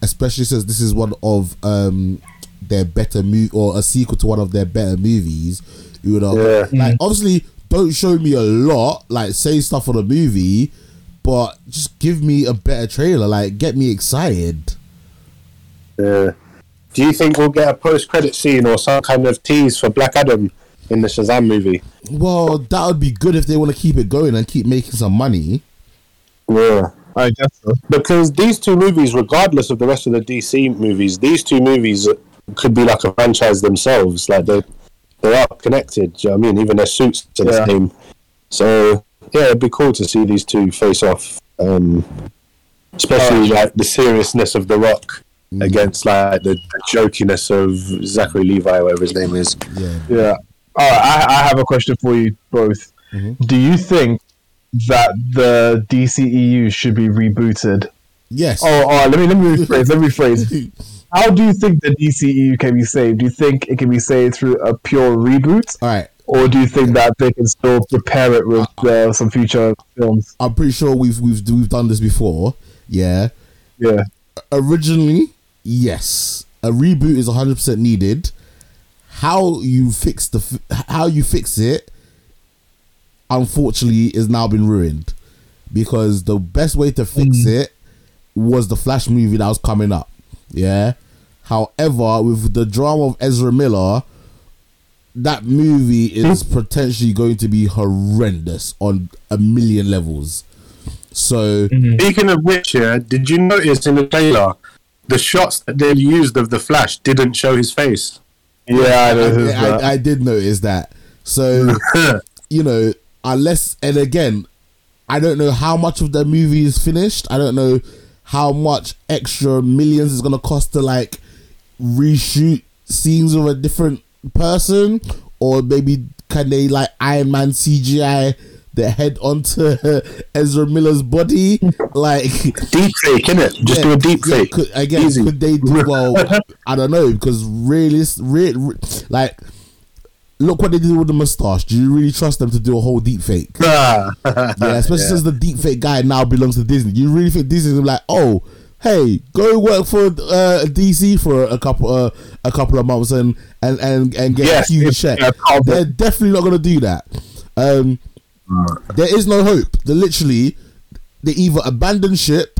especially since this is one of um their better movie or a sequel to one of their better movies. You know, Yeah. like obviously don't show me a lot. Like, say stuff for the movie, but just give me a better trailer. Like, get me excited. Uh, do you think we'll get a post-credit scene or some kind of tease for Black Adam in the Shazam movie? Well, that would be good if they want to keep it going and keep making some money. Yeah. I guess so. because these two movies, regardless of the rest of the DC movies, these two movies could be like a franchise themselves. Like they they are connected. Do you know what I mean? Even their suits are the Yeah. same. So yeah, it'd be cool to see these two face off. Um, especially like the seriousness of The Rock Mm. against like the, the jokiness of Zachary Levi, whatever his name is. Yeah. Yeah. All right, I, I have a question for you both. Mm-hmm. Do you think that the DCEU should be rebooted? Yes. Oh, all right, let me let me rephrase. Let me rephrase. How do you think the DCEU can be saved? Do you think it can be saved through a pure reboot, All right. or do you think that they can still prepare it with uh, uh some future films? I'm pretty sure we've we've we've done this before. Yeah. Yeah. Originally, yes, a reboot is 100 percent needed. How you fix the f- how you fix it, unfortunately, is now been ruined because the best way to fix mm. it was the Flash movie that was coming up. Yeah. However, with the drama of Ezra Miller, that movie is potentially going to be horrendous on a million levels. So mm-hmm. Speaking of which, yeah, did you notice in the trailer the shots that they used of the Flash didn't show his face? Yeah, I I, I. I did notice that. So you know, unless and again, I don't know how much of the movie is finished. I don't know how much extra millions is gonna cost to like reshoot scenes of a different person, or maybe can they like Iron Man CGI the head onto Ezra Miller's body? Like Deep fake, innit? Just yeah, do a deep yeah, fake. Could, again, Easy. could they do well? I don't know because really, re, re- like, look what they did with the mustache. Do you really trust them to do a whole deep fake? Yeah, especially since the deep fake guy now belongs to Disney. You really think Disney's like, oh, hey, go work for uh, DC for a couple uh, a couple of months and and and, and get Yes, a huge check? yeah, They're definitely not gonna do that. Um, there is no hope. They literally they either abandon ship,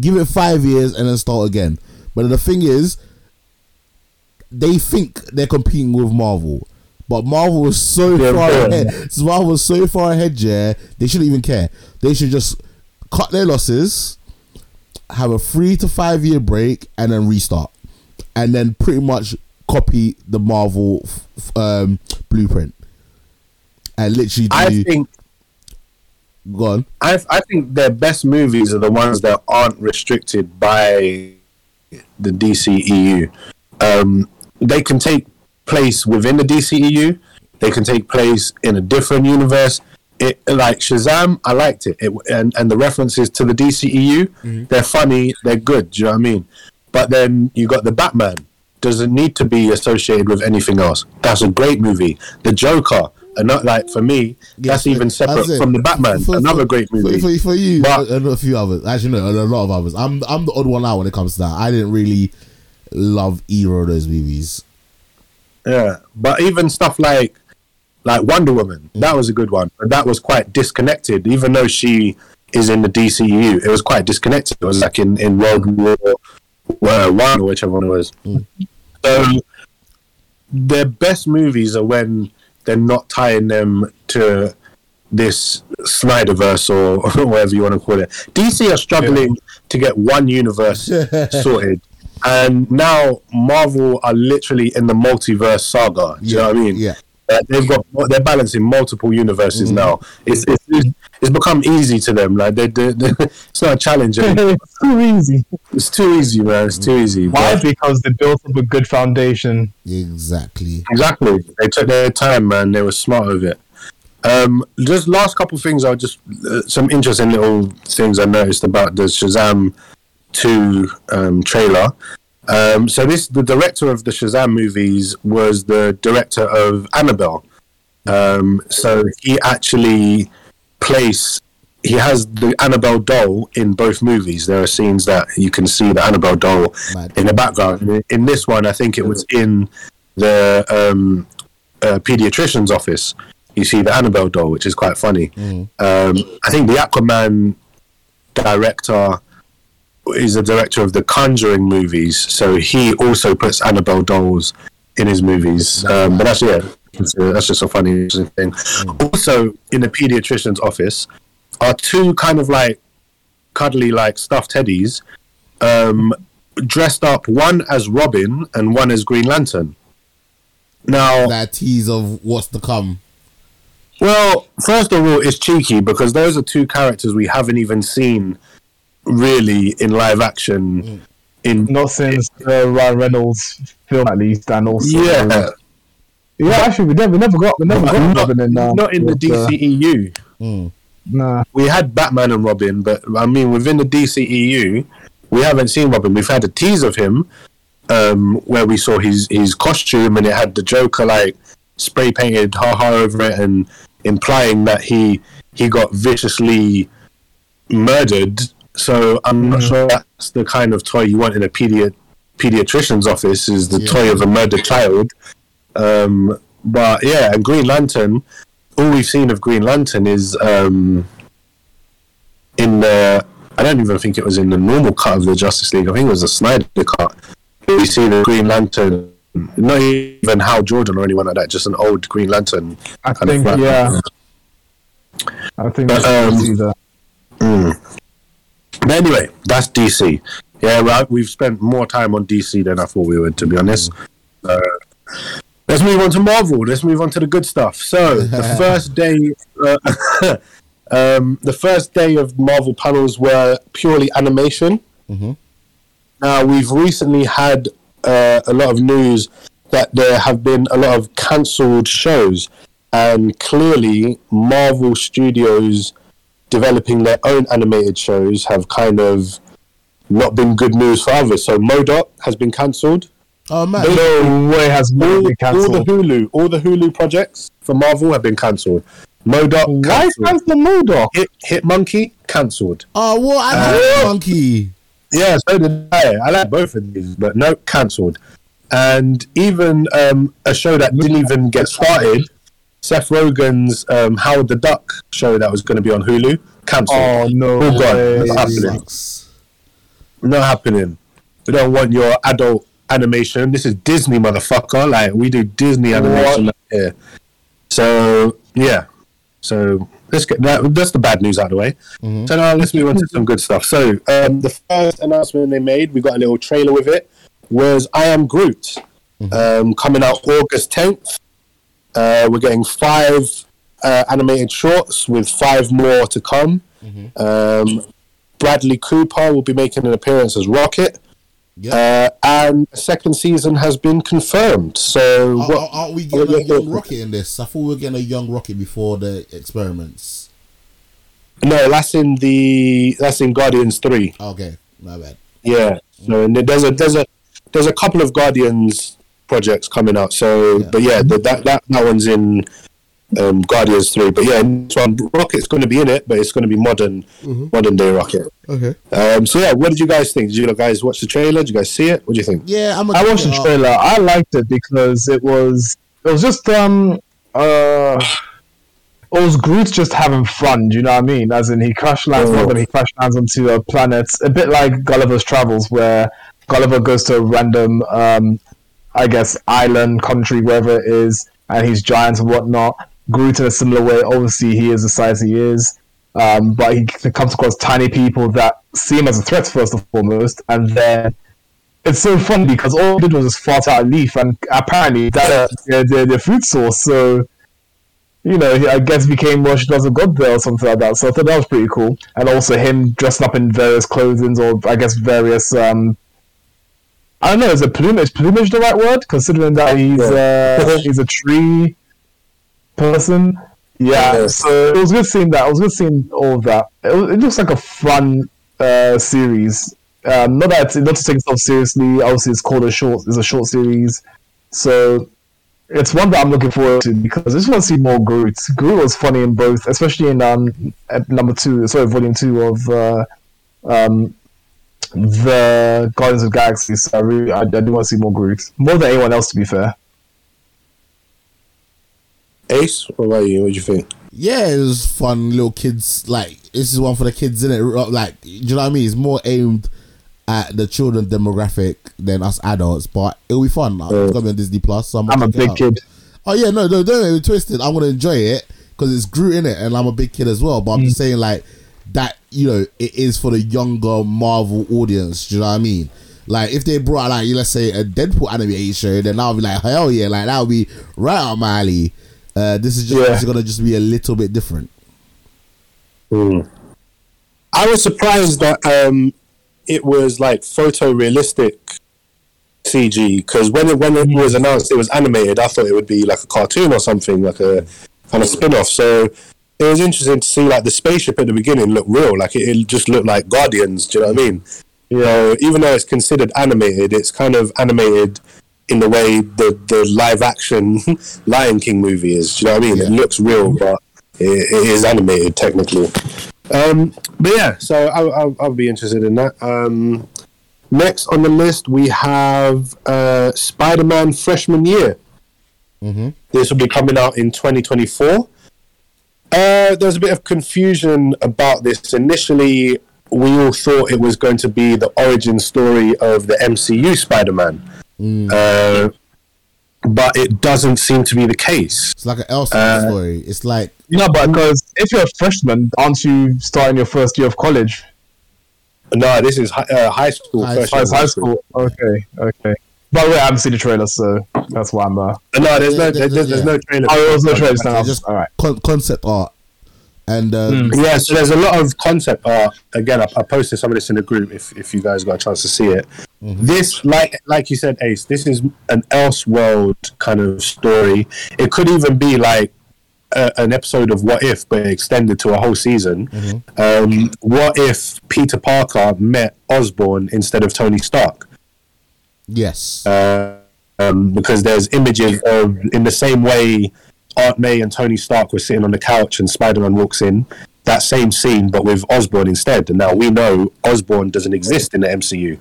give it five years, and then start again. But the thing is, they think they're competing with Marvel. But Marvel is so far ahead. Marvel was so far ahead, yeah. They shouldn't even care. They should just cut their losses, have a three to five year break, and then restart, and then pretty much copy the Marvel f- f- um, blueprint, and literally do. I think go on. I, I think their best movies are the ones that aren't restricted by the DCEU. Um, they can take place within the DCEU. They can take place in a different universe. It like Shazam, I liked it. it and and the references to the DCEU, they're funny, they're good. Do you know what I mean? But then you got the Batman. Doesn't need to be associated with anything else. That's a great movie. The Joker, and not like for me, that's even separate it. from the Batman. For- another for- great movie. For, for, you But- and a few others. Actually, no, and a lot of others. I'm I'm the odd one out when it comes to that. I didn't really love either of those movies. Yeah, but even stuff like like Wonder Woman, that was a good one, but that was quite disconnected. Even though she is in the DCU, it was quite disconnected. It was like in in World War uh, One or whichever one it was. So their best movies are when they're not tying them to this Snyderverse or whatever you want to call it. DC are struggling to get one universe sorted. And now Marvel are literally in the multiverse saga. Do you know what I mean? Yeah. They've got they're balancing multiple universes now. It's, it's it's become easy to them. Like they, they, they it's not a challenge. anymore. it's too easy. it's too easy, man. It's too easy. Why? But- Because they built up a good foundation. Exactly. Exactly. They took their time, man. They were smart with it. Um, just last couple things. I'll just uh, some interesting little things I noticed about the Shazam two um, trailer. Um, so this the director of the Shazam movies was the director of Annabelle. Um, so he actually plays. He has the Annabelle doll in both movies. There are scenes that you can see the Annabelle doll Mad. in the background. In- this one, I think it was in the um, uh, pediatrician's office. You see the Annabelle doll, which is quite funny. Um, I think the Aquaman director is the director of the Conjuring movies, so he also puts Annabelle dolls in his movies. Um, but that's yeah, that's, uh, that's just a funny interesting thing. Also, in the pediatrician's office are two kind of like cuddly like stuffed teddies, um, dressed up one as Robin and one as Green Lantern. Now, That tease of what's to come. well, first of all, it's cheeky because those are two characters we haven't even seen really in live action. In Not since uh, Ryan Reynolds film, at least, and also yeah, yeah. Actually, we never, we never got, we never got not, Robin in, uh, not in the with, uh, DCEU. Nah, We had Batman and Robin, but I mean within the DCEU, we haven't seen Robin. We've had a tease of him um, where we saw his his costume and it had the Joker like spray painted ha ha over it and implying that he he got viciously murdered. So I'm not sure that's the kind of toy you want in a pedi- pediatrician's office is the toy of a murdered child. Um, but yeah, and Green Lantern, all we've seen of Green Lantern is um, in the. I don't even think it was in the normal cut of the Justice League. I think it was the Snyder cut. We see the Green Lantern, not even Hal Jordan or anyone like that, just an old Green Lantern. I think yeah, I think But, that's um, see that. But anyway, that's DC. Yeah, well, we've spent more time on DC than I thought we would, to be honest. Uh, let's move on to Marvel. Let's move on to the good stuff. So, the first day, uh, Um, the first day of Marvel panels were purely animation. Now we've recently had uh, a lot of news that there have been a lot of cancelled shows, and clearly Marvel Studios developing their own animated shows have kind of not been good news for others. So MODOK has been cancelled. Oh man, No way has All, been all the. Hulu, all the Hulu projects for Marvel have been cancelled. MODOK Why cancelled. cancel MODOK? Hit, Hit Monkey cancelled. oh what? I like monkey. Yeah, so did I. I like both of these, but no, cancelled. And even um, a show that didn't even get started, Seth Rogen's um, Howard the Duck show that was going to be on Hulu, cancelled. Oh no All gone. Not happening. Not happening. We don't want your adult animation. This is Disney, motherfucker. Like we do Disney animation up here. So yeah. So let's get that. That's the bad news out of the way. So now let's move on to some good stuff. So um, the first announcement they made, we got a little trailer with it, was I Am Groot, um, coming out August tenth. Uh, we're getting five uh, animated shorts with five more to come. Um, Bradley Cooper will be making an appearance as Rocket. Yeah. Uh, and a second season has been confirmed. So, Are, what, are, are we getting are a young thoughts? rocket in this? I thought we were getting a young rocket before the experiments. no, that's in the that's in Guardians three. Okay, my bad. Yeah. So and there's a there's a there's a couple of Guardians projects coming out. So, Yeah. but yeah, the, that that that one's in um, Guardians three. But yeah, this one Rocket's going to be in it, but it's going to be modern modern day Rocket. Okay. Um, so yeah, what did you guys think? Did you guys watch the trailer? Did you guys see it? What do you think? Yeah, I'm. A, I watched the uh, trailer. I liked it because it was it was just um uh it was Groot just having fun. Do you know what I mean? As in, he crash lands. Oh. Not that he crash lands onto a planet, a bit like Gulliver's Travels, where Gulliver goes to a random, um, I guess, island, country, wherever it is, and he's giant and whatnot. Groot in a similar way. Obviously, he is the size he is, um, but he comes across tiny people that see him as a threat first and foremost, and then it's so funny because all he did was just fart out a leaf, and apparently that their, their, their food source. So, you know, he, I guess became worshipped as a god there or something like that. So I thought that was pretty cool, and also him dressing up in various clothing or I guess various. um I don't know. Is it plumage? Plumage the right word? Considering that he's uh, he's a tree person. Yeah, so it was good seeing that. It was good seeing all of that. It, was- it looks like a fun uh, series. Um, not that not to take itself seriously. Obviously, it's called a short. It's a short series, so it's one that I'm looking forward to because I just want to see more Groot. Groot was funny in both, especially in um number two, sorry, volume two of uh, um the Guardians of the Galaxy. So I really, I, I do want to see more Groot, more than anyone else, to be fair. Ace, what about you? What do you think? Yeah, it was fun. Little kids, like this is one for the kids, isn't it? Like, do you know what I mean? It's more aimed at the children demographic than us adults, but it'll be fun. It's oh. gonna be on Disney Plus. So I'm, I'm a big kid. Oh yeah, no, no, don't get me twisted. I'm gonna enjoy it because it's Groot in it, and I'm a big kid as well. But I'm mm. just saying, like that, you know, it is for the younger Marvel audience. Do you know what I mean? Like if they brought like let's say a Deadpool animated show, then I'll be like, hell yeah, like that would be right up my alley. Uh, this is just Yeah. it's gonna just be a little bit different. I was surprised that um, it was like photorealistic CG because when it when it was announced it was animated, I thought it would be like a cartoon or something, like a kind of spin off. So it was interesting to see like the spaceship at the beginning look real, like it, it just looked like Guardians. Do you know what I mean? You know, even though it's considered animated, it's kind of animated in the way the the live action Lion King movie is. Do you know what I mean? It looks real, but it, it is animated technically. Um, but yeah, so I'll, I'll, I'll be interested in that. Um, next on the list, we have uh, Spider Man Freshman Year. Mm-hmm. This will be coming out in 2024. Uh, there's a bit of confusion about this. Initially, we all thought it was going to be the origin story of the MCU Spider Man. Uh, but it doesn't seem to be the case. It's like an Elsa Uh, story. It's like No, but because if you're a freshman, aren't you starting your first year of college? No, this is hi- uh, high school. High first school. year Oh, high school. Okay, okay. By the way, I haven't seen the trailer, so that's why I'm. Uh... No, there's no, There- there's, there- there's yeah. no trailer. Oh, there was no trailer. it's No, just all right. con- concept art. And um, Yeah, so there's a lot of concept art. Again, I, I posted some of this in the group if, if you guys got a chance to see it. This, like like you said, Ace, this is an Elseworld kind of story. It could even be like a, an episode of What If, but extended to a whole season. Um, what if Peter Parker met Osborn instead of Tony Stark? Yes, Uh, um, because there's images of in the same way Aunt May and Tony Stark were sitting on the couch and Spider-Man walks in. That same scene, but with Osborn instead. And now we know Osborn doesn't exist in the MCU.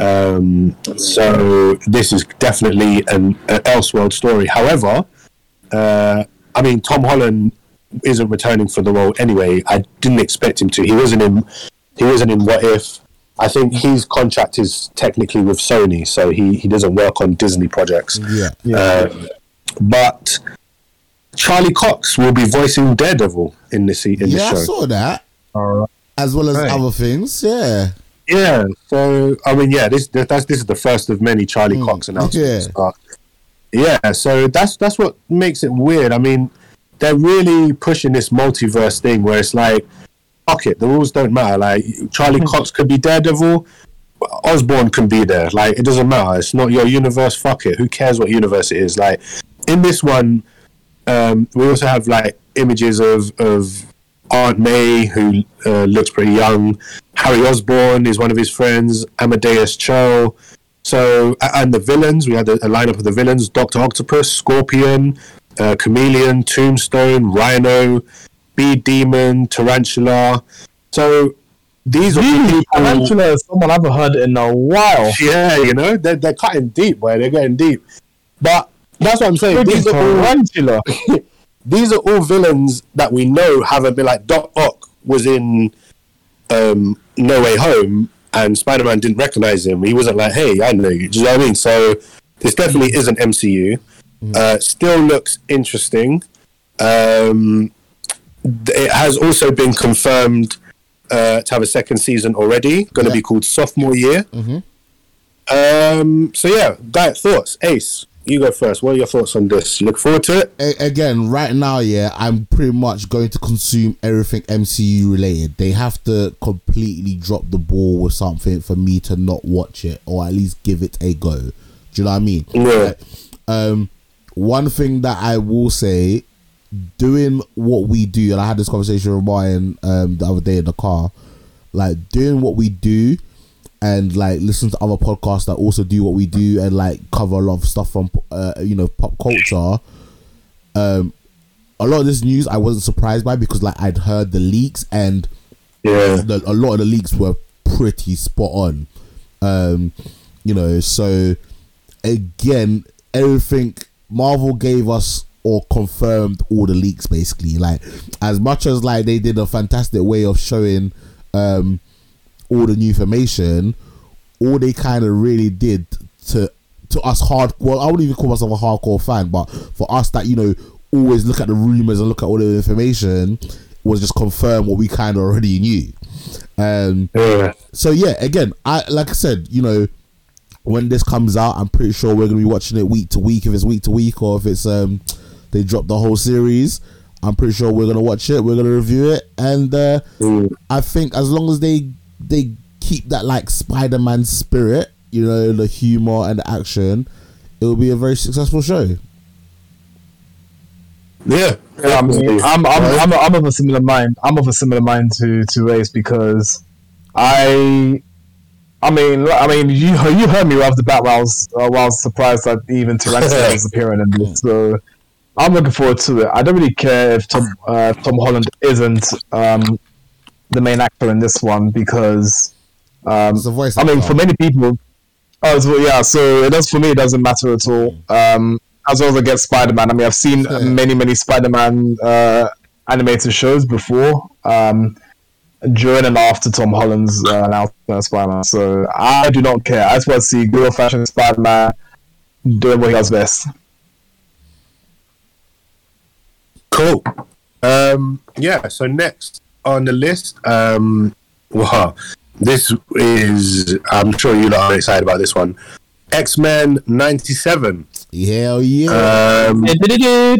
Um, so this is definitely an, an Elseworld story. However, uh, I mean, Tom Holland isn't returning for the role anyway. I didn't expect him to. He wasn't in. He wasn't in What If. I think his contract is technically with Sony, so he, he doesn't work on Disney projects. yeah, Um, but Charlie Cox will be voicing Daredevil in this in this yeah. I show. saw that Alright. as well as Right. other things. Yeah, Yeah, so I mean, yeah, this that's this is the first of many Charlie Mm, Cox announcements. yeah. But yeah, so that's that's what makes it weird. I mean, they're really pushing this multiverse thing where it's like, fuck it, the rules don't matter. Like Charlie Cox could be Daredevil, Osborn can be there. Like it doesn't matter. It's not your universe. Fuck it. Who cares what universe it is? Like in this one, um, we also have like images of of Aunt May who uh, looks pretty young. Harry Osborn is one of his friends. Amadeus Cho. So and the villains, we had a, a lineup of the villains: Doctor Octopus, Scorpion, uh, Chameleon, Tombstone, Rhino, Speed Demon, Tarantula. So these are Really, people. Tarantula is someone I haven't heard in a while. Yeah, you know they're they're cutting deep, boy. They're getting deep. But that's what I'm saying. These are all Tarantula. these are all villains that we know haven't been like Doc Ock was in um, No Way Home and Spider Man didn't recognize him. He wasn't like, hey, I know you. Do you know what I mean? So this definitely isn't MCU. Uh, still looks interesting. Um, it has also been confirmed uh, to have a second season already. Going to Yeah. be called Sophomore Year. Um, so yeah, diet thoughts. Ace, you go first. What are your thoughts on this? You look forward to it? A- again, right now, yeah, I'm pretty much going to consume everything MCU related. They have to completely drop the ball with something for me to not watch it or at least give it a go. Do you know what I mean? Yeah. Like, um, one thing that I will say, doing what we do, and I had this conversation with Ryan um, the other day in the car, like doing what we do and like listen to other podcasts that also do what we do and like cover a lot of stuff from uh, you know pop culture um a lot of this news i wasn't surprised by because like i'd heard the leaks and Yeah. the, a lot of the leaks were pretty spot on um you know so again everything marvel gave us or confirmed all the leaks basically like as much as like they did a fantastic way of showing um all the new information all they kind of really did to to us hard well i wouldn't even call myself a hardcore fan but for us that you know always look at the rumors and look at all the information was just confirm what we kind of already knew um Yeah. so yeah again i like i said you know when this comes out i'm pretty sure we're gonna be watching it week to week if it's week to week or if it's um they dropped the whole series i'm pretty sure we're gonna watch it we're gonna review it and uh Mm. i think as long as they they keep that like spider-man spirit you know the humor and the action it'll be a very successful show Yeah. Yeah, I mean, I'm, I'm, I'm, I'm of a similar mind. I'm of a similar mind to to Ace because I, I mean, I mean, you you heard me right off the bat while I was, uh, while I was surprised that even Tarantula was appearing in this. So I'm looking forward to it. I don't really care if Tom uh, Tom Holland isn't um, the main actor in this one because um, it's a voice I mean, for many people, oh, yeah. So it does for me. It doesn't matter at all. Um, as well as I get Spider Man. I mean, I've seen Yeah. many, many Spider Man uh, animated shows before, um, during and after Tom Holland's uh, announcement of Spider Man. So I do not care. I just want to see good old fashioned Spider Man doing what he does best. Cool. Um, yeah. So next on the list, um, wow, this is. I'm sure you lot are excited about this one. X Men '97. hell yeah Um, Do do do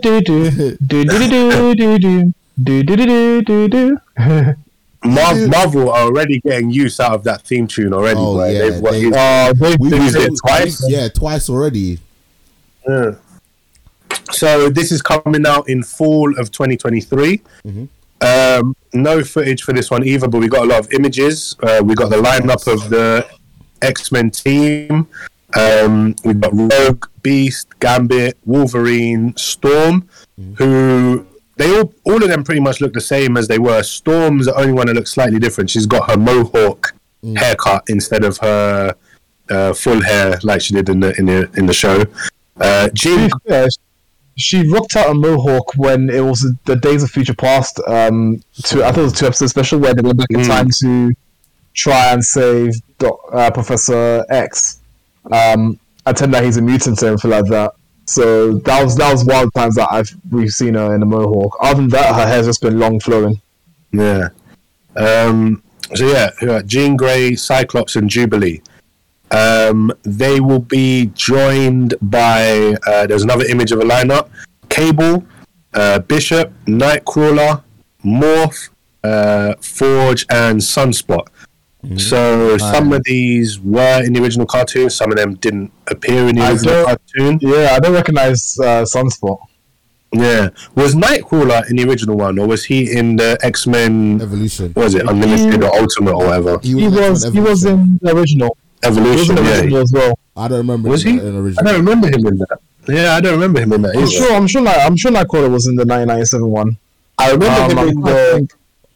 do do do. Mar- Marvel are already getting use out of that theme tune already. Oh, boy. yeah, They've they- used- Oh, they We used it twice. Yeah, twice already. Yeah. So this is coming out in fall of 2023. Um, no footage for this one either, but we got a lot of images. Uh, we got the lineup of the X Men team. Um, we got Rogue, Beast, Gambit, Wolverine, Storm, who they all all of them pretty much look the same as they were. Storm's the only one that looks slightly different. She's got her mohawk haircut instead of her uh, full hair like she did in the in the in the show. Uh, Jean, she rocked out a mohawk when it was the Days of Future Past. Um, two, I thought it was two episode special where they went back in Mm. time to try and save Doc, uh, Professor X. Um, and tell that he's a mutant and everything like that. So that was that was one of the times that I've we've seen her in the mohawk. Other than that, her hair's just been long flowing. Yeah. Um, so yeah, yeah, Jean Grey, Cyclops, and Jubilee. Um, they will be joined by. Uh, there's another image of a lineup: Cable, uh, Bishop, Nightcrawler, Morph, uh, Forge, and Sunspot. So some of these were in the original cartoon. Some of them didn't appear in the I original cartoon. Yeah, I don't recognize uh, Sunspot. Yeah, was Nightcrawler in the original one, or was he in the X Men? Evolution. Was it Unlimited or Ultimate or whatever? He was he was in the original. He was Evolution. Yeah, as well. I don't remember. Was in he? in the I don't remember him in that. Yeah, I don't remember him in that. I'm either. sure. I'm sure. Like, I'm sure Nightcrawler was in the 1997 one. I remember Um, him in the.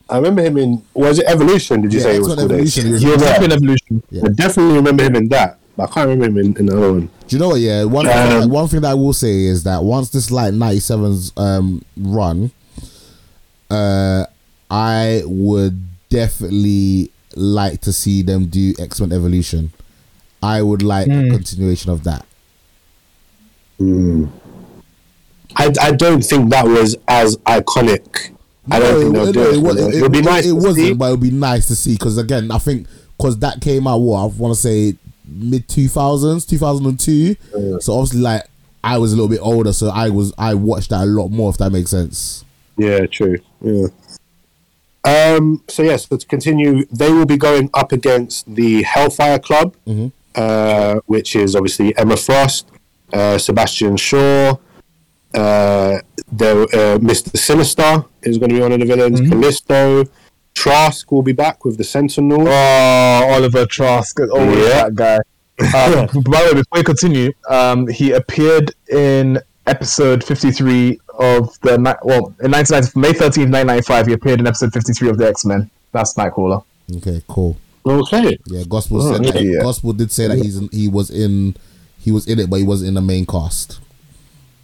I remember him in. Was it Evolution? Did you Yeah, say it was X-Men called? Evolution, X? he He was Yeah. definitely in Evolution. Yeah. I definitely remember him in that, but I can't remember him in, in the other one. Do you know what? Yeah, one Um, thing, one thing that I will say is that once this like 97's um run, uh, I would definitely like to see them do X Men Evolution. I would like a hmm. continuation of that. Hmm. I, I don't think that was as iconic. I don't think they'll it, do it, it. it, it- would be nice. It to wasn't, see. but it would be nice to see because again, I think because that came out what I want to say mid two thousands, two thousand and two. So obviously, like I was a little bit older, so I was I watched that a lot more. If that makes sense. Yeah, true. Yeah. Um. So yes, so to continue, they will be going up against the Hellfire Club, mm-hmm. Uh, which is obviously Emma Frost, uh, Sebastian Shaw, uh, there, uh, Mr. Sinister is going to be one of the villains. Callisto, Trask will be back with the Sentinel. Oh, Bolivar Trask, always Yeah. that guy. Um, by the way, before we continue, um, he appeared in episode 53 of the well in 1990, May 13th, 1995. He appeared in episode 53 of the X Men. That's Nightcrawler. Okay, cool. Okay. Yeah, Gospel Oh, said that. yeah. Gospel did say that he's in, he was in he was in it, but he wasn't in the main cast.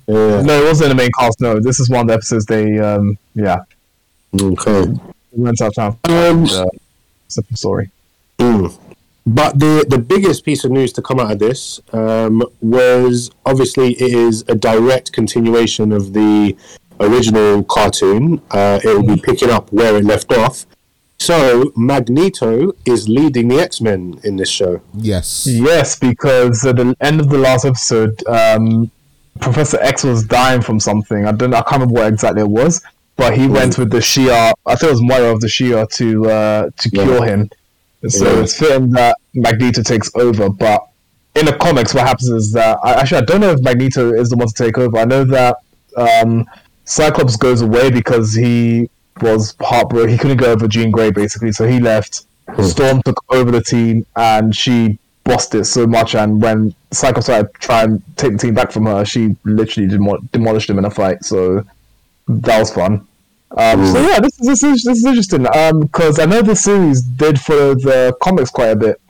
Yeah. No, it wasn't in the main cast. No, this is one of the episodes they um yeah Okay. went out of town. Um, Uh, separate story. Mm. But the the biggest piece of news to come out of this um, was obviously it is a direct continuation of the original cartoon. Uh, it will be picking up where it left off. So Magneto is leading the X Men in this show. Yes. Yes, because at the end of the last episode, um, Professor X was dying from something. I don't. I can't remember what exactly it was, but he went with the Shi'ar. I think it was Moira of the Shi'ar to uh, to Yeah. cure him. So Yeah. it's fitting that Magneto takes over. But in the comics, what happens is that I, actually I don't know if Magneto is the one to take over. I know that um, Cyclops goes away because he was heartbroken. He couldn't go over Jean Grey basically, so he left. Storm took over the team, and she bossed it so much. And when Cyclops tried to take the team back from her, she literally demo- demolished him in a fight. So that was fun. Um, so yeah, this is this is, this is interesting because I know the series did follow the comics quite a bit,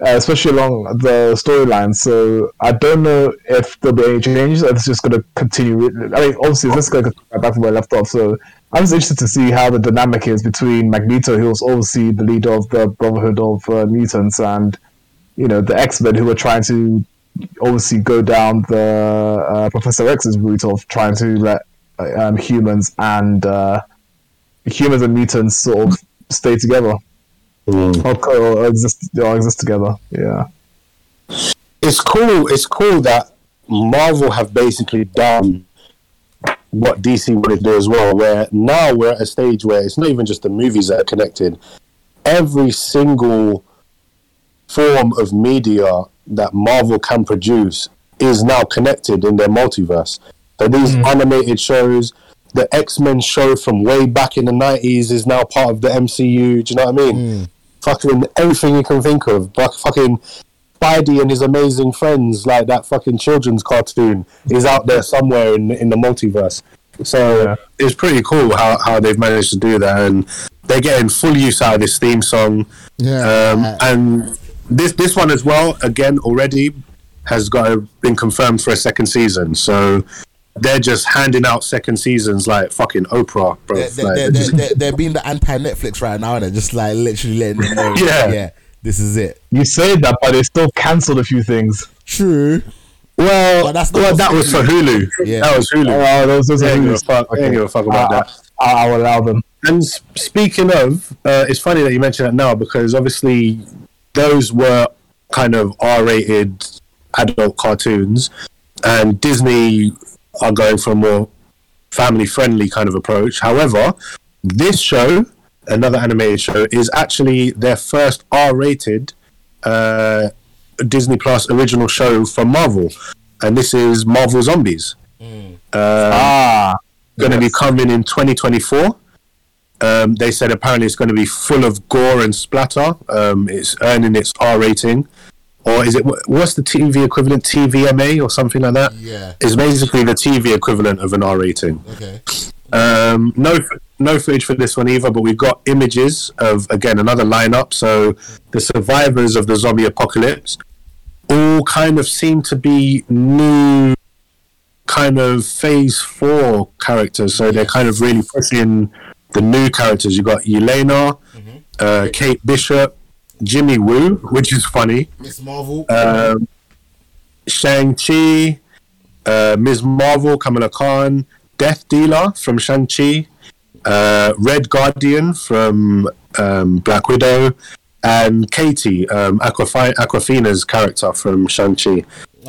uh, especially along the storyline. So I don't know if there'll be any changes. Or if it's just going to continue. I mean, obviously, it's just going to go back from where it left off. So I'm just interested to see how the dynamic is between Magneto, who was obviously the leader of the Brotherhood of uh, Mutants, and you know the X Men, who were trying to obviously go down the uh, Professor X's route of trying to let uh, um, humans and uh, humans and mutants sort of stay together or, co- or exist or exist together. Yeah. It's cool. It's cool that Marvel have basically done what DC wanted to do as well. Where now we're at a stage where it's not even just the movies that are connected. Every single form of media that Marvel can produce is now connected in their multiverse. So these mm. animated shows, the X Men show from way back in the nineties is now part of the MCU. Do you know what I mean? Mm. Fucking everything you can think of. Fucking Spidey and his amazing friends, like that fucking children's cartoon, is out there somewhere in in the multiverse. So Yeah. it's pretty cool how, how they've managed to do that, and they're getting full use out of this theme song. Yeah. Um, and this this one as well, again already has got been confirmed for a second season. So they're just handing out second seasons like fucking Oprah, bro. they're, they're, Like, they're, just- they're, they're being the anti Netflix right now, and they're just like literally letting them know. Yeah. yeah, this is it. You say that, but they still cancelled a few things. True. well, But that's not well, that was for Hulu. Yeah. That was Hulu. Oh, those, those They are ain't give a really fuck. They ain't give a fuck about I- that. I, I'll allow them. And speaking of, uh, it's funny that you mention that now because obviously those were kind of R-rated adult cartoons, and Disney are going for a more family-friendly kind of approach. However, this show, another animated show, is actually their first R-rated uh, Disney Plus original show from Marvel, and this is Marvel Zombies. Ah, Going to be coming in 2024. Um, they said apparently it's going to be full of gore and splatter. Um, it's earning its R rating, or is it what's the TV equivalent? TVMA or something like that. Yeah. It's basically the TV equivalent of an R rating. Okay. Um, no, no footage for this one either, but we've got images of again another lineup. So the survivors of the zombie apocalypse all kind of seem to be new, kind of phase four characters. So they're kind of really pushing the new characters. You've got Yelena, uh, Kate Bishop, Jimmy Woo, which is funny. Miss Marvel. Um, Shang Chi, uh, Ms. Marvel, Kamala Khan, Death Dealer from Shang Chi, uh, Red Guardian from um, Black Widow, and Katie, um, Aquafi- Awkwafina's character from Shang Chi.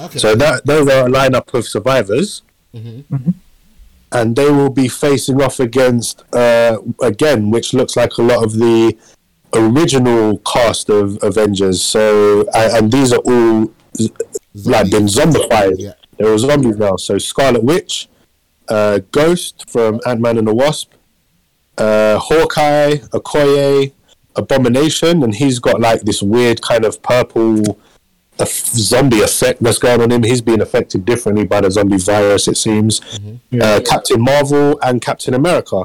okay. So that those are a lineup of survivors, and they will be facing off against uh, again, which looks like a lot of the original cast of Avengers. So and, and these are all z- like been zombified. Yeah. They're all zombies now. So Scarlet Witch, uh, Ghost from Ant Man and the Wasp, uh, Hawkeye, Okoye, Abomination, and he's got like this weird kind of purple zombie effect that's going on him. He's being affected differently by the zombie virus, it seems. Uh, Captain Marvel and Captain America.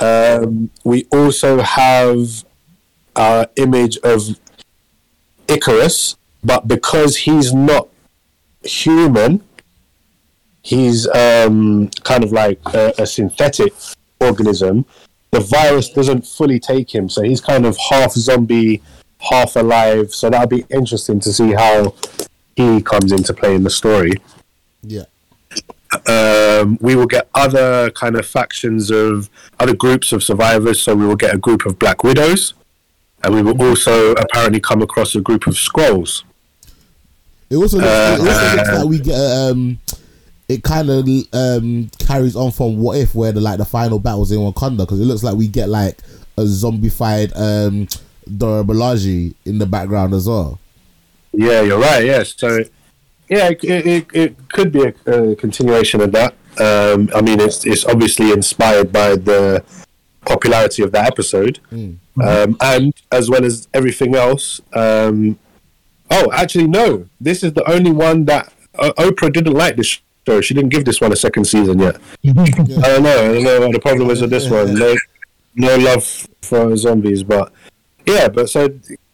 Um, we also have our image of Ikaris, but because he's not human, he's um, kind of like a, a synthetic organism. The virus doesn't fully take him, so he's kind of half zombie, half alive. So that'll be interesting to see how he comes into play in the story. yeah. Um, we will get other kind of factions of other groups of survivors. So we will get a group of Black Widows, and we will also apparently come across a group of Skrulls. It also looks, it also Uh, looks like we get um, it kind of um carries on from what if where the like the final battles in Wakanda because it looks like we get like a zombified um Dora Milaje in the background as well. Yeah, you're right. Yes, so yeah, it, it, it could be a, a continuation of that. Um, I mean, it's it's obviously inspired by the popularity of that episode, um, and as well as everything else. Um, oh, actually, no. This is the only one that uh, Oprah didn't like this She didn't give this one a second season yet. I don't know. I don't know what the problem is with this one. No, no love for zombies, but yeah. But so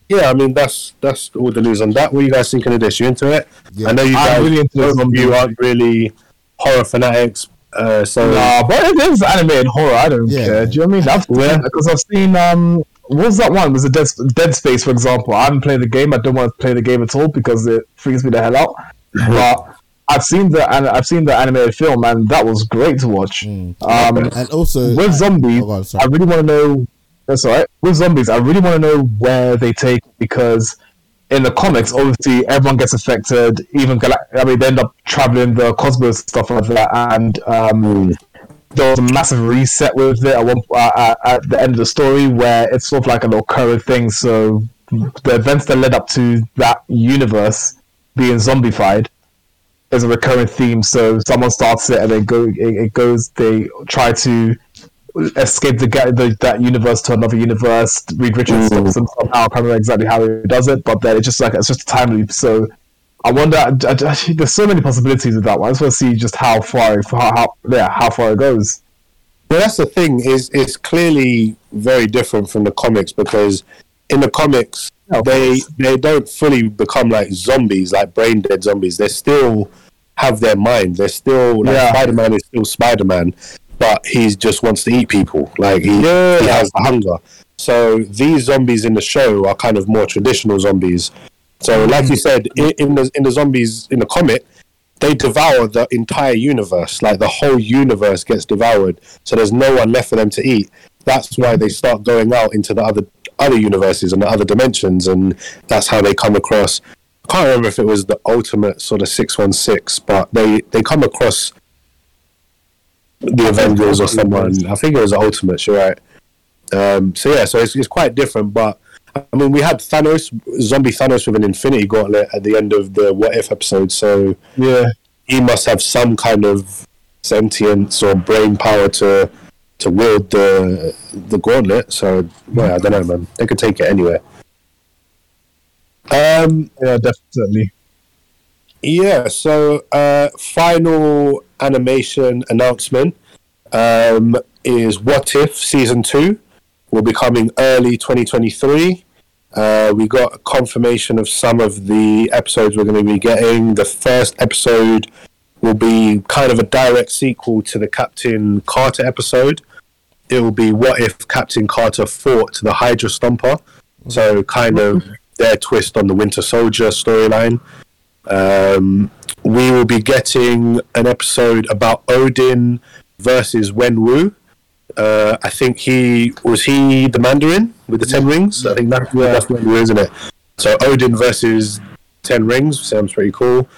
yeah, I mean that's that's all the news on that. What are you guys thinking of this? You into it? Yeah. I know you I'm guys. really into both of zombies. you aren't really horror fanatics. Uh, so Nah, but if it's animated horror, I don't Yeah. care. Do you know what I mean? That's Yeah. because I've seen um, what was that one? Was it Dead, Dead Space, for example? I haven't played the game. I don't want to play the game at all because it freaks me the hell out. but I've seen the and I've seen the animated film, and that was great to watch. Um, And also with zombies, Oh, go. I really want to know. That's all right. With zombies, I really want to know where they take because in the comics, obviously everyone gets affected. Even Galact- I mean, they end up traveling the cosmos stuff like that, and um, there was a massive reset with it at, one, uh, at the end of the story where it's sort of like an recurring thing. So the events that led up to that universe being zombified is a recurring theme. So someone starts it and they go, it, it goes, they try to escape the, the that universe to another universe. Reed Richards stops them somehow. I can't remember exactly how he does it, but then it's just like it's just a time loop. So I wonder. I, I- there's so many possibilities with that one. I just want to see just how far, how, how yeah, how far it goes. Well, that's the thing is it's clearly very different from the comics because in the comics Oh, they they don't fully become like zombies, like brain dead zombies. They still have their mind. They're still like Yeah. Spider Man is still Spider Man, but he just wants to eat people. Like he, Yeah. he has the hunger. So these zombies in the show are kind of more traditional zombies. So, like you mm. said, in, in the in the zombies in the comic, they devour the entire universe. Like the whole universe gets devoured. So there's no one left for them to eat. That's why they start going out into the other other universes and other dimensions, and that's how they come across. I can't remember if it was the ultimate sort of six one six, but they they come across the Avengers or someone. I think it was the Ultimates. You're right. Um, so yeah, so it's, it's quite different, but I mean, we had Thanos, zombie Thanos with an Infinity Gauntlet at the end of the What If episode, so Yeah, he must have some kind of sentience or brain power to to wield the the gauntlet. So yeah, I don't know, man. They could take it anywhere. Um, yeah, definitely. yeah. So uh, final animation announcement um, is What If season two will be coming early 2023. Uh, we got confirmation of some of the episodes we're going to be getting. The first episode will be kind of a direct sequel to the Captain Carter episode. It will be what if Captain Carter fought the Hydra Stomper. So kind of their twist on the Winter Soldier storyline. Um, we will be getting an episode about Odin versus Wenwu. Uh, I think he was he the Mandarin with the ten rings. I think that, that's Wenwu, isn't it? So Odin versus ten rings sounds pretty cool.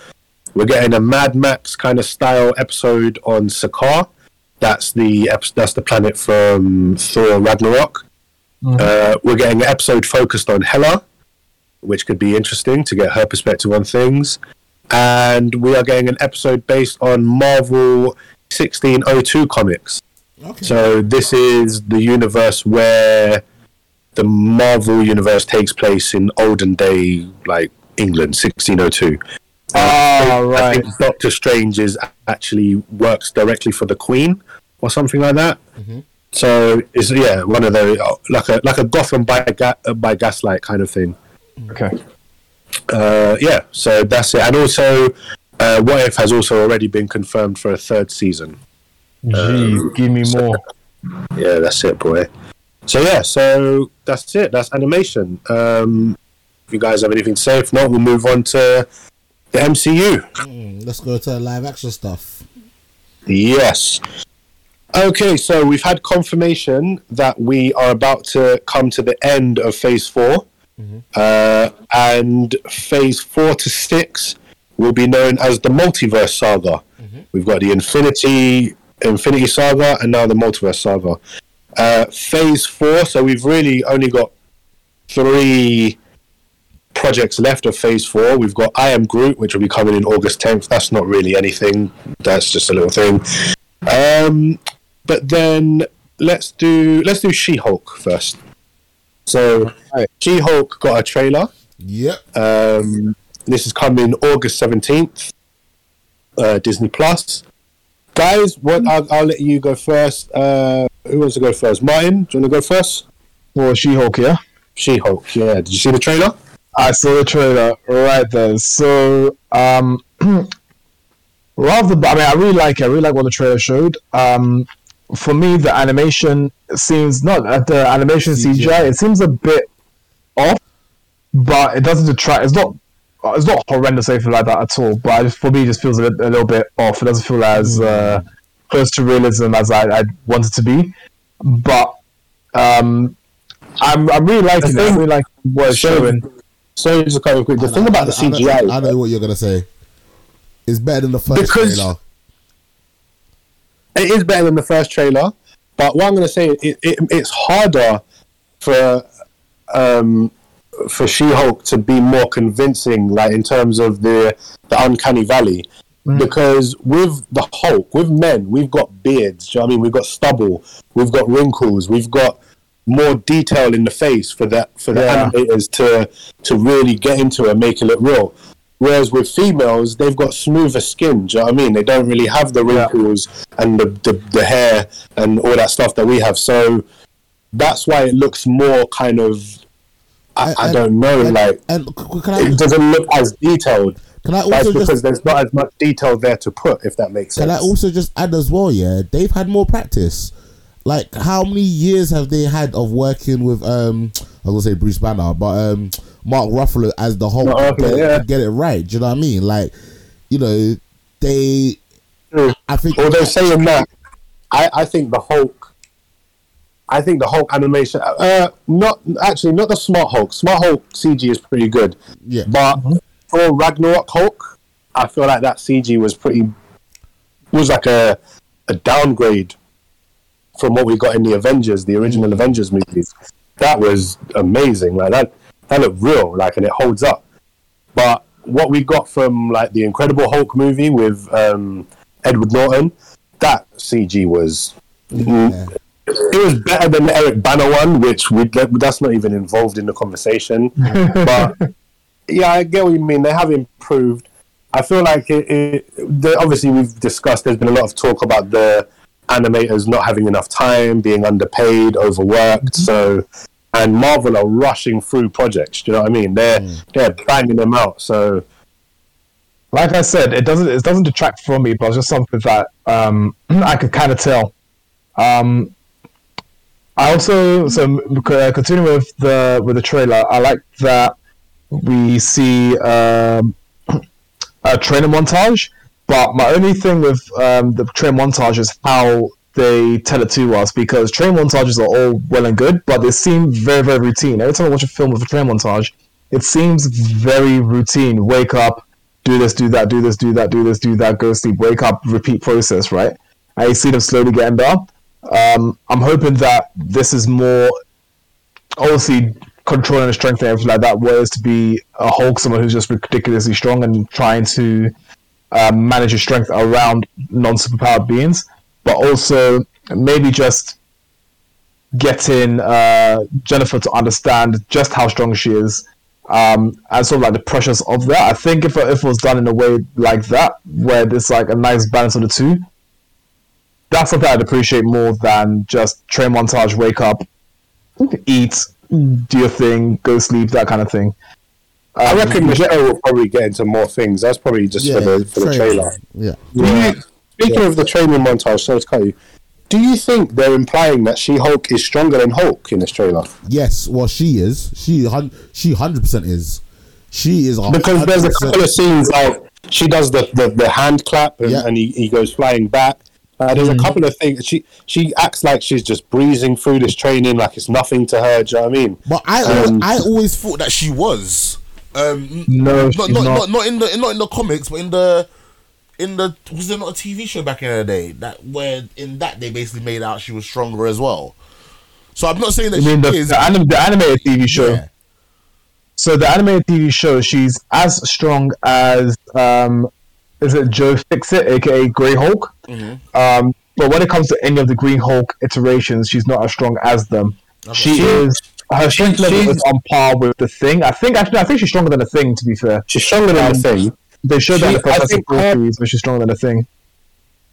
We're getting a Mad Max kind of style episode on Sakaar. That's the that's the planet from Thor Ragnarok. Uh, we're getting an episode focused on Hela, which could be interesting to get her perspective on things. And we are getting an episode based on Marvel 1602 comics. Okay. So this is the universe where the Marvel universe takes place in olden day, like England, 1602. Oh, I right. think Doctor Strange is actually works directly for the Queen or something like that. So it's yeah, one of the like a like a Gotham by ga- by gaslight kind of thing. Okay. Uh, yeah, so that's it. And also, uh, What If has also already been confirmed for a third season. Jeez, give me more. Yeah, that's it, boy. So yeah, so that's it. That's animation. Um, if you guys have anything to say, if not, we'll move on to the MCU. Mm, let's go to live action stuff. Yes. Okay, so we've had confirmation that we are about to come to the end of phase 4 Uh, and phase four to six will be known as the multiverse saga. We've got the Infinity Infinity Saga and now the Multiverse Saga. Uh, phase four, so we've really only got three projects left of phase four. We've got I Am Groot, which will be coming in August 10th. That's not really anything, that's just a little thing. Um, but then let's do let's do She Hulk first. So She Hulk got a trailer. Yep. Um, this is coming August seventeenth. Uh, Disney Plus. Guys, what I'll, I'll let you go first. Uh, who wants to go first? Martin, do you want to go first? Or She-Hulk, yeah. She Hulk. Yeah. Did you see the trailer? I saw the trailer right there. So, um, rather, I mean, I really like it. I really like what the trailer showed. Um, for me, the animation seems not uh, the animation CGI. It seems a bit off, but it doesn't detract. It's not. It's not horrendous or anything like that at all. But just, for me, it just feels a, bit, a little bit off. It doesn't feel as uh, close to realism as I, I want it to be. But um, I'm, I'm really liking it. I thing- really like what it's showing. So just a couple of quick. The thing about the I know- CGI, I know what you're gonna say. It's better than the first Because- trailer. it is better than the first trailer. But what I'm going to say, it, it, it's harder for um, for She-Hulk to be more convincing, like in terms of the the uncanny valley. Because with the Hulk, with men, we've got beards. Do you know what I mean? We've got stubble, we've got wrinkles, we've got more detail in the face for that for the Yeah. animators to to really get into it and make it look real. Whereas with females, they've got smoother skin. Do you know what I mean? They don't really have the Yeah. wrinkles and the, the the hair and all that stuff that we have. So that's why it looks more kind of. I, I And- don't know, and, like and can I it doesn't look as detailed. can I That's also because just there's not as much detail there to put, if that makes sense. can I also just add as well? Yeah, they've had more practice. Like how many years have they had of working with um I was gonna say Bruce Banner, but um Mark Ruffalo as the whole Mark get, yeah. get it right. Do you know what I mean? Like, you know, they True. I think Although saying that, I, I think the Hulk, I think the Hulk animation, uh, not actually not the Smart Hulk. Smart Hulk CG is pretty good, Yeah. but for Ragnarok Hulk, I feel like that CG was pretty was like a a downgrade from what we got in the Avengers, the original Avengers movies. That was amazing. Like that, that looked real. Like, and it holds up. But what we got from like the Incredible Hulk movie with um, Edward Norton, that CG was Yeah. it was better than the Eric Bana one, which we that's not even involved in the conversation. but yeah, I get what you mean. They have improved. I feel like it. it the, obviously, we've discussed. There's been a lot of talk about the animators not having enough time, being underpaid, overworked. So, and Marvel are rushing through projects. Do you know what I mean? They're they're banging them out. So like I said, it doesn't it doesn't detract from me, but it's just something that um, I could kind of tell. Um, I also so uh, continuing with the with the trailer, I like that we see um, a training montage. But my only thing with um, the train montage is how they tell it to us because train montages are all well and good, but they seem very very routine. Every time I watch a film with a train montage, it seems very routine. Wake up, do this, do that, do this, do that, do this, do that, go to sleep, wake up, repeat process, right? And you see them slowly getting there. Um, I'm hoping that this is more obviously controlling and everything like that, whereas to be a Hulk, someone who's just ridiculously strong and trying to um, manage his strength around non superpowered beings, but also maybe just getting uh, Jennifer to understand just how strong she is um, and sort of like the pressures of that. I think if, if it was done in a way like that, where there's like a nice balance of the two, that's something I'd appreciate more than just train montage, wake up, eat, do your thing, go sleep, that kind of thing. I Um, reckon Michelle will probably get into more things. That's probably just for the for the trailer. Yeah. Do you, speaking of the training montage, sorry to cut you. Do you think they're implying that She Hulk is stronger than Hulk in this trailer? Yes, well, she is. She hun- she hundred percent is. She is a Because there's a couple of scenes like she does the, the, the hand clap and, Yeah. Mm. and he, he goes flying back. Uh, there's a couple of things she she acts like she's just breezing through this training like it's nothing to her. Do you know what I mean? But I Um, I always thought that she was. Um, No, not, not, not. not not in the not in the comics, but in the in the was there not a TV show back in the day that where in that they basically made out she was stronger as well. So I'm not saying that I mean, the, is. the, anim- the animated TV show. Yeah. So the animated TV show, she's as strong as um, is it Joe Fixit, aka Grey Hulk. Mm-hmm. Um, but when it comes to any of the Green Hulk iterations, she's not as strong as them. She She- is her strength level she's- is on par with the Thing. I think actually, I think she's stronger than the Thing. To be fair, She's stronger than Um, the thing. they showed that in she- the Fantastic Four series, but she's stronger than the Thing.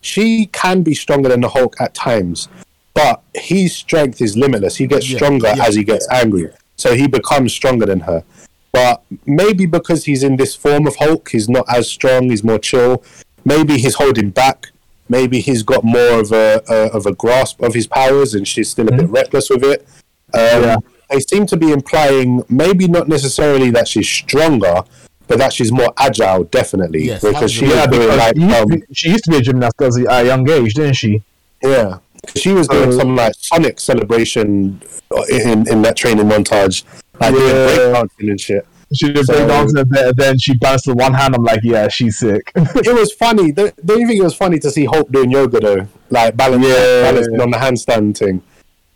She can be stronger than the Hulk at times, but his strength is limitless. He gets Yeah, stronger yeah. as he gets angry, so he becomes stronger than her. But maybe because he's in this form of Hulk, he's not as strong. He's more chill. Maybe he's holding back. Maybe he's got more of a, a of a grasp of his powers, and she's still a bit reckless with it. Um, Yeah. They seem to be implying maybe not necessarily that she's stronger, but that she's more agile, definitely, Yes, because she absolutely. is because like she, used to um, be, she used to be a gymnast at a young age, didn't she? yeah, she was doing So- some like Sonic celebration in in that training montage, like Yeah. doing breakdancing and shit. She did So- break dance and then, and then she bounced with one hand. I'm like, yeah, she's sick. it was funny. Don't, don't you think it was funny to see Hope doing yoga though, like balance, Yeah. balancing on the handstand thing?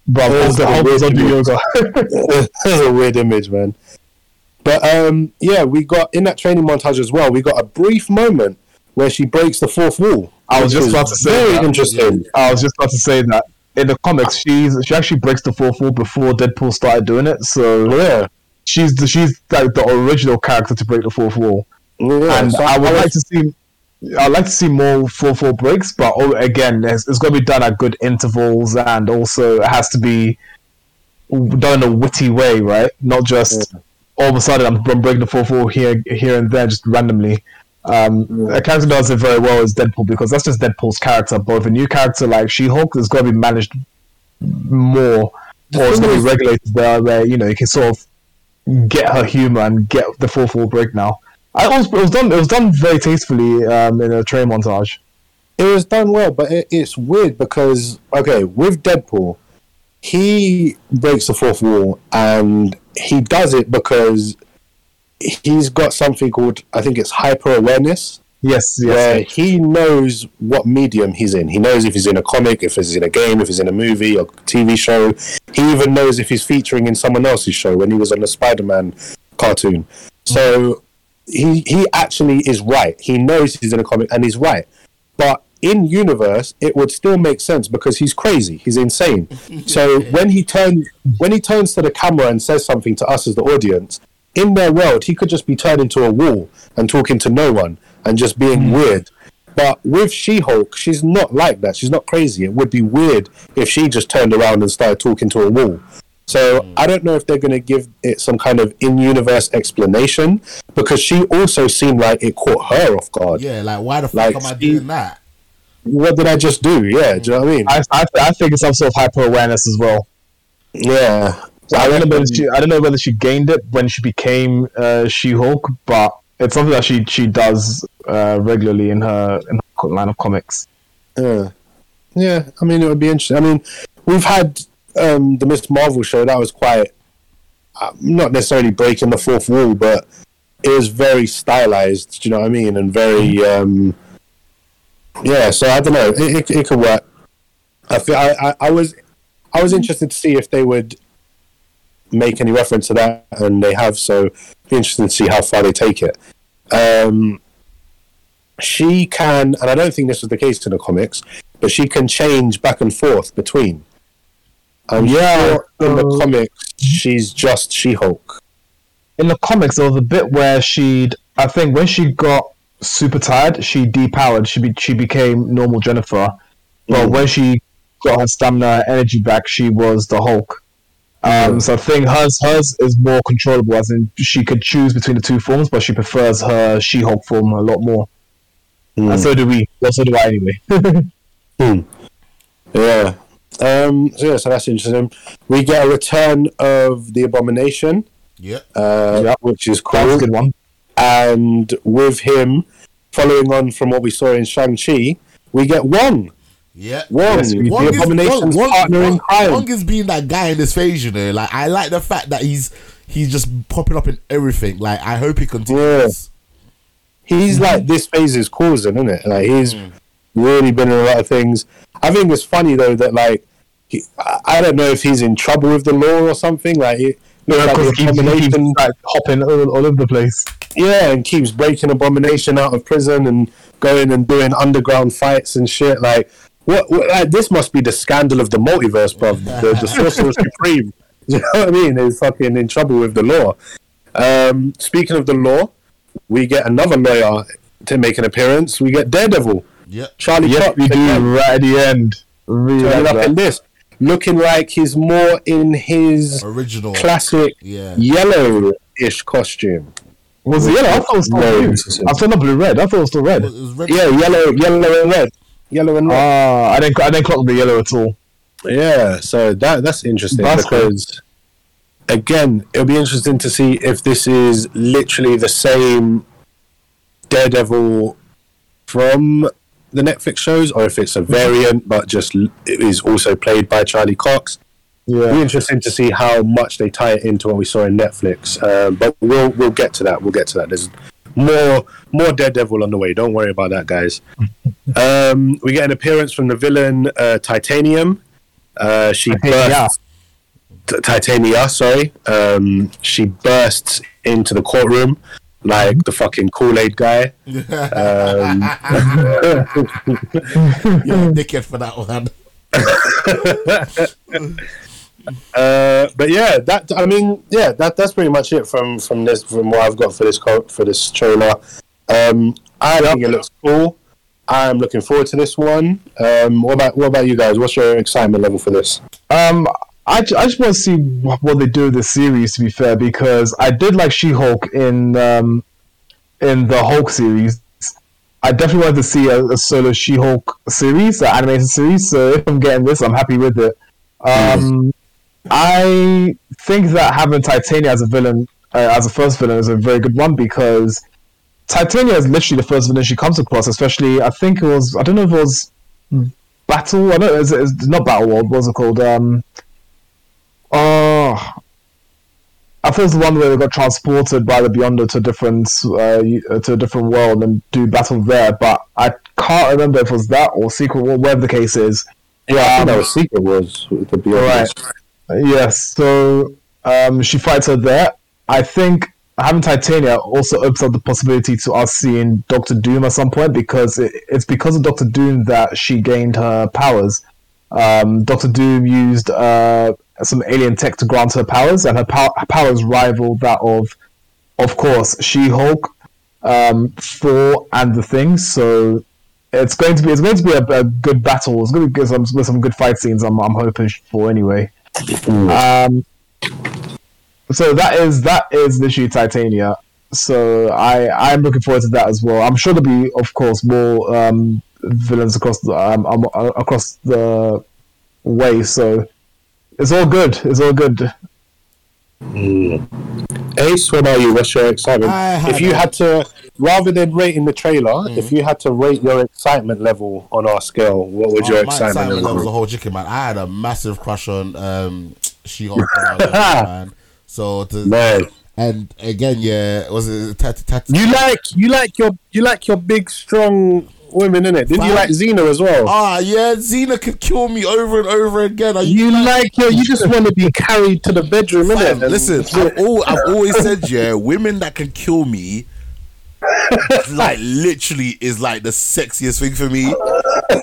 Bro, was hope, a weird is on do image. yoga. That's a weird image, man. But um, yeah, we got in that training montage as well. We got a brief moment where she breaks the fourth wall. I was just about to say very that. interesting. I was just about to say that in the comics, she's she actually breaks the fourth wall before Deadpool started doing it. So Yeah, she's the, she's like the original character to break the fourth wall. yeah. and So I would was- like to see. I'd like to see more four four breaks, but again, it's, it's got to be done at good intervals, and also it has to be done in a witty way, right? Not just all of a sudden I'm, I'm breaking the four four here here and there just randomly. Um, A character does it very well is Deadpool because that's just Deadpool's character. But with a new character like She Hulk, it's got to be managed more, or it's thing got to be regulated where, where you know you can sort of get her humor and get the four four break now. I was, it was done. It was done very tastefully um, in a train montage. it was done well, but it, it's weird because okay, with Deadpool, he breaks the fourth wall, and he does it because he's got something called I think it's hyper awareness. Yes, where yes. he knows what medium he's in. He knows if he's in a comic, if he's in a game, if he's in a movie or TV show. He even knows if he's featuring in someone else's show when he was on the Spider-Man cartoon. So he he actually is right. He knows he's in a comic and he's right. But in universe, it would still make sense because he's crazy. He's insane. so when he turns when he turns to the camera and says something to us as the audience, in their world, he could just be turned into a wall and talking to no one and just being hmm. weird. But with She Hulk, she's not like that. She's not crazy. It would be weird if she just turned around and started talking to a wall. So I don't know if they're going to give it some kind of in-universe explanation because she also seemed like it caught her off guard. Yeah, like why the fuck Like, am I she- doing that? What did I just do? Yeah, do you know what I mean? I, I, I think it's some sort of hyper awareness as well. yeah. So I don't know whether she I don't know whether she gained it when she became uh, She Hulk, but it's something that she she does uh, regularly in her in her line of comics. Yeah, yeah. I mean, it would be interesting. I mean, we've had um, the Miss Marvel show that was quite uh, not necessarily breaking the fourth wall, but it was very stylized. Do you know what I mean? And very, um, yeah. So I don't know. It, it, it could work. I feel I, I, I was I was interested to see if they would make any reference to that, and they have. So be interesting to see how far they take it. Um, she can, and I don't think this was the case in the comics, but she can change back and forth between. I'm Yeah, sure in the comics, she's just She Hulk. In the comics, there was a bit where she'd I think when she got super tired, she depowered. She be, she became normal Jennifer, but Mm. when she got her stamina energy back, she was the Hulk. Um, so I think hers hers is more controllable, as in she could choose between the two forms, but she prefers her She Hulk form a lot more. And so do we. Well, so do I anyway. Yeah. Um, so yeah, so that's interesting. We get a return of the Abomination, Yeah. uh, Yeah. which is cool. That's a good one. And with him, following on from what we saw in Shang Chi, we get Wong. Yeah. Wong, Yes, we the Wong is, Abomination's Wong, partner in Wong, crime. Wong is being that guy in this phase, you know. Like I like the fact that he's he's just popping up in everything. Like I hope he continues. he's like this phase is causing, isn't it? Like he's really been in a lot of things. I think it's funny though that like he, I, don't know if he's in trouble with the law or something. Like, it, looks like the he keeps, like, hopping all, all over the place. yeah, and keeps breaking abomination out of prison and going and doing underground fights and shit. Like, what? what like, this must be the scandal of the multiverse, bro. The, the sorcerer supreme. You know what I mean? Is fucking in trouble with the law. Um, speaking of the law, we get another lawyer to make an appearance. We get Daredevil, Yeah. Charlie Yes, Cox, we do again, right at the end. Really turning like up in this, looking like he's more in his Original. classic Yeah. yellow-ish costume. Was it yellow? I thought it was still No, blue. it's- I thought not blue red. I thought it was still red. it was red. Yeah, yellow, yellow and red, yellow and red. Ah, I didn't. I didn't clock the yellow at all. Yeah, so that that's interesting That's cool. because again, it'll be interesting to see if this is literally the same Daredevil from the Netflix shows, or if it's a variant but just is also played by Charlie Cox. Yeah. be interesting to see how much they tie it into what we saw in Netflix. Um, but we'll we'll get to that. We'll get to that. There's more more Daredevil on the way. Don't worry about that, guys. um, we get an appearance from the villain uh, Titanium. Uh, she Titania. bursts. T- Titania, sorry. Um, she bursts into the courtroom like the fucking Kool Aid guy. Um, You're a dickhead for that one. Uh, but yeah, that I mean, yeah, that that's pretty much it from from this from what I've got for this co- for this trailer. Um, I think it looks cool. I'm looking forward to this one. Um, what about what about you guys? What's your excitement level for this? Um, I, I just want to see what they do with this series. To be fair, because I did like She-Hulk in um, in the Hulk series. I definitely wanted to see a, a solo She-Hulk series, an animated series. So if I'm getting this, I'm happy with it. Um, I think that having Titania as a villain, uh, as a first villain, is a very good one because Titania is literally the first villain she comes across. Especially, I think it was I don't know if it was Battle. I don't know. It's, it's not Battle World. Was it called? Um, oh, I think it's the one where they got transported by the Beyonder to a different uh, to a different world and do battle there. But I can't remember if it was that or Secret War, whatever the case is. Yeah, I know that was Secret Wars. To be Right. Yes, so um, she fights her there. I think having Titania also opens up the possibility to us seeing Doctor Doom at some point because it, it's because of Doctor Doom that she gained her powers. Um, Doctor Doom used uh, some alien tech to grant her powers, and her, her powers rival that of, of course, She Hulk, um, Thor, and the Thing. So it's going to be it's going to be a, a good battle. It's going to be some with some good fight scenes. I'm I'm hoping for anyway. Um, so that is that is literally Titania. So I I'm looking forward to that as well. I'm sure there'll be, of course, more um, villains across the um, um, uh, across the way. So it's all good. It's all good. Ace, what about you? What's your excitement? If you a- had to, rather than rating the trailer, if you had to rate your excitement level on our scale, what would your Oh, my excitement, excitement level? level was a whole chicken, man. I had a massive crush on um, She-Hulk, when I was younger, man. So to, Man, and again, yeah, was it tat, tat, you like you like your you like your big strong women in it. Didn't you like Xena as well? Ah, yeah, Xena could kill me over and over again. Are you like your, you just want to be carried to the bedroom, innit? Listen, I've, al- I've always said, yeah, women that can kill me, like literally, is like the sexiest thing for me.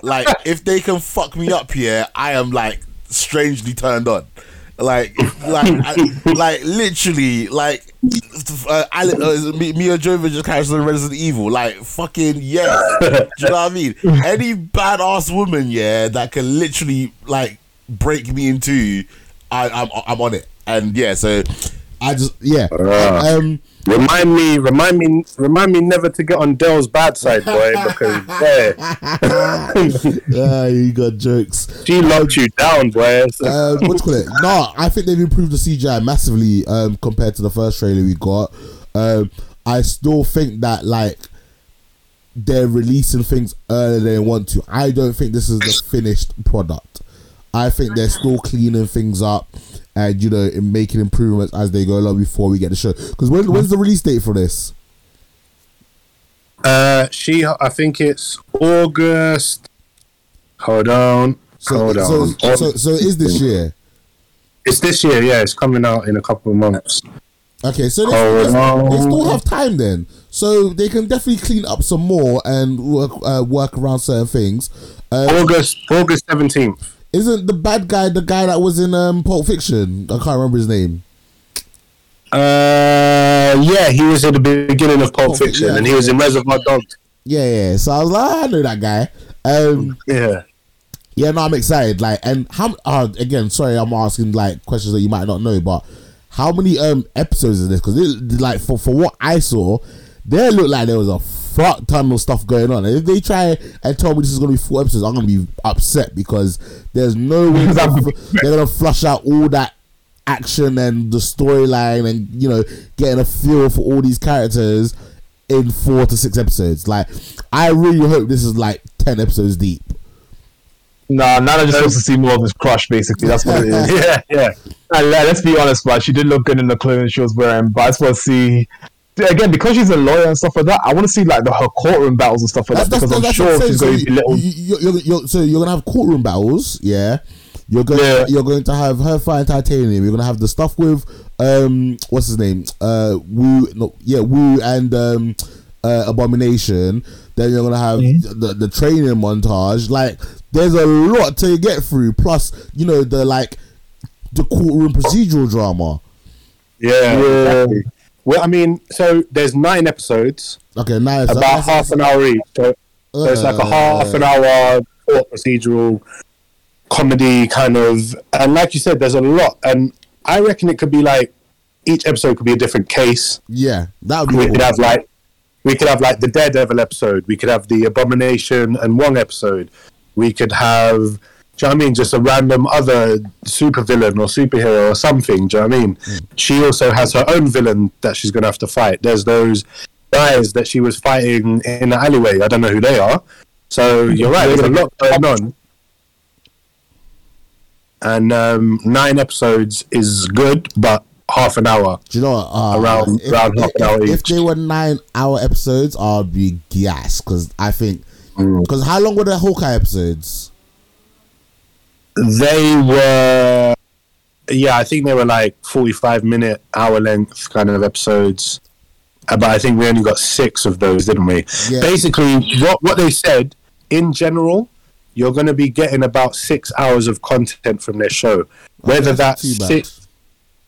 Like, if they can fuck me up here, I am like strangely turned on. Like, like, I, like literally, like, uh, uh, Mi- Mia Jovovich character in Resident Evil, like, fucking yes. Do you know what I mean? Any badass woman, yeah, that can literally like break me in two, I, I'm I'm on it. And yeah, so I just yeah. Ah. Um, Remind me, remind me, remind me never to get on Dell's bad side, boy, because yeah, yeah, you got jokes. she locked you down, boy. um, what you call it? No, I think they've improved the CGI massively um, compared to the first trailer we got. Um, I still think that like they're releasing things earlier than they want to. I don't think this is the finished product. I think they're still cleaning things up and you know in making improvements as they go along before we get the show. Because when, when's the release date for this? Uh, she, I think it's August. Hold on, So, hold on. so, so, so it is this year. it's this year, yeah. It's coming out in a couple of months. Okay, so they, Oh, they- they still have time then. So they can definitely clean up some more and work uh, work around certain things. Uh, August, August seventeenth. Isn't the bad guy the guy that was in um, Pulp Fiction? I can't remember his name. Uh, yeah, he was at the beginning of Pulp Pulp Fiction, yeah. and he was in Reservoir Dogs. Yeah, yeah. So I was like, "Ah, I know that guy. Um, Yeah. yeah, no, I'm excited. Like, and how? Uh, again, sorry, I'm asking like questions that you might not know, but how many um episodes is this? Because like for for what I saw, there looked like there was a fuck ton of stuff going on. And if they try and tell me this is gonna be four episodes, I'm gonna be upset because there's no way they're gonna- flush out all that action and the storyline and you know getting a feel for all these characters in four to six episodes. Like, I really hope this is like ten episodes deep. Nah, Nana just wants to see more of his crush. Basically, that's what it is. yeah, yeah. And let- let's be honest, but she did look good in the clothing she was wearing. But I just want to see again because she's a lawyer and stuff like that. I want to see like the her courtroom battles and stuff like That's, that that's, because I'm that's sure what I'm saying. she's So going to be you, little. you, you're, you're, so you're gonna have courtroom battles, yeah. You're going, Yeah. you're going to have her fighting Titania. You're gonna have the stuff with um, what's his name? Uh, Wu, no, yeah, Wu and um, uh, Abomination. Then you're gonna have Mm-hmm. the the training montage. Like, there's a lot to get through. Plus, you know, the like the courtroom procedural drama. Yeah. Yeah. exactly. Well, I mean, so there's nine episodes, Okay, nice. about That's- half an hour each. So, so it's like a uh, half an hour court procedural comedy kind of, and like you said, there's a lot, and I reckon it could be like each episode could be a different case. Yeah, that would be We cool. could have like we could have like the Daredevil episode. We could have the Abomination and Wong episode. We could have, you know what I mean? Just a random other supervillain or superhero or something. Do you know what I mean? She also has her own villain that she's going to have to fight. There's those guys that she was fighting in the alleyway. I don't know who they are. So you're right. There's a lot going on. And um, nine episodes is good, but half an hour. Do you know what? Uh, Around- if, around half an hour if, each. they were nine hour episodes, I'd be gassed because I think because how long were the Hawkeye episodes? They were, yeah, I think they were like 45 minute, hour length kind of episodes. Uh, But I think we only got six of those, didn't we? Yeah. Basically, what, what they said in general, you're going to be getting about six hours of content from their show. Whether that's that's six,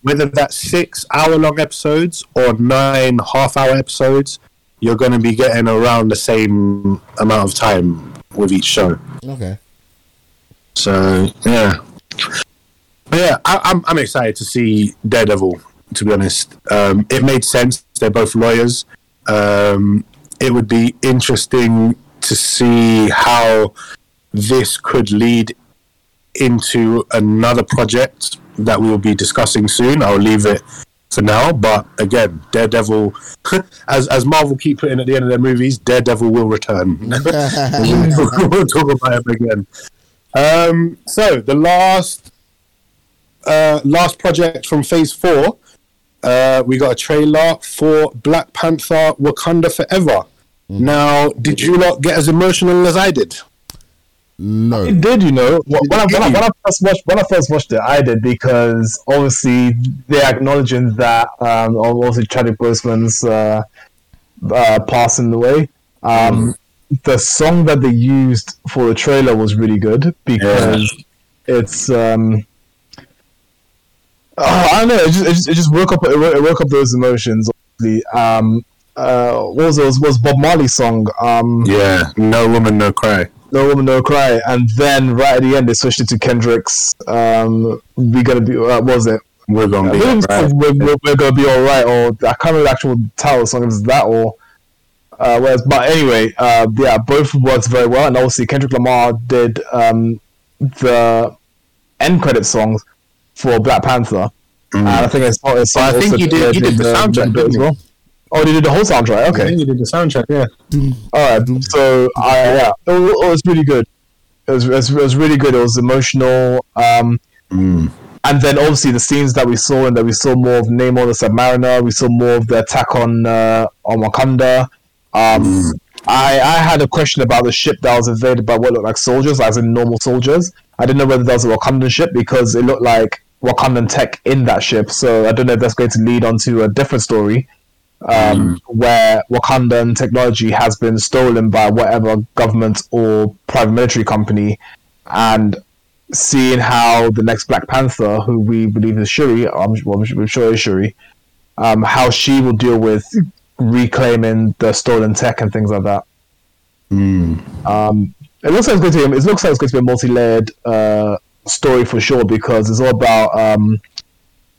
whether that's six hour long episodes or nine half hour episodes, you're going to be getting around the same amount of time with each show. Okay, So yeah, but yeah, I, I'm I'm excited to see Daredevil. To be honest, um, it made sense. They're both lawyers. Um, it would be interesting to see how this could lead into another project that we will be discussing soon. I'll leave it for now. But again, Daredevil, as as Marvel keep putting at the end of their movies, Daredevil will return. we'll talk about him again. Um, so the last uh, last project from Phase Four, uh, we got a trailer for Black Panther: Wakanda Forever. Now, did you not get as emotional as I did? no, It did, you know. When I, when, I, when I first watched when I first watched it, I did because obviously they're acknowledging that um, obviously Chadwick Boseman's uh, uh, passing away. Um, The song that they used for the trailer was really good because it's um, oh, I don't know. It just, it just it just woke up it woke, up those emotions. Obviously, um, uh, what was it? Was, was Bob Marley's song? Um, Yeah, no woman, no cry. no Woman, No Cry, and then right at the end they switched it to Kendrick's um, "We Gonna Be." Uh, what was it? We're gonna I be alright. we're, we're, We're Gonna Be All Right, or I can't remember the actual title song. It was that or. Uh, whereas, but anyway, uh, yeah, both worked very well, and obviously Kendrick Lamar did um, the end credit songs for Black Panther, and I think it's, it's Mm. I think he did- he did the soundtrack, didn't he? Oh, he did the whole soundtrack. Okay, you did the soundtrack, yeah. all right. So I yeah, it was, it was really good. It was, it was it was really good. It was emotional. Um, and then obviously the scenes that we saw and that we saw more of Namor the Submariner. We saw more of the attack on uh, on Wakanda. Um, I I had a question about the ship that was invaded by what looked like soldiers, as in normal soldiers. I didn't know whether that was a Wakandan ship because it looked like Wakandan tech in that ship. So I don't know if that's going to lead on to a different story um, where Wakandan technology has been stolen by whatever government or private military company, and seeing how the next Black Panther, who we believe is Shuri, I'm, well, I'm sure is Shuri, um, how she will deal with reclaiming the stolen tech and things like that. Um, it looks like it's going to be, it looks like it's going to be a multi-layered uh, story for sure because it's all about um,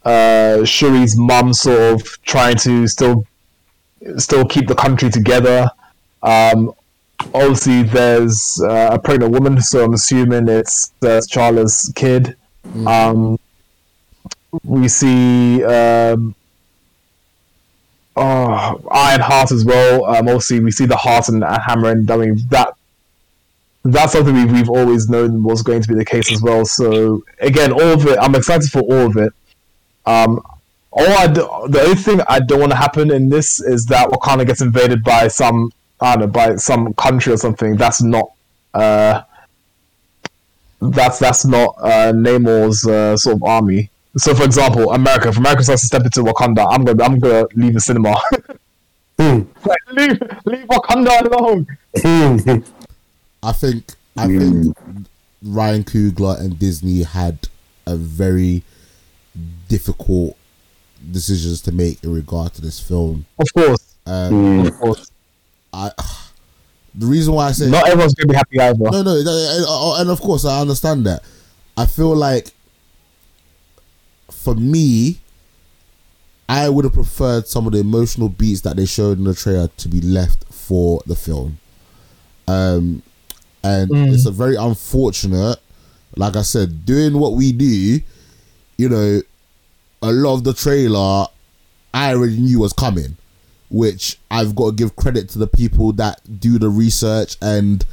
uh, Shuri's mum sort of trying to still still keep the country together. Um, obviously, there's uh, a pregnant woman, so I'm assuming it's uh, T'Challa's kid. Um, we see um, oh, Ironheart as well. Um, obviously, we see the heart and, hammer, and I mean that that's something we've, we've always known was going to be the case as well. So again, all of it, I'm excited for all of it. Um, all I do, the only thing I don't want to happen in this is that Wakanda gets invaded by some I don't know by some country or something. That's not uh, that's that's not uh, Namor's uh, sort of army. So, for example, America. If America starts to step into Wakanda, I'm gonna I'm gonna leave the cinema. Hmm. like, leave leave Wakanda alone. I think I hmm. think Ryan Coogler and Disney had a very difficult decisions to make in regard to this film. Of course, Um, hmm. of course. I the reason why I say Not everyone's gonna be happy either. no, no, and- and of course I understand that. I feel like for me, I would have preferred some of the emotional beats that they showed in the trailer to be left for the film. Um, and Mm. it's a very unfortunate. Like I said, doing what we do, you know, a lot of the trailer I already knew was coming, which I've got to give credit to the people that do the research and,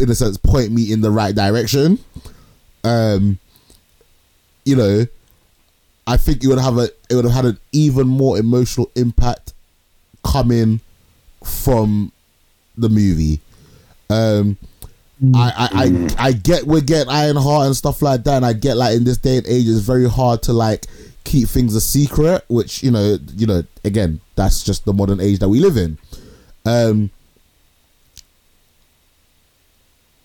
in a sense, point me in the right direction. Um, you know, I think it would have a it would have had an even more emotional impact coming from the movie. Um, I, I, I I get we're getting Ironheart and stuff like that, and I get like in this day and age it's very hard to like keep things a secret, which you know you know again that's just the modern age that we live in. Um,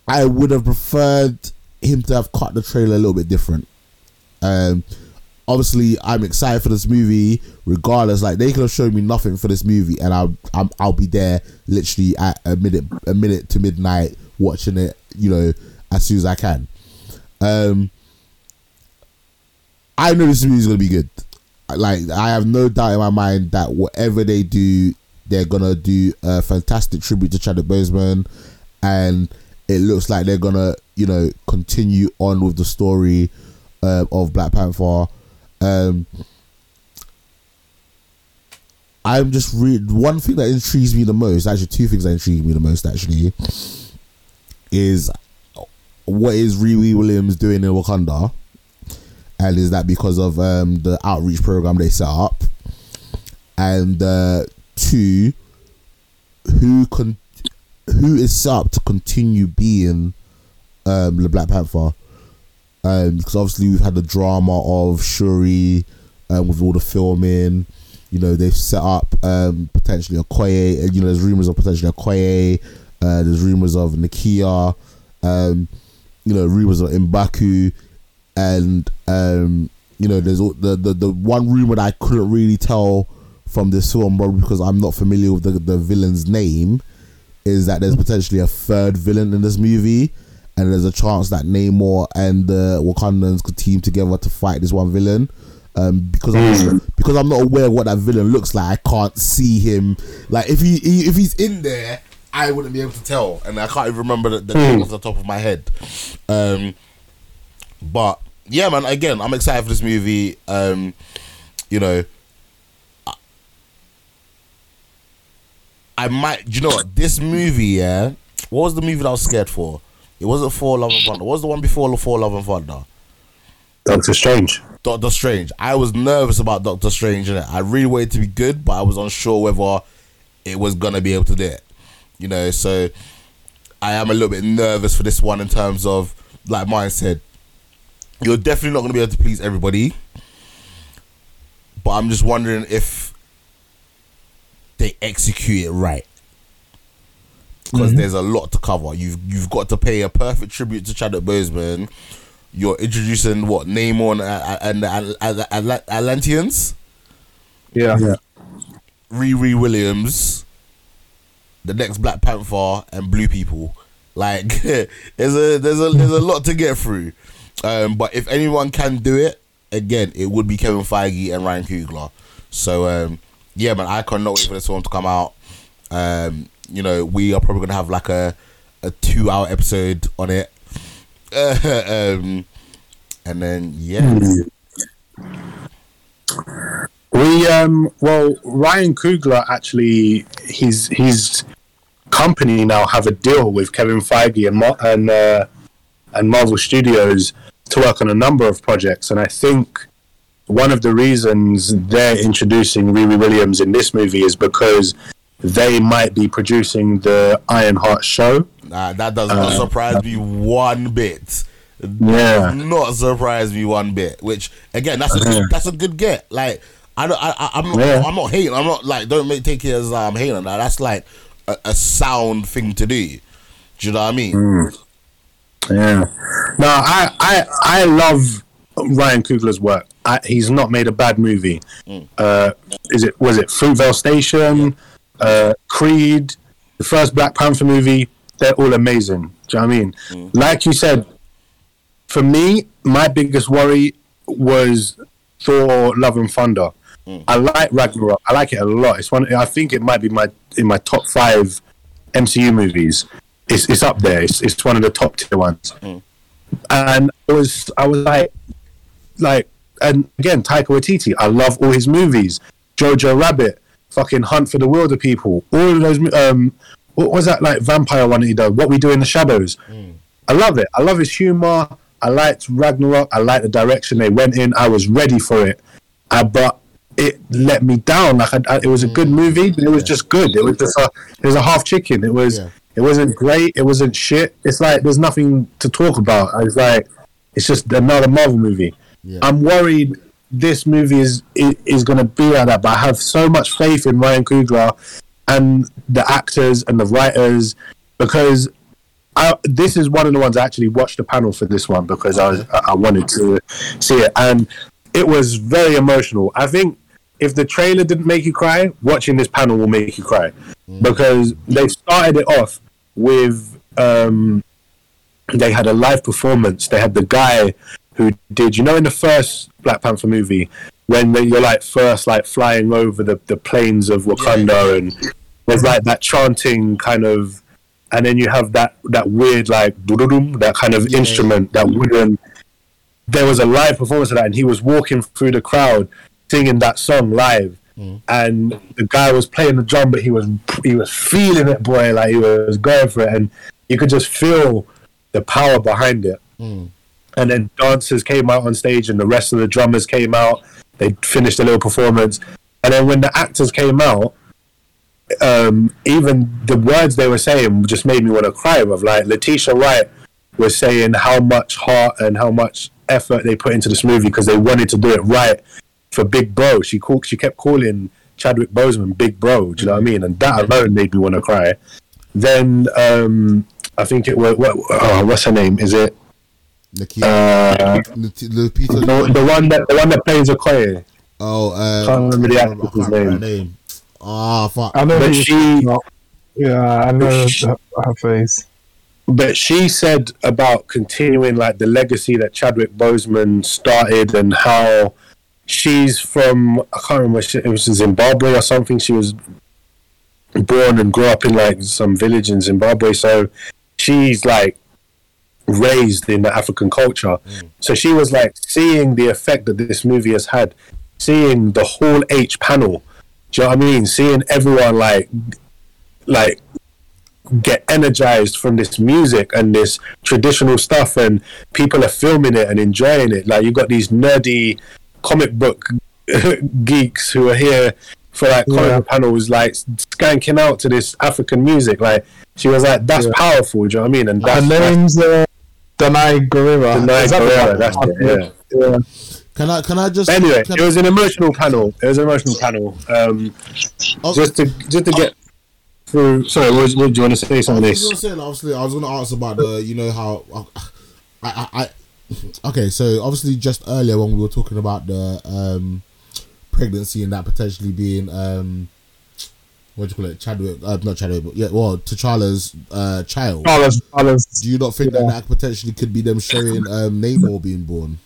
I would have preferred him to have cut the trailer a little bit different. Um, obviously, I'm excited for this movie. Regardless, like they could have shown me nothing for this movie, and I'll I'm, I'll be there literally at a minute a minute to midnight watching it. You know, as soon as I can. Um, I know this movie is gonna be good. Like I have no doubt in my mind that whatever they do, they're gonna do a fantastic tribute to Chadwick Boseman, and it looks like they're gonna you know continue on with the story uh, of Black Panther. Um, I'm just read one thing that intrigues me the most. Actually, two things that intrigue me the most actually is what is Riri Williams doing in Wakanda, and is that because of um, the outreach program they set up, and uh, two, who con- who is set up to continue being um, the Black Panther um, because obviously we've had the drama of Shuri um, with all the filming. You know they've set up um, potentially Okoye. and, You know there's rumors of potentially Okoye. Uh, there's rumors of Nakia. Um, you know rumors of Mbaku, and um, you know there's the, the the one rumor that I couldn't really tell from this film, probably because I'm not familiar with the the villain's name, is that there's potentially a third villain in this movie and there's a chance that Namor and the Wakandans could team together to fight this one villain. Um, because I'm because I'm not aware of what that villain looks like, I can't see him. Like if he, he if he's in there, I wouldn't be able to tell, and I can't even remember the, the name off the top of my head. Um, but yeah, man. Again, I'm excited for this movie. Um, you know, I, I might. You know what? This movie, yeah. What was the movie that I was scared for? It wasn't Thor: Love and Thunder. What was the one before Thor: Love and Thunder? Doctor Strange. Doctor Strange. I was nervous about Doctor Strange in it. I really wanted to be good, but I was unsure whether it was gonna be able to do it. You know, so I am a little bit nervous for this one in terms of, like mine said, you're definitely not gonna be able to please everybody. But I'm just wondering if they execute it right. Because there's a lot to cover. You've you've got to pay a perfect tribute to Chadwick Boseman. You're introducing what Namor and, and, and, and, and Atlanteans. Yeah. Yeah. Riri Williams, the next Black Panther, and Blue People. Like there's a there's a there's a lot to get through. Um, but if anyone can do it, again, it would be Kevin Feige and Ryan Coogler. So um, yeah, man, I cannot wait for this one to come out. Um, you know, we are probably gonna have like a a two hour episode on it. um, and then yeah, We um well Ryan Coogler actually he's he's company now have a deal with Kevin Feige and Mar- and uh, and Marvel Studios to work on a number of projects, and I think one of the reasons they're introducing Riri Williams in this movie is because they might be producing the Ironheart show. Nah, that does not uh, surprise me one bit. Yeah. Not surprise me one bit. Which again, that's a good, that's a good get. Like I don't, I, I, I'm not, Yeah. I'm not hating. I'm not like don't make take it as I'm hating on that. That's like a, a sound thing to do. Do you know what I mean? Mm. Yeah. No, I I I love Ryan Coogler's work. I, he's not made a bad movie. Mm. Uh, is it was it Fruitvale Station, uh, Creed, the first Black Panther movie? They're all amazing. Do you know what I mean? Mm. Like you said, for me, my biggest worry was Thor: Love and Thunder. Mm. I like Ragnarok. I like it a lot. It's one. I think it might be my in my top five MCU movies. It's it's up there. It's it's one of the top tier ones. Mm. And I was I was like like and again Taika Waititi. I love all his movies. Jojo Rabbit, fucking Hunt for the Wilderpeople. All of those. Um, what was that like vampire one that he did? What We Do in the Shadows. I love it. I love his humor. I liked Ragnarok. I liked the direction they went in. I was ready for it, uh, but it let me down. Like I, I, it was a good movie, but it was just good. It was just a it was a half chicken. It was Yeah. it wasn't great. It wasn't shit. It's like there's nothing to talk about. I was like, it's just another Marvel movie. Yeah. I'm worried this movie is is, is going to be like that. But I have so much faith in Ryan Coogler and the actors and the writers because I, this is one of the ones I actually watched the panel for this one because I was I I wanted to see it and it was very emotional. I think if the trailer didn't make you cry, watching this panel will make you cry because they started it off with um, they had a live performance. They had the guy who did you know in the first Black Panther movie when you're like first like flying over the, the plains of Wakanda and there's like that chanting kind of and then you have that that weird like that kind of instrument that wooden there was a live performance of that and he was walking through the crowd singing that song live. Mm. And the guy was playing the drum but he was he was feeling it boy like he was going for it. And you could just feel the power behind it mm. And then dancers came out on stage and the rest of the drummers came out they finished a little performance and then when the actors came out um, even the words they were saying just made me want to cry of like Letitia Wright was saying how much heart and how much effort they put into this movie because they wanted to do it right for Big Bro. She called, she kept calling Chadwick Boseman Big Bro. Do you know what I mean? And that alone made me want to cry. Then um, I think it was what, oh, what's her name? Is it Lakeith, uh, Lupita, Lupita, the, the one that the one that plays Okoye? oh, uh, Can't remember the I can't actress's remember name. name. Ah, fuck. I know But she- you're talking about. Yeah, I know her, her face. but she said about continuing like the legacy that Chadwick Boseman started and how she's from I can't remember she, it was Zimbabwe or something. She was born and grew up in like some village in Zimbabwe, so she's like raised in the African culture. So she was like seeing the effect that this movie has had, seeing the whole H panel. Do you know what I mean? Seeing everyone like like get energized from this music and this traditional stuff and people are filming it and enjoying it like you've got these nerdy comic book geeks who are here for like comic Yeah. book panels like skanking out to this african music like she was like that's Yeah. powerful do you know what i mean and Her that's name's uh, Danai Gurira. Danai Is the Gurira, one? that's it, yeah. yeah. Can I? Can I just? anyway it was an emotional panel it was an emotional panel um oh, just to just to get through sorry what, was- what do you want to say something I this was gonna obviously, I was gonna ask about the, you know, how, I, I, I, okay, so obviously, just earlier when we were talking about the um, pregnancy and that potentially being, um, what do you call it, Chadwick, uh, not Chadwick, but yeah, well, T'Challa's uh, child. Carlos, Carlos. Do you not think Yeah. that that potentially could be them showing um, Namor being born?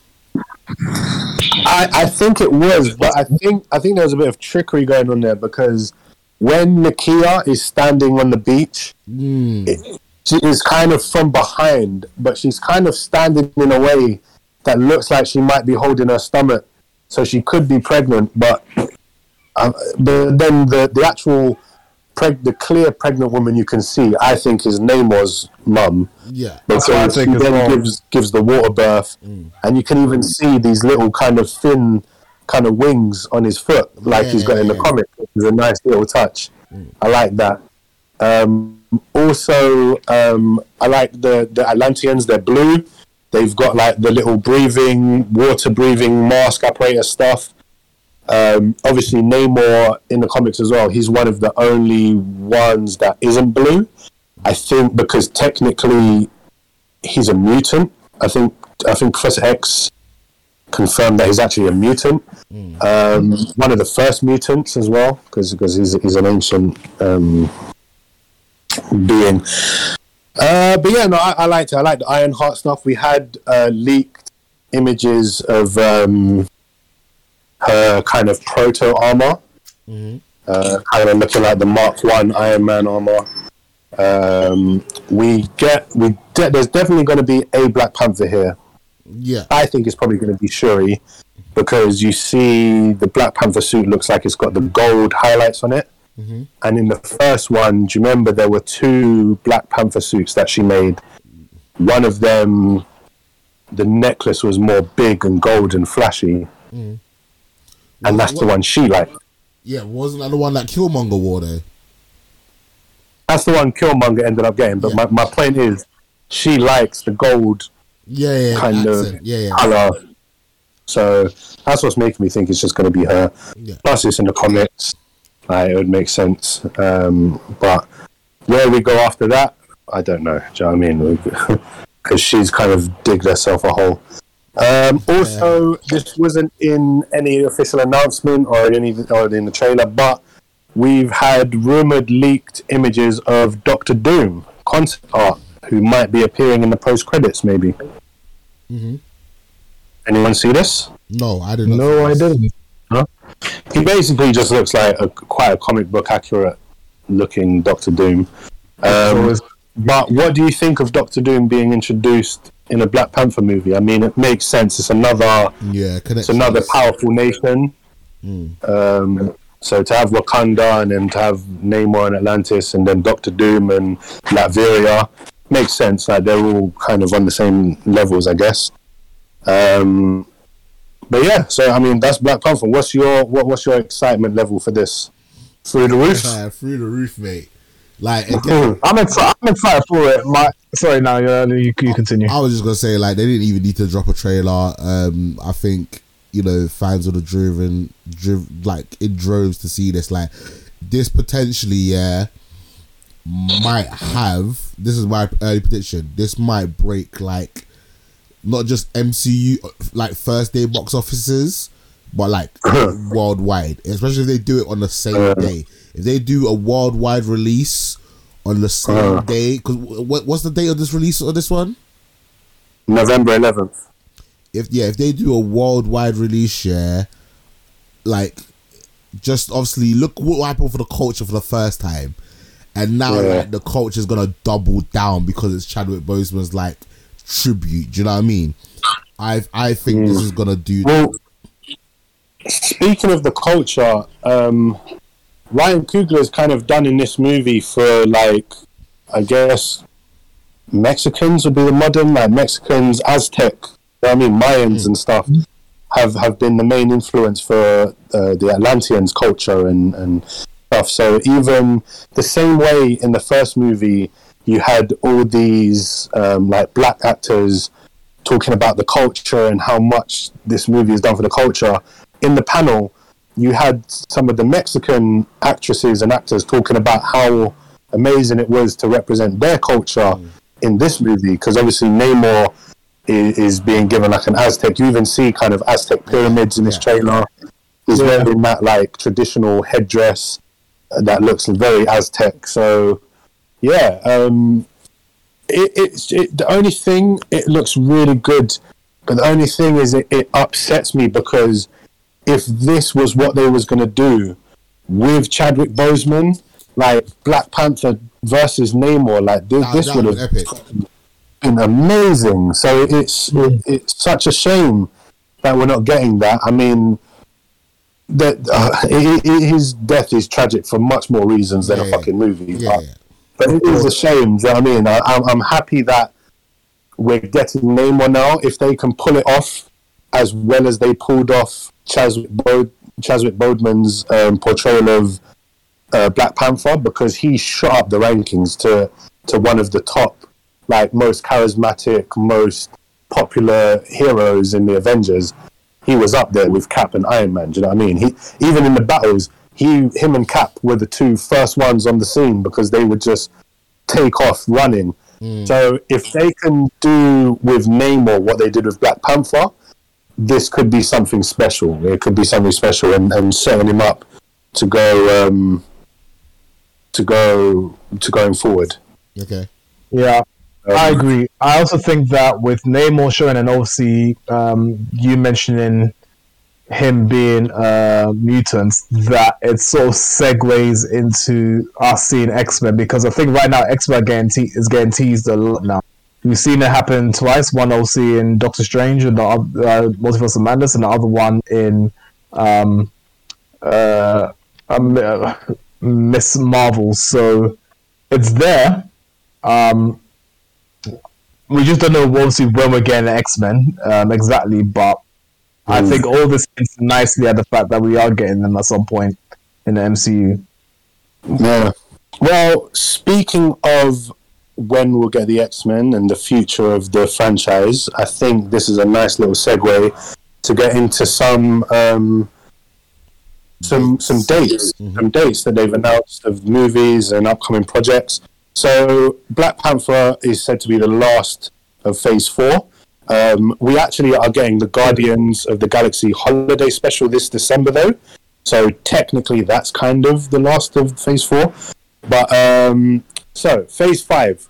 I, I think it was, but I think I think there was a bit of trickery going on there because when Nakia is standing on the beach, Mm. she is kind of from behind, but she's kind of standing in a way that looks like she might be holding her stomach, so she could be pregnant. But uh, but then the the actual preg- the clear pregnant woman you can see, I think, is Namor's mum. Yeah. That's what I think he then well. gives gives the water birth, and you can even see these little kind of thin kind of wings on his foot, like he's got in the Yeah. comic. It's a nice little touch. I like that. Um, also, um, I like the the Atlanteans. They're blue. They've got like the little breathing, water breathing mask operator stuff. Um, obviously, Namor in the comics as well. He's one of the only ones that isn't blue. I think because technically he's a mutant. I think I think Professor X confirmed that he's actually a mutant. Um, one of the first mutants as well, because he's he's an ancient um, being. Uh, but yeah, no, I, I liked it. I liked the Ironheart stuff. We had uh, leaked images of um, her kind of proto armor, uh, kind of looking like the Mark One Iron Man armor. Um, we get we de- there's definitely going to be a Black Panther here. Yeah. I think it's probably going to be Shuri because you see the Black Panther suit looks like it's got the gold highlights on it. And in the first one, do you remember there were two Black Panther suits that she made? One of them, the necklace was more big and gold and flashy, and that's the one she liked. Yeah, wasn't that the one that Killmonger wore though? That's the one Killmonger ended up getting. But Yeah. my, my point is, she likes the gold Yeah, yeah, yeah, kind accent. of Yeah, yeah. color. So that's what's making me think it's just going to be her. Yeah. Plus, it's in the comics. Like, it would make sense. Um, but where we go after that, I don't know. Do you know what I mean? Because she's kind of digged herself a hole. Um, also, this wasn't in any official announcement or any or in the trailer, but we've had rumored leaked images of Doctor Doom concept art, who might be appearing in the post credits, maybe. Anyone see this? No, I didn't. No, I didn't. He basically just looks like a quite a comic book accurate looking Doctor Doom. Um, but what do you think of Doctor Doom being introduced in a Black Panther movie? I mean, it makes sense. It's another Yeah, it's another powerful nation. Um, so to have Wakanda and then to have Namor and Atlantis and then Doctor Doom and Latveria makes sense. Like they're all kind of on the same levels, I guess. Um, but yeah, so I mean that's Black Panther. What's your what, what's your excitement level for this? Through the roof. Through the roof, mate. Like I'm excited. I'm excited for it. My sorry, now you, you continue. I was just gonna say like they didn't even need to drop a trailer. Um, I think you know fans would have driven, driv- like in droves to see this. Like this potentially, yeah, might have. This is my early prediction. This might break like not just MCU like first day box offices, but like worldwide. Especially if they do it on the same uh. day. If they do a worldwide release on the same uh. day, because what what's the date of this release of this one? November 11th. if yeah, if they do a worldwide release, yeah, like just obviously look what happened for the culture for the first time, and now Yeah. like the culture is gonna double down because it's Chadwick Boseman's like tribute. Do you know what I mean? I I think this mm. is gonna do. Well, speaking of the culture, um, Ryan Coogler's kind of done in this movie for like, I guess, Mexicans would be the modern like Mexicans, Aztec. I mean, Mayans and stuff have have been the main influence for uh, the Atlanteans culture and and stuff. So even the same way in the first movie, you had all these um, like black actors talking about the culture and how much this movie has done for the culture. In the panel, you had some of the Mexican actresses and actors talking about how amazing it was to represent their culture in this movie because obviously Namor is, is being given like an Aztec. You even see kind of Aztec pyramids in this trailer. He's wearing that like traditional headdress that looks very Aztec. So yeah, um, it, it's it, the only thing it looks really good, but the only thing is it, it upsets me because if this was what they was gonna do with Chadwick Boseman, like Black Panther versus Namor, like this, That- this would would have been amazing. So it's it, it's such a shame that we're not getting that. I mean, that uh, hi- hi- his death is tragic for much more reasons than Yeah, a fucking movie. Yeah, but, yeah. but it is a shame. Do you know what I mean? I, I'm, I'm happy that we're getting Namor now. If they can pull it off as well as they pulled off Chaswick, Chaswick Bodeman's um, portrayal of uh, Black Panther, because he shot up the rankings to to one of the top, like most charismatic, most popular heroes in the Avengers. He was up there with Cap and Iron Man. Do you know what I mean? He even in the battles, he him and Cap were the two first ones on the scene because they would just take off running. So if they can do with Namor what they did with Black Panther, this could be something special. It could be something special, and, and setting him up to go um, to go to going forward. Okay. Yeah, Um, I agree. I also think that with Namor showing, and obviously um, you mentioning him being uh, mutants, that it sort of segues into us seeing X Men because I think right now X Men is getting teased a lot now. We've seen it happen twice. One obviously in Doctor Strange and the oth- uh, Multiverse of Madness, and the other one in um, uh, um, uh, Miss Marvel. So it's there. Um, we just don't know obviously when we're getting X Men um, exactly, but I think all this nicely at the fact that we are getting them at some point in the MCU. Yeah. Well, speaking of when we'll get the X Men and the future of the franchise, I think this is a nice little segue to get into some um, some some dates, some dates that they've announced of movies and upcoming projects. So, Black Panther is said to be the last of Phase Four. Um, we actually are getting the Guardians of the Galaxy holiday special this December, though. So technically, that's kind of the last of Phase Four. But um, so Phase Five,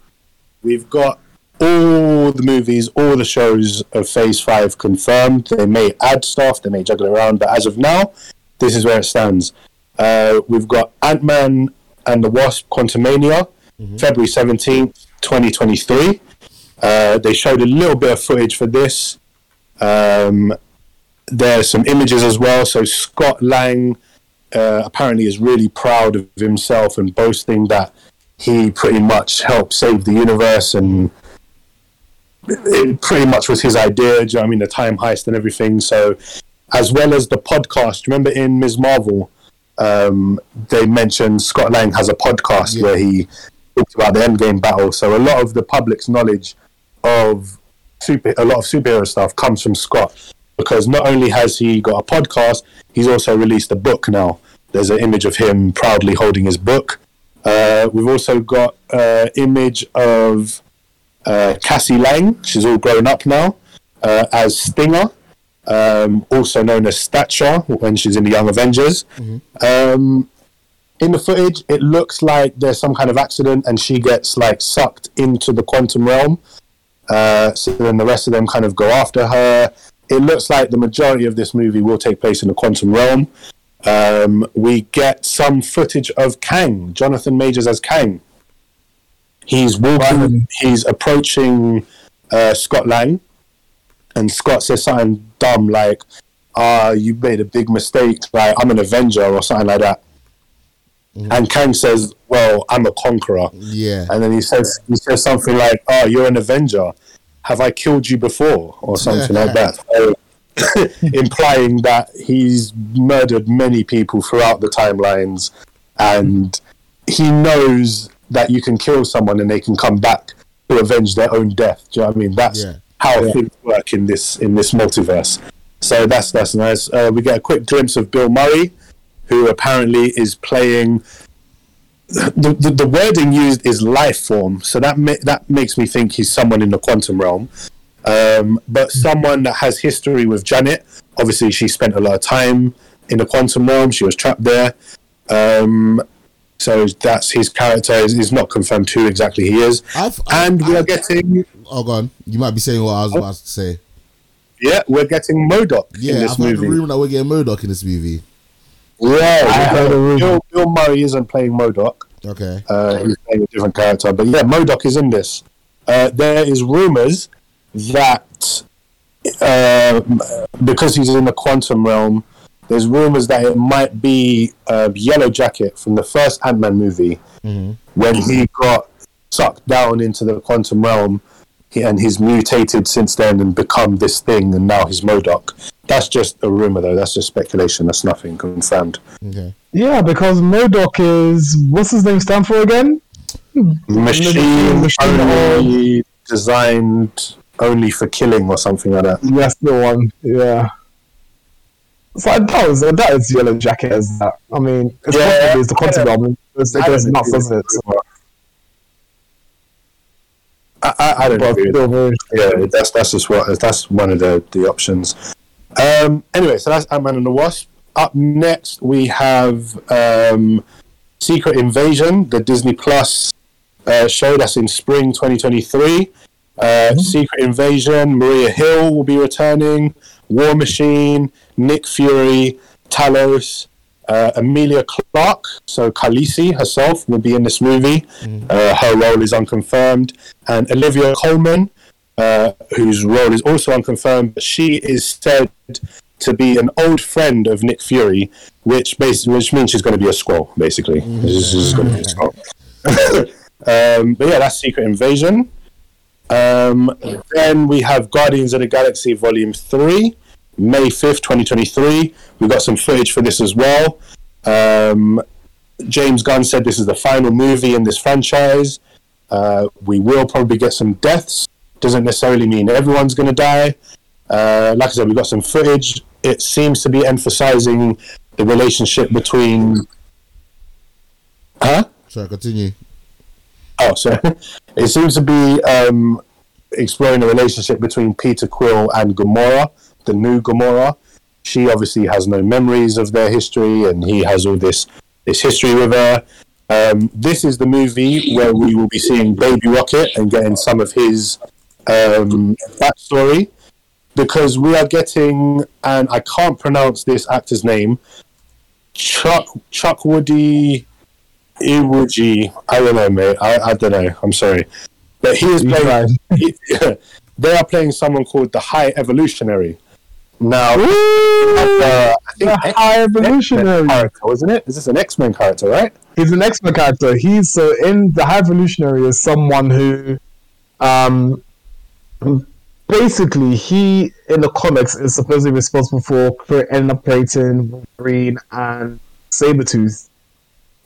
we've got all the movies, all the shows of Phase Five confirmed. They may add stuff, they may juggle around, but as of now, this is where it stands. Uh, we've got Ant Man and the Wasp: Quantumania, February seventeenth, twenty twenty three. Uh, they showed a little bit of footage for this. Um, there's some images as well. So Scott Lang uh, apparently is really proud of himself and boasting that he pretty much helped save the universe and it- pretty much was his idea. Do you know I mean? The time heist and everything. So, as well as the podcast, remember in Ms. Marvel, um, they mentioned Scott Lang has a podcast Yeah. where he talks about the Endgame battle. So, a lot of the public's knowledge of super, a lot of superhero stuff comes from Scott because not only has he got a podcast, he's also released a book now. There's an image of him proudly holding his book. Uh, we've also got an image of uh, Cassie Lang. She's all grown up now uh, as Stinger, um, also known as Stature when she's in the Young Avengers. Um, in the footage, it looks like there's some kind of accident and she gets like sucked into the quantum realm. Uh, so then the rest of them kind of go after her. It looks like the majority of this movie will take place in the quantum realm. Um, we get some footage of Kang, Jonathan Majors as Kang. He's walking, he's approaching uh, Scott Lang, and Scott says something dumb like, "Ah, you made a big mistake. Like I'm an Avenger or something like that." And Kang says, "Well, I'm a conqueror." Yeah. And then he says he says something like, "Oh, you're an Avenger. Have I killed you before?" or something like that. So, implying that he's murdered many people throughout the timelines, and he knows that you can kill someone and they can come back to avenge their own death. Do you know what I mean? That's Yeah. how things work in this in this multiverse. So that's that's nice. Uh, we get a quick glimpse of Bill Murray, who apparently is playing the, the, the wording used is life form, so that ma- that makes me think he's someone in the quantum realm, um, but someone that has history with Janet. Obviously, she spent a lot of time in the quantum realm. She was trapped there, um, so that's his character. Is is not confirmed who exactly he is, I've, I, and we I, are getting oh, go on. You might be saying what I was about to say. yeah, we're getting MODOK in Yeah, this I've heard the movie. rumor that we're getting MODOK in this movie. Yeah, I heard a rumor. Bill, Bill Murray isn't playing MODOK. Okay. Uh, he's playing a different character. But yeah, MODOK is in this. Uh, there is rumors that um because he's in the quantum realm, there's rumors that it might be uh, Yellow Jacket from the first Ant Man movie when he got sucked down into the quantum realm and he's mutated since then and become this thing, and now he's MODOK. That's just a rumor, though. That's just speculation. That's nothing confirmed. Okay. Yeah, because MODOK is what's his name stand for again? Machine, Machine only designed only for killing or something like that. That's the one. Yeah. So that was that is Yellow Jacket as that. I mean, it's Yeah. possibly it's the quantum realm. It's, it goes nuts, doesn't it? that. I, I, I don't But agree with still very yeah, that's that's just what that's one of the the options. Um, anyway, so that's Ant Man and the Wasp. Up next, we have um, Secret Invasion, the Disney Plus uh, show that's in spring 2023. Uh, Secret Invasion, Maria Hill will be returning. War Machine, Nick Fury, Talos, uh, Emilia Clarke, so Khaleesi herself will be in this movie. Uh, her role is unconfirmed, and Olivia Colman, uh, whose role is also unconfirmed, but she is said to be an old friend of Nick Fury, which basically which means she's going to be a Skrull, basically. She's, she's going to be a Skrull. um, but yeah, that's Secret Invasion. Um, then we have Guardians of the Galaxy Volume 3, May 5th, 2023. We got some footage for this as well. Um, James Gunn said this is the final movie in this franchise. Uh, we will probably get some deaths. Doesn't necessarily mean everyone's going to die. Uh, like I said, we got some footage. It seems to be emphasizing the relationship between. Huh? Sorry, continue. Oh, so it seems to be um, exploring the relationship between Peter Quill and Gamora, the new Gamora. She obviously has no memories of their history, and he has all this this history with her. Um, this is the movie where we will be seeing Baby Rocket and getting some of his um, backstory, because we are getting, and I can't pronounce this actor's name, Chuck Chuck Woody. Iwuji, I don't know, mate. I, I don't know. I'm sorry, but he is playing. he- they are playing someone called the High Evolutionary. Now, uh, I think The High Evolutionary. character, wasn't it? Is this an X Men character, right? He's an X Men character. He's so in the High Evolutionary is someone who, um, basically he in the comics is supposedly responsible for cre- ending up creating Wolverine and Sabretooth.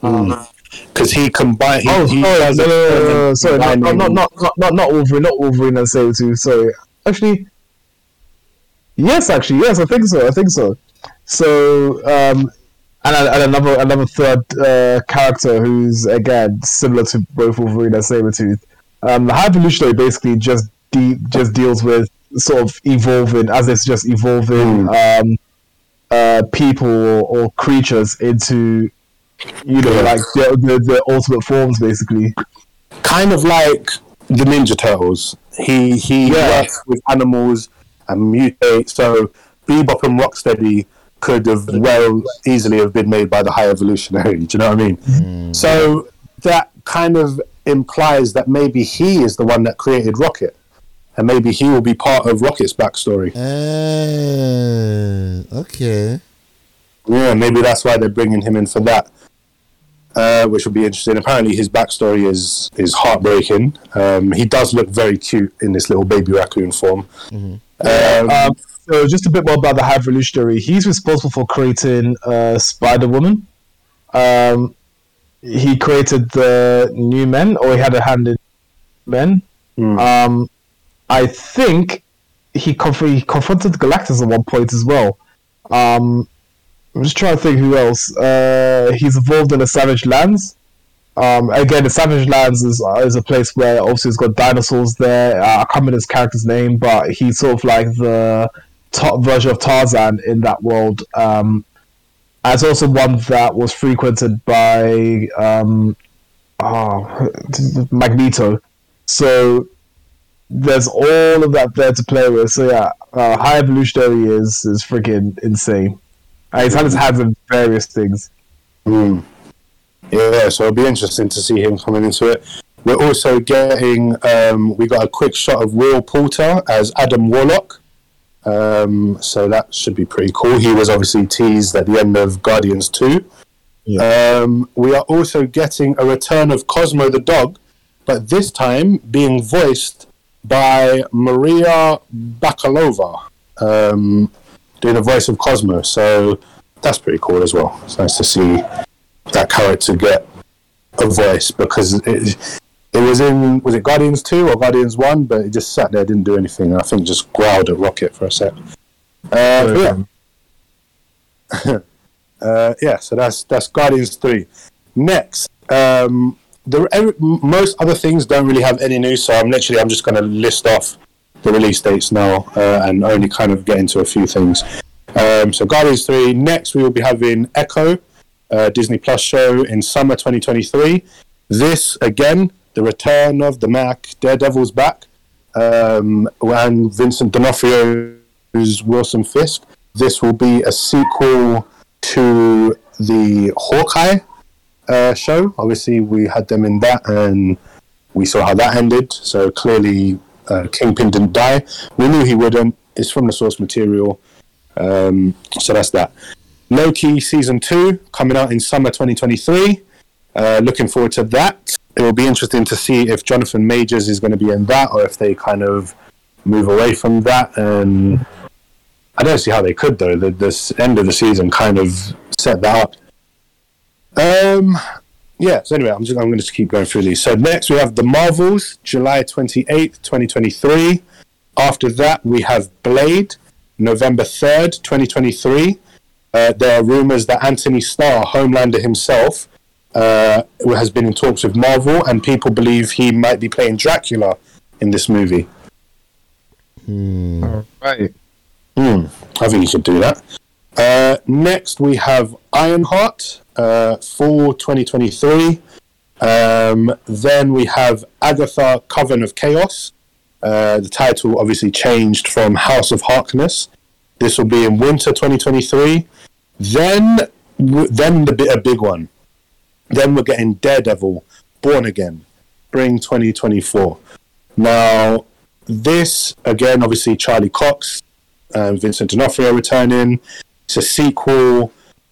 Um, Because he combined. He, oh, he sorry, no, no, no, no, sorry, not, not, not, not, not, not Wolverine, not Wolverine and Sabretooth. Sorry, actually, yes, actually, yes, I think so. I think so. So, um, and, and another another third uh, character who's again similar to both Wolverine and Sabretooth. Um, the High Evolutionary basically just de- just deals with sort of evolving as it's just evolving um, uh, people or, or creatures into you know like the, the, the ultimate forms basically. kind of like the Ninja Turtles. He he Yeah. works with animals and mutate. So Bebop and Rocksteady could have well easily have been made by the High Evolutionary. Do you know what I mean? So that kind of implies that maybe he is the one that created Rocket, and maybe he will be part of Rocket's backstory. Uh, okay. Yeah, maybe that's why they're bringing him in for that, uh, which will be interesting. Apparently, his backstory is is heartbreaking. Um, he does look very cute in this little baby raccoon form. Um, Um, so just a bit more about the High Evolutionary. He's responsible for creating uh, Spider Woman. Um, he created the New Men, or he had a hand in Men. Um, I think he, conf- he confronted Galactus at one point as well. Um, I'm just trying to think who else. Uh, he's involved in the Savage Lands. Um, again, the Savage Lands is, uh, is a place where obviously it's got dinosaurs there. Uh, I can't remember his character's name, but he's sort of like the top version of Tarzan in that world. Um, it's also one that was frequented by um, oh, Magneto. So there's all of that there to play with. So yeah, uh, High Evolutionary is is freaking insane. Uh, he's had his hands in various things. Hmm. Yeah, so it'll be interesting to see him coming into it. We're also getting, um, we got a quick shot of Will Poulter as Adam Warlock. Um, so that should be pretty cool. He was obviously teased at the end of Guardians 2. Um, we are also getting a return of Cosmo the dog, but this time being voiced by Maria Bakalova, um, doing the voice of Cosmo. So that's pretty cool as well. It's nice to see that character get a voice because it, it was in was it Guardians two or Guardians one, but it just sat there, didn't do anything. And I think just growled at Rocket for a sec. Uh, yeah. uh, yeah, so that's that's Guardians three. Next, um, the most other things don't really have any news, so I'm literally I'm just going to list off the release dates now uh, and only kind of get into a few things. Um, so Guardians three. Next, we will be having Echo, uh, Disney Plus show in summer 2023. This again, the return of the Mac, Daredevil's back, um, and Vincent D'Onofrio's Wilson Fisk. This will be a sequel to the Hawkeye uh, show. Obviously, we had them in that, and we saw how that ended. So clearly, uh, Kingpin didn't die. We knew he wouldn't. It's from the source material. Um, so that's that. Loki season two coming out in summer 2023. Uh, looking forward to that. It will be interesting to see if Jonathan Majors is going to be in that, or if they kind of move away from that. And I don't see how they could though. The this end of the season kind of set that up. Um, yeah. So anyway, I'm just I'm going to keep going through these. So next we have the Marvels, July 28th, 2023. After that we have Blade, November 3rd, 2023. Uh, there are rumors that Anthony Starr, Homelander himself, uh, has been in talks with Marvel, and people believe he might be playing Dracula in this movie. All right. Hmm, I think he should do that. Uh, next, we have Ironheart, uh, fall 2023. Um, then we have Agatha, Coven of Chaos. Uh, the title obviously changed from House of Harkness. This will be in winter 2023. Then, then the a big one. Then we're getting Daredevil, Born Again, Spring 2024. Now, this again, obviously Charlie Cox, um, Vincent D'Onofrio returning. It's a sequel.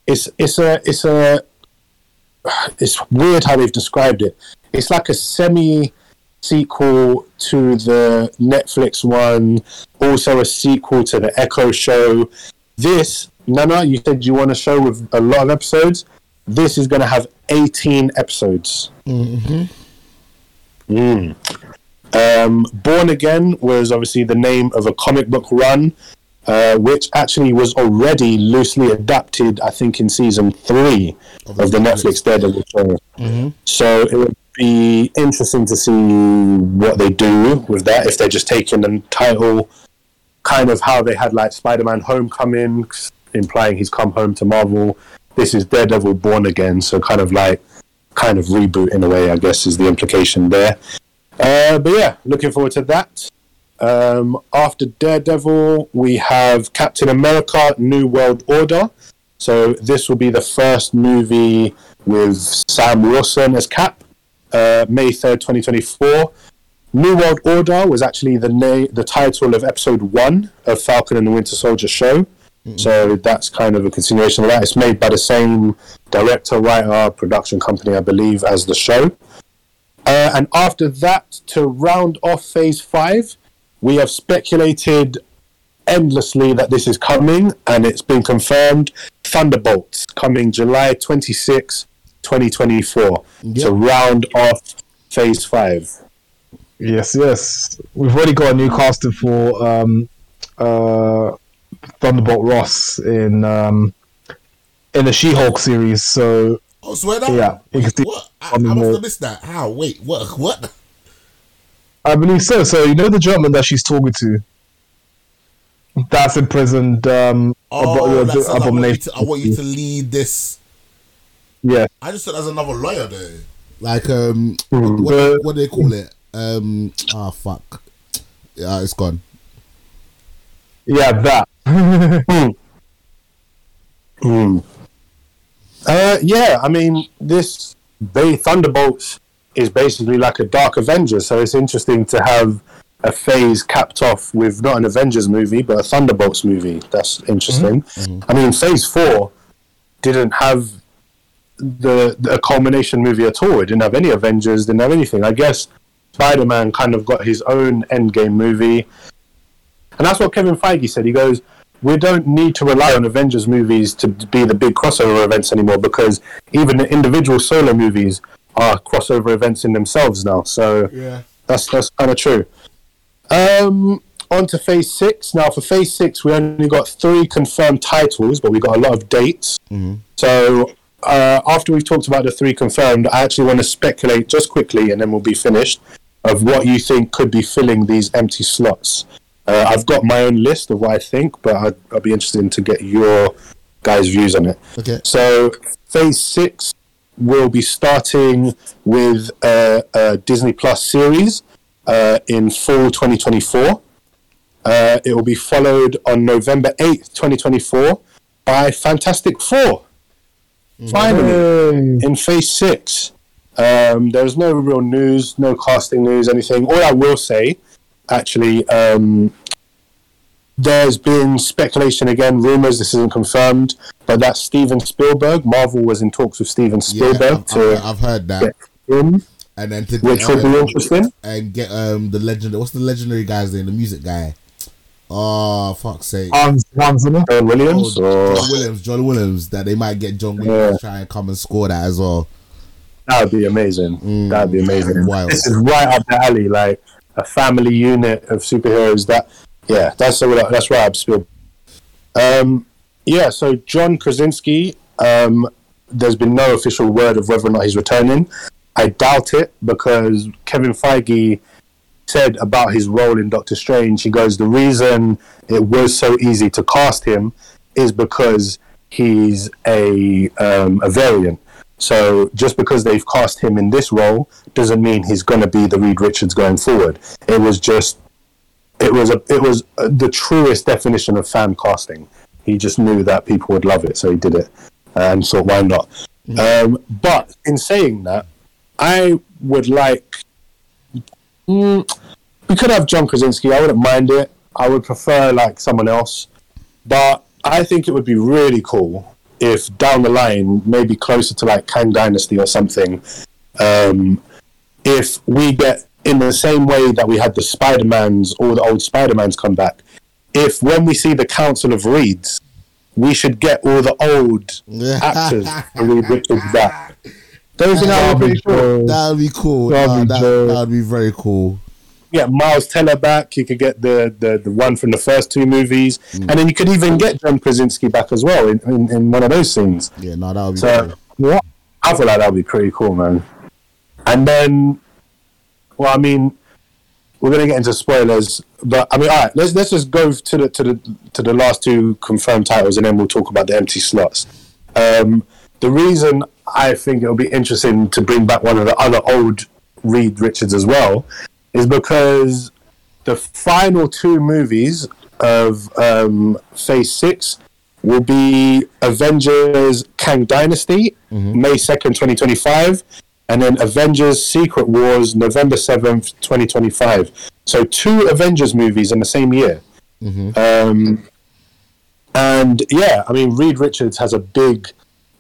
It's it's a it's a it's weird how they've described it. It's like a semi sequel to the Netflix one, also a sequel to the Echo show. This, Nana, you said you want a show with a lot of episodes. This is going to have 18 episodes. Mm. Um, Born Again was obviously the name of a comic book run, uh, which actually was already loosely adapted, I think, in season three of the Netflix Daredevil show. So it would be interesting to see what they do with that. If they're just taking the title, kind of how they had like Spider-Man: Homecoming, implying he's come home to Marvel. This is Daredevil Born Again, so kind of like kind of reboot in a way, I guess, is the implication there. Uh, but yeah, looking forward to that. Um, after Daredevil, we have Captain America: New World Order. So this will be the first movie with Sam Wilson as Cap. Uh, May third, twenty twenty four. New World Order was actually the na- the title of episode one of Falcon and the Winter Soldier show. So that's kind of a continuation of that. It's made by the same director, writer, production company, I believe, as the show. Uh, and after that, to round off phase five, we have speculated endlessly that this is coming, and it's been confirmed. Thunderbolts coming July 26, 2024, to round off phase five. Yes, yes. We've already got a new casting for um, uh, Thunderbolt Ross in um, in the She-Hulk series. So Oh, swear that? Yeah, you can see What? I, I on the must have missed that. How? Wait, what? What? I believe so. So you know the German that she's talking to. That's imprisoned. Um, Oh, abo- that the sounds like I, want you abomination. to, I want you to lead this. Yeah, I just thought as another lawyer though. Like um, Mm, what, what do they call it? Um, ah, fuck. Yeah, it's gone. yeah, that. Hmm. Uh, yeah, I mean, this Bay Thunderbolts is basically like a Dark Avenger, so it's interesting to have a phase capped off with not an Avengers movie but a Thunderbolts movie. That's interesting. Mm-hmm. I mean, Phase Four didn't have the, the a culmination movie at all. It didn't have any Avengers. Didn't have anything. I guess Spider Man kind of got his own Endgame movie, and that's what Kevin Feige said. He goes, "We don't need to rely on Avengers movies to be the big crossover events anymore because even the individual solo movies are crossover events in themselves now." So Yeah. that's that's kind of true. Um, on to phase six. Now, for phase six, we only got three confirmed titles, but we got a lot of dates. So, uh, after we've talked about the three confirmed, I actually want to speculate just quickly, and then we'll be finished, of what you think could be filling these empty slots. Uh, I've got my own list of what I think, but I'd, I'd be interested in to get your guys' views on it. Okay. So, phase six will be starting with a, a Disney Plus series uh, in fall 2024. Uh, it will be followed on November 8th, 2024, by Fantastic Four. Finally, in phase six. Um, there's no real news, no casting news, anything. All I will say, actually, um, there's been speculation again, rumors, this isn't confirmed, but that Steven Spielberg, Marvel was in talks with Steven Yeah, Spielberg I've, to I've, I've heard that. get him, And then to which would be interesting. and get um the legend. What's the legendary guy's name? The music guy. Oh fuck's sake! Hans Hansen. John Williams Oh, or John Williams. John Williams. That they might get John Williams to try and come and score that as well. that would be amazing. That'd be amazing. Wild. This is right up the alley, like a family unit of superheroes. That yeah, that's that's right up Spielberg. Um, yeah, so John Krasinski. Um, there's been no official word of whether or not he's returning. I doubt it because Kevin Feige said about his role in Doctor Strange. He goes, the reason it was so easy to cast him is because he's a um, a variant. So just because they've cast him in this role doesn't mean he's going to be the Reed Richards going forward. It was just it was a it was uh the truest definition of fan casting. He just knew that people would love it, so he did it, and thought why not. Um, but in saying that, I would like. Mm, we could have John Krasinski. I wouldn't mind it. I would prefer like someone else, but I think it would be really cool if down the line, maybe closer to like Kang Dynasty or something, um, if we get in the same way that we had the Spider Mans, all the old Spider Mans come back. If when we see the Council of Reeds, we should get all the old actors to read Richards back. Don't you think that would be pretty cool? That would be cool. That'd Nah, be that dope. that be very cool. Yeah, Miles Teller back. You could get the, the, the one from the first two movies, Mm. and then you could even get John Krasinski back as well in, in, in one of those scenes. Yeah, no, that would be. So cool. What? I feel like that would be pretty cool, man. And then, well, I mean, we're gonna get into spoilers, but I mean, all right, let's let's just go to the to the to the last two confirmed titles, and then we'll talk about the empty slots. Um, the reason I think it'll be interesting to bring back one of the other old Reed Richards as well is because the final two movies of um, Phase Six will be Avengers Kang Dynasty, May 2nd, 2025, and then Avengers Secret Wars, November 7th, 2025. So, two Avengers movies in the same year. Um, and yeah, I mean, Reed Richards has a big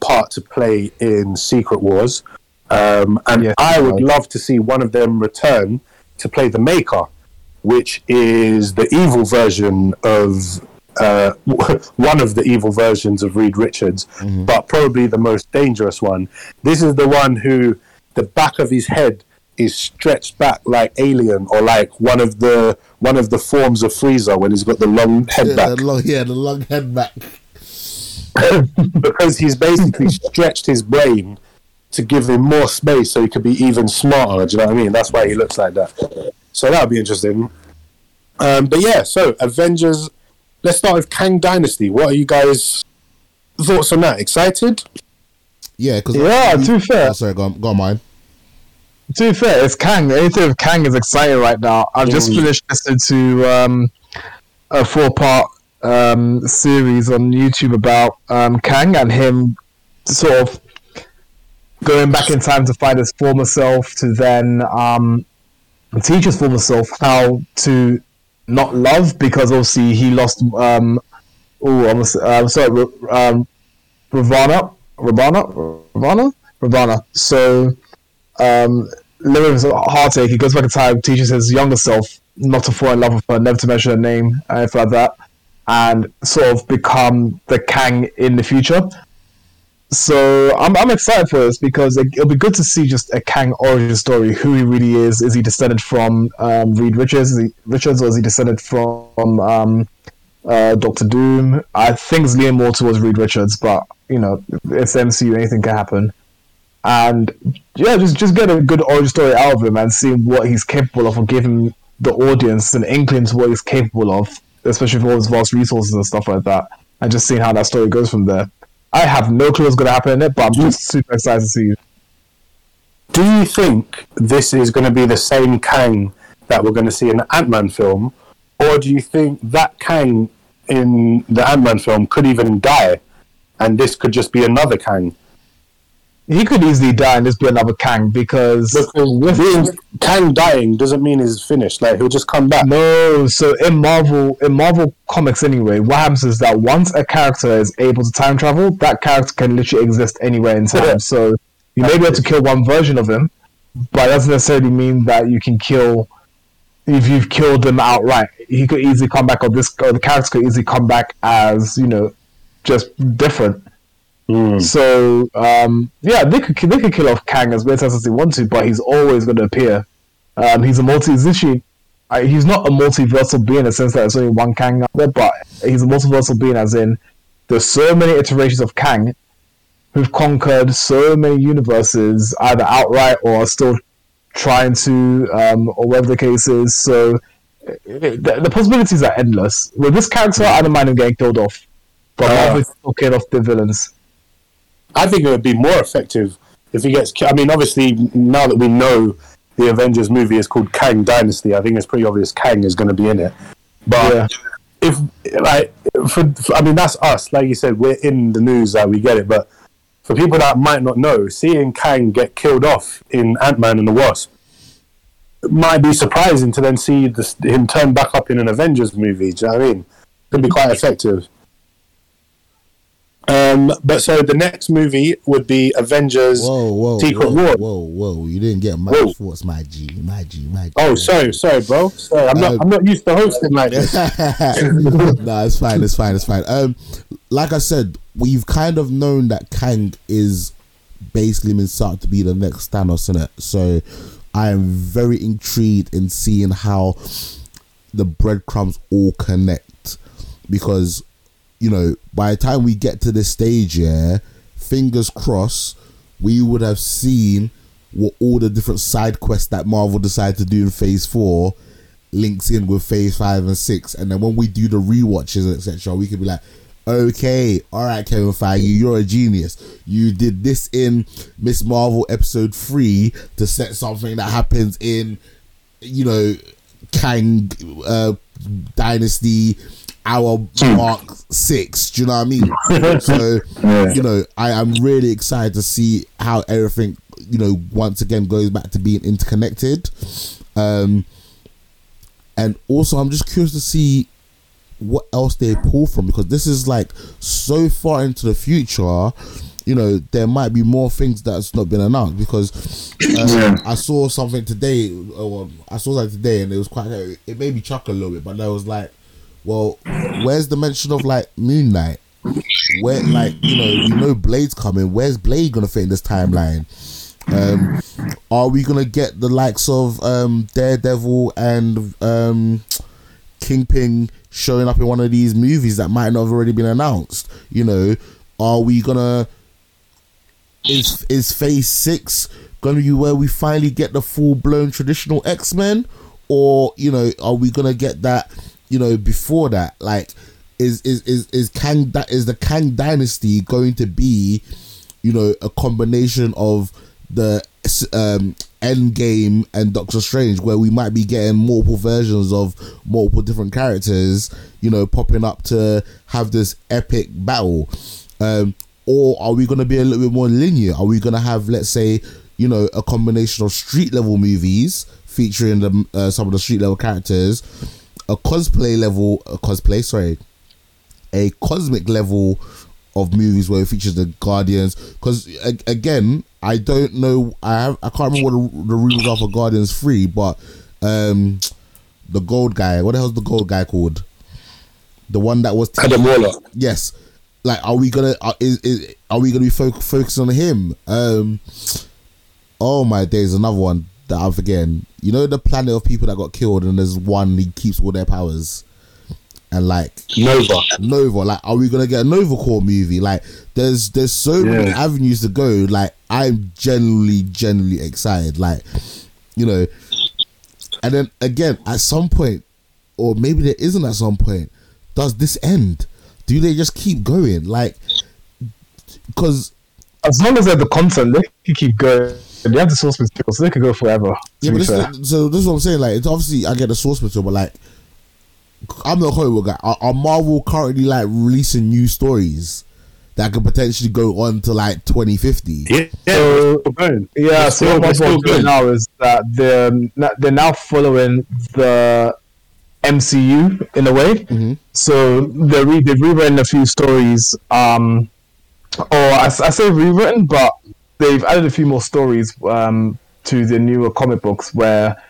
part to play in Secret Wars. Um, and Yes, I would does. love to see one of them return to play the Maker, which is the evil version of uh, one of the evil versions of Reed Richards, but probably the most dangerous one. This is the one who the back of his head is stretched back like Alien or like one of the one of the forms of Frieza when he's got the long head yeah, back the long, yeah, the long head back. because he's basically stretched his brain to give him more space so he could be even smarter. Do you know what I mean? That's why he looks like that. So that would be interesting. Um, but yeah, so Avengers. Let's start with Kang Dynasty. What are you guys' thoughts on that? Excited? Yeah, because Yeah, to be fair, Oh, sorry, go on, go on, mine. to be fair, it's Kang. Anything with Kang is exciting right now. I've just Mm. finished listening to um, a four-part um, series on YouTube about um, Kang and him sort of going back in time to find his former self to then um, teach his former self how to not love because obviously he lost. Um, oh, I'm, I'm sorry, um, Ravonna, Ravonna, Ravonna, Ravonna. So, um, living with a heartache, he goes back in time, teaches his younger self not to fall in love with her, never to mention her name, anything like that, and sort of become the Kang in the future. So I'm, I'm excited for this because it, will be good to see just a Kang origin story, who he really is. Is he descended from um, Reed Richards? He Richards, or is he descended from um, uh, Doctor Doom? I think it's leaning more towards Reed Richards, but you know, it's MCU, anything can happen. And yeah, just just get a good origin story out of him and see what he's capable of, give him the audience an inkling to what he's capable of, especially with all his vast resources and stuff like that, and just seeing how that story goes from there. I have no clue what's going to happen in it, but I'm just super excited to see. Do you think this is going to be the same Kang that we're going to see in the Ant Man film, or do you think that Kang in the Ant Man film could even die, and this could just be another Kang? he could easily die and just be another Kang because being Kang dying doesn't mean he's finished. Like he'll just come back. No, so in Marvel, in Marvel comics anyway, what happens is that once a character is able to time travel, that character can literally exist anywhere in time. Yeah. So you may be able to kill one version of him, but it doesn't necessarily mean that you can kill. If you've killed him outright, he could easily come back, or this, or the character could easily come back as you know, just different. Mm. So um, yeah, they could they could kill off Kang as many times as they want to, but he's always going to appear. Um, he's a multi. He's literally, uh, he's not a multiversal being in the sense that there's only one Kang out there, but he's a multiversal being as in there's so many iterations of Kang who've conquered so many universes either outright or still trying to, um, or whatever the case is. So the, the, possibilities are endless. With this character, I don't mind him getting killed off, but uh, still kill off the villains. I think it would be more effective if he gets. I mean, obviously, now that we know the Avengers movie is called Kang Dynasty, I think it's pretty obvious Kang is going to be in it. But yeah. if, like, for, for, I mean, that's us. Like you said, we're in the news, that like, we get it. But for people that might not know, seeing Kang get killed off in Ant Man and the Wasp might be surprising to then see this, him turn back up in an Avengers movie. Do you know what I mean? It could be quite effective. Um, but so the next movie would be Avengers whoa, whoa, Secret whoa, War. Whoa, whoa! You didn't get my whoa. thoughts, my G, my G, my G. Oh, sorry, sorry, bro. Sorry, I'm not. Um, I'm not used to hosting like this. nah, it's fine. It's fine. It's fine. Um, like I said, we've kind of known that Kang is basically been set to be the next Thanos in it. So I am very intrigued in seeing how the breadcrumbs all connect because you know, by the time we get to this stage, yeah, fingers crossed, we would have seen what all the different side quests that Marvel decided to do in Phase Four links in with Phase Five and Six, and then when we do the rewatches etc., we could be like, okay, all right, Kevin Feige, you're a genius. You did this in Miss Marvel episode three to set something that happens in, you know, Kang uh, Dynasty our mark six. Do you know what I mean? so yeah. you know, I am really excited to see how everything you know once again goes back to being interconnected. Um, and also, I'm just curious to see what else they pull from because this is like so far into the future. You know, there might be more things that's not been announced because um, yeah. I saw something today. Or I saw something today, and it was quite. It made me chuckle a little bit, but there was like well, where's the mention of like Moon Knight? Where like you know you know Blade's coming. Where's Blade gonna fit in this timeline? Um, are we gonna get the likes of um, Daredevil and um, Kingpin showing up in one of these movies that might not have already been announced? You know, are we gonna is is Phase Six gonna be where we finally get the full blown traditional X Men, or you know, are we gonna get that? You know, before that, like, is is is is Kang that is the Kang dynasty going to be, you know, a combination of the um Endgame and Doctor Strange, where we might be getting multiple versions of multiple different characters, you know, popping up to have this epic battle. Um, or are we going to be a little bit more linear? Are we going to have, let's say, you know, a combination of street level movies featuring the, uh, some of the street level characters, a cosplay level, a cosplay, sorry, a cosmic level of movies where it features the Guardians. Because again, I don't know, I have, I can't remember what the, the rules are for Guardians Three, but um, the gold guy, what the hell's the gold guy called? The one that was Adam. Yes. Like, are we gonna are, is, is are we gonna be fo- focused on him? Um, oh my days, another one that I'm forgetting. You know the planet of people that got killed, and there's one he keeps all their powers, and like Nova. Nova. Like, are we gonna get a Nova Corps movie? Like, there's there's so many avenues to go. Like, I'm genuinely genuinely excited. Like, you know, and then again at some point, or maybe there isn't at some point. Does this end? Do they just keep going? Like, because As long as they have the content, they can keep going. They have the source material, so they could go forever. Yeah, but fair. this, so this is what I'm saying. Like, it's obviously I get the source material, but like, I'm not a Hollywood guy. Are, are Marvel currently like releasing new stories that could potentially go on to like 2050? Yeah, yeah. So- we're going. Yeah, so still- what we're Marvel doing good. now is that they're they're now following the MCU in a way. So they're re- they've rewritten a few stories, um, or I say rewritten, but they've added a few more stories um, to the newer comic books where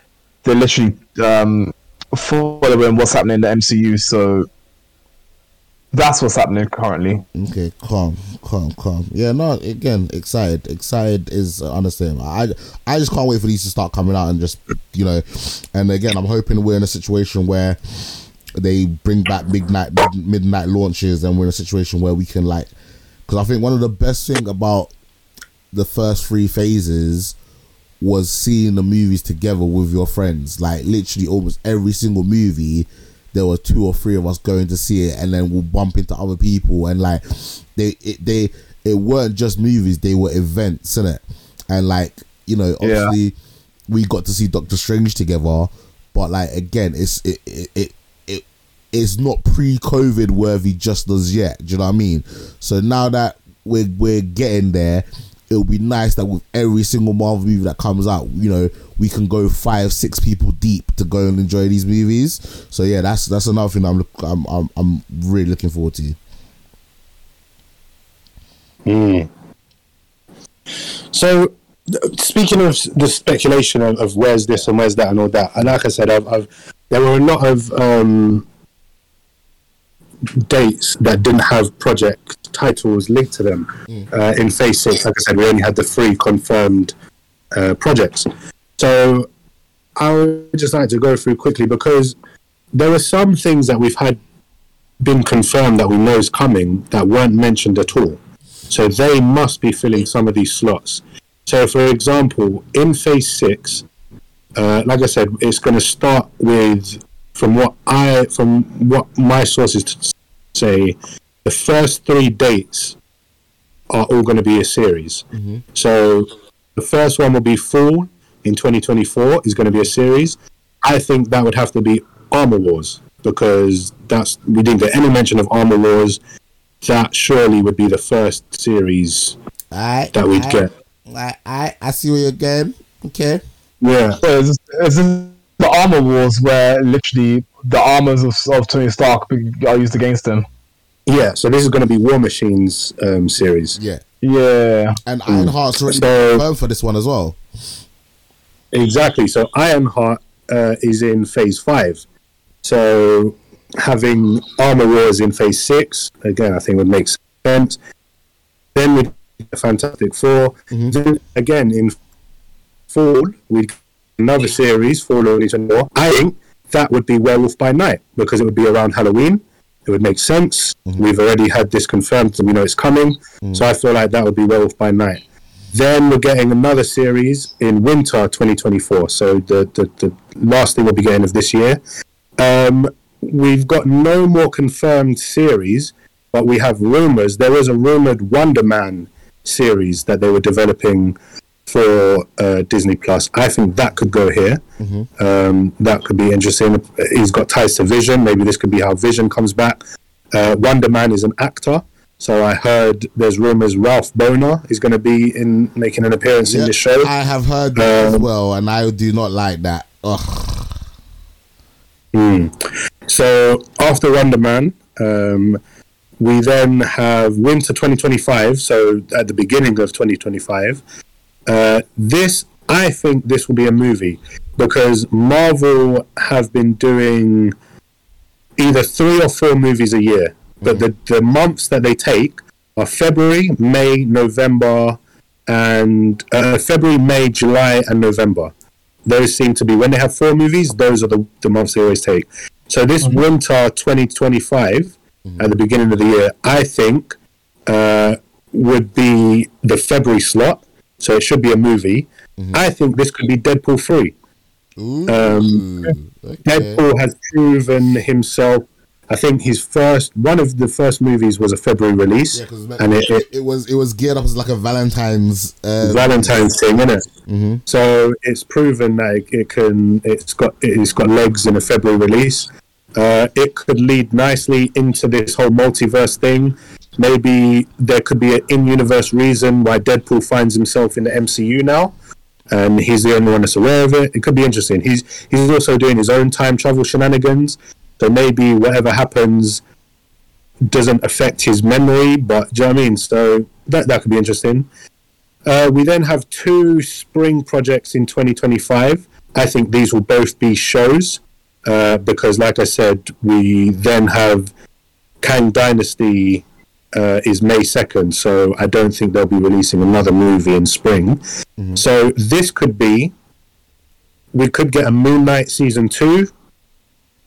they're literally um, following what's happening in the MCU. So that's what's happening currently. Okay, calm, calm, calm. Yeah, no, again, excited. Excited is uh, understandable. I, I just can't wait for these to start coming out and just, you know, and again, I'm hoping we're in a situation where they bring back midnight mid- midnight launches, and we're in a situation where we can like, because I think one of the best thing about the first three phases was seeing the movies together with your friends. Like literally, almost every single movie, there were two or three of us going to see it, and then we'll bump into other people, and like they it, they it weren't just movies; they were events, innit? And like you know, Yeah. obviously, we got to see Doctor Strange together, but like again, it's it it. it it it's not pre-COVID worthy just as yet. Do you know what I mean? So now that we're we're getting there, it'll be nice that with every single Marvel movie that comes out, you know, we can go five, six people deep to go and enjoy these movies. So yeah, that's that's another thing I'm I'm, I'm I'm really looking forward to. So, th- speaking of the speculation of, of where's this and where's that and all that, and like I said, I've, I've there were a lot of um, dates that didn't have project titles linked to them uh, in Phase Six. Like I said, we only had the three confirmed uh, projects. So, I would just like to go through quickly because there were some things that we've had been confirmed that we know is coming that weren't mentioned at all. So they must be filling some of these slots. So, for example, in phase six, uh, like I said, it's going to start with, from what I, from what my sources t- say, the first three dates are all going to be a series. Mm-hmm. So, the first one will be Fall in 2024 is going to be a series. I think that would have to be Armor Wars because that's we didn't get any mention of Armor Wars. That surely would be the first series I that we'd I, get. I, I I see where you're going. Okay. Yeah, So is this, is this the armor wars where literally the armors of, of Tony Stark be- are used against him? yeah. So this is going to be War Machines um, series. Yeah. Yeah. And Ironheart's already So- confirmed for this one as well. Exactly. So Ironheart uh, is in Phase Five. So having Armor Wars in Phase Six again, I think would make sense. Then with the Fantastic 4 Then again in Fall, we'd another series, for Fall of 2024. I think that would be Werewolf by Night because it would be around Halloween. It would make sense. We've already had this confirmed, and we know it's coming. So I feel like that would be Werewolf by Night. Then we're getting another series in winter 2024. So the, the, the last thing we'll be getting of this year. Um, we've got no more confirmed series, but we have rumors. There was a rumored Wonder Man series that they were developing for uh, Disney Plus. I think that could go here. Um, that could be interesting. He's got ties to Vision. Maybe this could be how Vision comes back. Uh, Wonder Man is an actor, So I heard there's rumors Ralph Boner is going to be in making an appearance in the show. I have heard that as Um, well, and I do not like that. Ugh. So after Wonder Man, um, we then have Winter 2025. So at the beginning of 2025, uh, this I think this will be a movie because Marvel have been doing either three or four movies a year, but the the months that they take are February, May, November, and uh, February, May, July, and November. Those seem to be when they have four movies. Those are the, the months they always take. So this winter 2025, at the beginning of the year, I think uh, would be the February slot. So it should be a movie. I think this could be Deadpool 3. Ooh, Um, okay. Deadpool has proven himself. I think his first, one of the first movies was a February release, Yeah, and it, it, it was it was geared up as like a Valentine's. Uh, Valentine's thing, isn't it? Mm-hmm. So it's proven that it, it can. It's got it's got legs in a February release. Uh, it could lead nicely into this whole multiverse thing. Maybe there could be an in-universe reason why Deadpool finds himself in the MCU now, and he's the only one that's aware of it. It could be interesting. He's he's also doing his own time travel shenanigans. So maybe whatever happens doesn't affect his memory, but do you know what I mean? So that that could be interesting. Uh, we then have two spring projects in 2025. I think these will both be shows uh, because, like I said, we then have Kang Dynasty uh, is May 2nd, so I don't think they'll be releasing another movie in spring. So this could be, we could get a Moon Knight season two,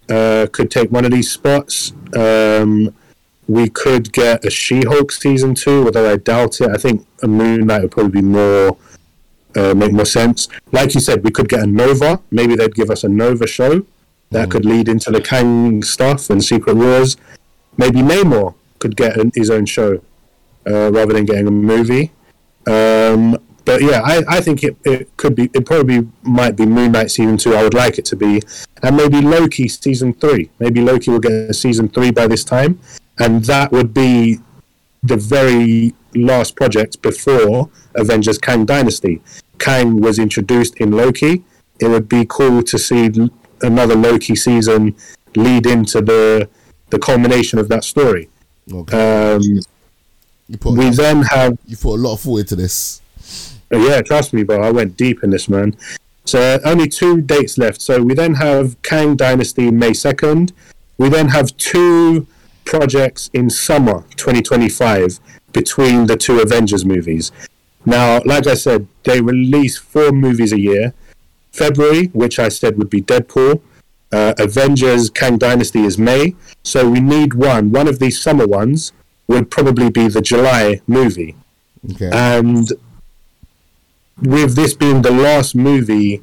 uh, could take one of these spots. Um, we could get a She-Hulk season two, although I doubt it. I think a Moon Knight would probably be more uh, make more sense. Like you said, we could get a Nova. Maybe they'd give us a Nova show that could lead into the Kang stuff and Secret Wars. Maybe Namor could get an, his own show uh, rather than getting a movie. Um, but yeah, I, I think it, it could be. It probably might be Moon Knight season two. I would like it to be, and maybe Loki season three. Maybe Loki will get a season three by this time, and that would be the very last project before Avengers Kang Dynasty. Kang was introduced in Loki. It would be cool to see another Loki season lead into the the culmination of that story. Okay. Um, you put we then have you put a lot of thought into this. Uh, Yeah, trust me, bro. I went deep in this, man. So only two dates left. So we then have Kang Dynasty May second. We then have two projects in summer 2025 between the two Avengers movies. Now, like I said, they release four movies a year. February, which I said would be Deadpool. Uh, Avengers Kang Dynasty is May. So we need one. One of these summer ones would probably be the July movie. Okay. And with this being the last movie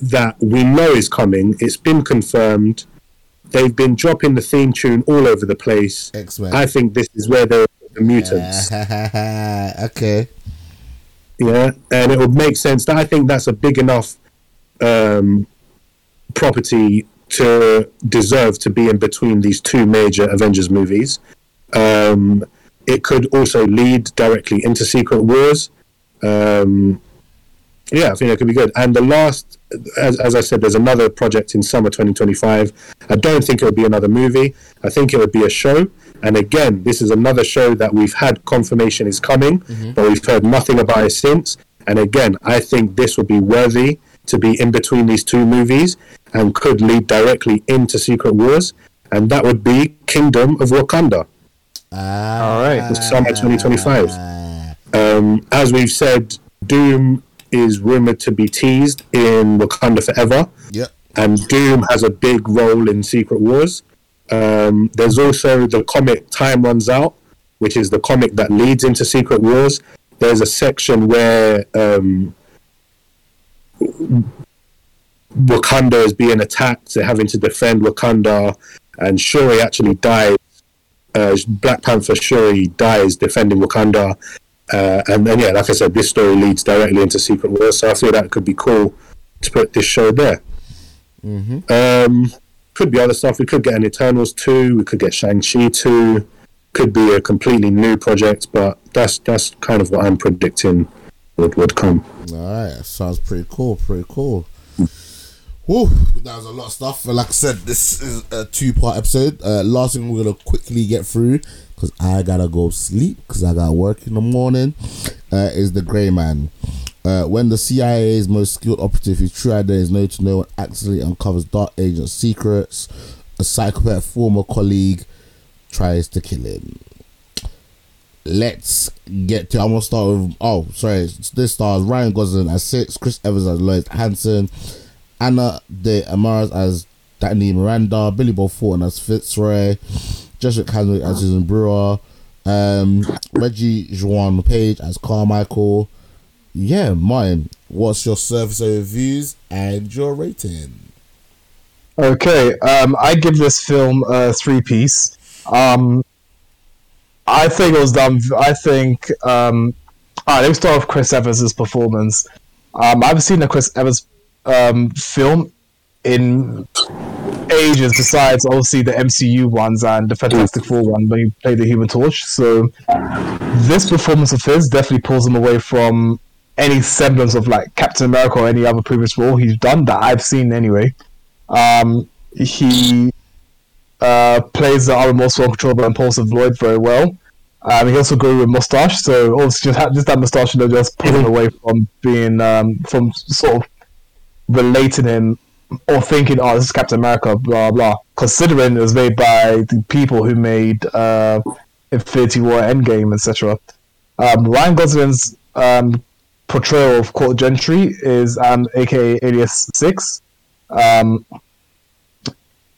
that we know is coming, it's been confirmed. They've been dropping the theme tune all over the place. X Men. I think this is where they're the mutants. okay. Yeah, and it would make sense. That I think that's a big enough um, property to deserve to be in between these two major Avengers movies. Um, it could also lead directly into Secret Wars. Um, yeah, I think it could be good. And the last, as, as I said, there's another project in summer 2025. I don't think it would be another movie. I think it would be a show. And again, this is another show that we've had confirmation is coming, but we've heard nothing about it since. And again, I think this would be worthy to be in between these two movies and could lead directly into Secret Wars. And that would be Kingdom of Wakanda. Ah, All right. The summer 2025. Um, as we've said, Doom is rumored to be teased in Wakanda Forever, Yep. and Doom has a big role in Secret Wars. Um, there's also the comic Time Runs Out, which is the comic that leads into Secret Wars. There's a section where um, Wakanda is being attacked. They're having to defend Wakanda, and Shuri actually dies. Uh, Black Panther Shuri dies defending Wakanda. Uh, and then, yeah, like I said, this story leads directly into Secret Wars, so I feel that could be cool to put this show there. Um, could be other stuff. We could get an Eternals 2, we could get Shang-Chi 2. could be a completely new project, but that's that's kind of what I'm predicting would would come. All right, sounds pretty cool. Pretty cool. Woo, that was a lot of stuff. Like I said, this is a two part episode. Uh, last thing we're gonna quickly get through because I gotta go sleep because I got work in the morning. Uh, is the Grey Man. Uh, when the CIA's most skilled operative, whose true identity is known to no one, accidentally uncovers dark agent secrets, a psychopath former colleague tries to kill him. Let's get to. I'm gonna start with. Oh, sorry. This stars Ryan Gosling as Six, Chris Evans as Lloyd Hansen, Ana de Armas as Dani Miranda, Billy Bob Thornton as Fitzroy, Jessica Henwick as Susan Brewer, um, Regé-Jean Page as Carmichael. Yeah, mine. What's your service overviews and your rating? Okay, um, I give this film a three piece. Um, I think it was done. I think. Um, all right, let me start with Chris Evans' performance. Um, I haven't seen a Chris Evans um, film in ages, besides obviously the MCU ones and the Fantastic Four one when he played the Human Torch. So this performance of his definitely pulls him away from any semblance of like Captain America or any other previous role he's done that I've seen anyway. Um, he uh, plays the unremorseful, uncontrollable, impulsive Lloyd very well. Um, he also grew a mustache, so also just, ha- just that mustache, you know, just pull him away from being um, from sort of relating him or thinking, oh, this is Captain America, blah blah. Considering it was made by the people who made uh, Infinity War, Endgame, etc. Um, Ryan Gosling's um, portrayal of Court Gentry is um, aka Alias Six. Um,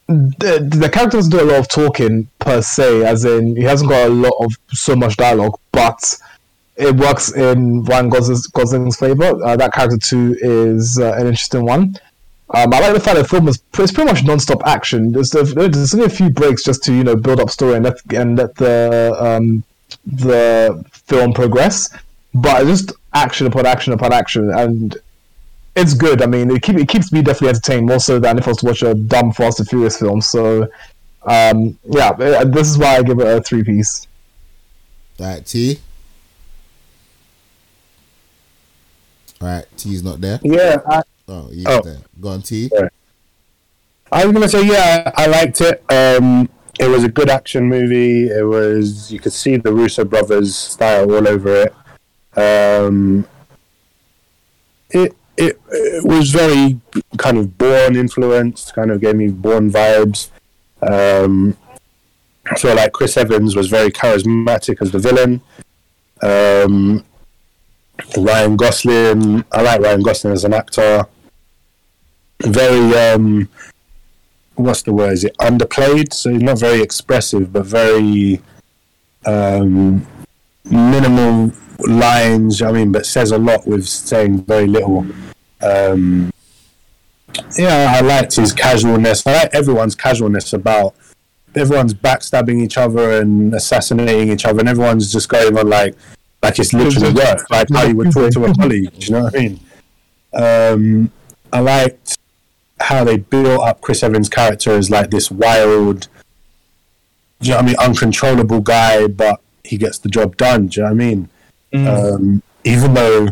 the, the character doesn't do a lot of talking per se, as in he hasn't got a lot of so much dialogue, but it works in Ryan Gosling's, favor. Uh, that character too is uh, an interesting one. Um, I like the fact that the film is it's pretty much non-stop action. There's, there's only a few breaks just to you know build up story and let and let the um, the film progress, but it's just action upon action upon action, and it's good. I mean, it, keep, it keeps me definitely entertained more so than if I was to watch a dumb Fast and Furious film. So, um, yeah, uh, this is why I give it a three piece. Alright, T. Alright, T's not there. Yeah, I, Oh, he's Oh. there. Go on, T. Sorry. I was gonna say yeah, I liked it. Um, it was a good action movie. It was you could see the Russo brothers style all over it. Um, it it it was very kind of Bourne influenced. Kind of gave me Bourne vibes. Um, I feel like Chris Evans was very charismatic as the villain. Um, Ryan Gosling, I like Ryan Gosling as an actor. Very, um, what's the word? Is it underplayed? So he's not very expressive, but very um, minimal lines. I mean, but says a lot with saying very little. Um, yeah, I liked his casualness. I like everyone's casualness about everyone's backstabbing each other and assassinating each other, and everyone's just going on like like it's literally work, like how you would talk to a colleague. Do you know what I mean? Um, I liked how they built up Chris Evans' character as like this wild, you know what I mean, uncontrollable guy, but he gets the job done. Do you know what I mean? Um, even though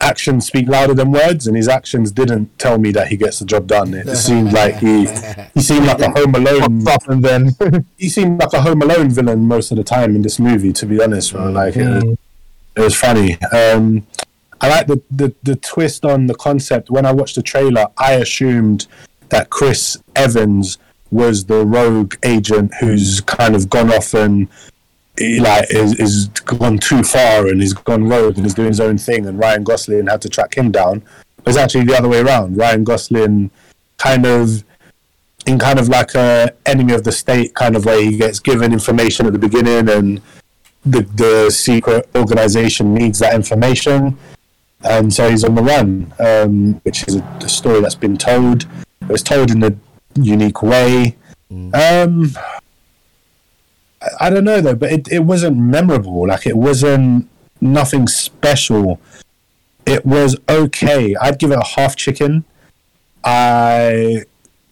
actions speak louder than words, and his actions didn't tell me that he gets the job done. It seemed like he he seemed like a Home Alone Up and then he seemed like a Home Alone villain most of the time in this movie. To be honest, like it, was, it was funny. Um, I like the, the the twist on the concept. When I watched the trailer, I assumed that Chris Evans was the rogue agent who's kind of gone off and he, like is, is gone too far and he's gone rogue and he's doing his own thing. And Ryan Gosling had to track him down. It's actually the other way around. Ryan Gosling kind of in kind of like a enemy of the state kind of way. He gets given information at the beginning, and the the secret organization needs that information, and so he's on the run, um, which is a, a story that's been told. It's told in a unique way. Um, I, I don't know though, but it, it wasn't memorable. Like it wasn't nothing special. It was okay. I'd give it a half chicken. I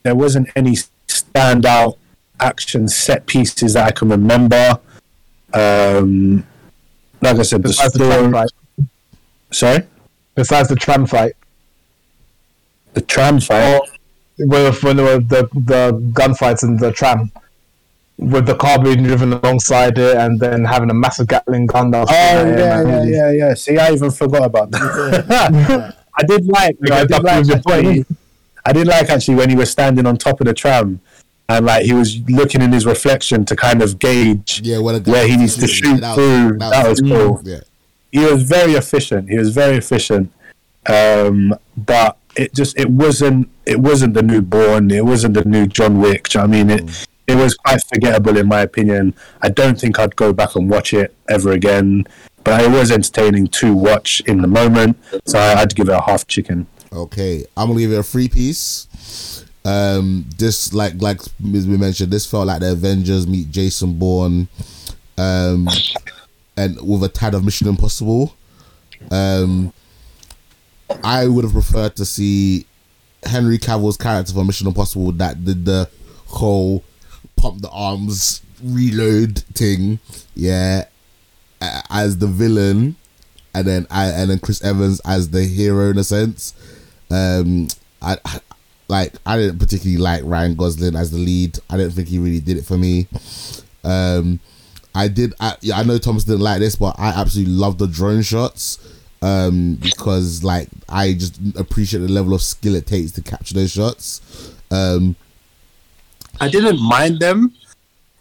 there wasn't any standout action set pieces that I can remember. Um, like I said, the Besides the tram fight. Sorry, Besides the tram fight. the tram fight. When, when there were the, the gunfights in the tram. With the car being driven alongside it and then having a massive Gatling gun that was Oh yeah, yeah, yeah, yeah. See, I even forgot about that. I did like, Yeah, I did like proves your point. actually, I did like actually when he was standing on top of the tram, and like he was looking in his reflection to kind of gauge Yeah, well, where he needs to shoot that was- through. That was cool. Yeah. He was very efficient. He was very efficient. Um, but it just it wasn't it wasn't the new Bourne. It wasn't the new John Wick. do you know what I mean, it it was quite forgettable in my opinion. I don't think I'd go back and watch it ever again. But it was entertaining to watch in the moment, so I, I'd give it a half chicken. Okay, I'm gonna give it a free piece. Um, this like like as we mentioned, this felt like the Avengers meet Jason Bourne, um, and with a tad of Mission Impossible. Um, I would have preferred to see Henry Cavill's character for Mission Impossible that did the whole pump the arms reload thing, yeah, as the villain, and then I and then Chris Evans as the hero in a sense. Um, I, I like I didn't particularly like Ryan Gosling as the lead. I don't think he really did it for me. Um, I did. I, yeah, I know Thomas didn't like this, but I absolutely love the drone shots. Um, because like I just appreciate the level of skill it takes to capture those shots. Um, I didn't mind them.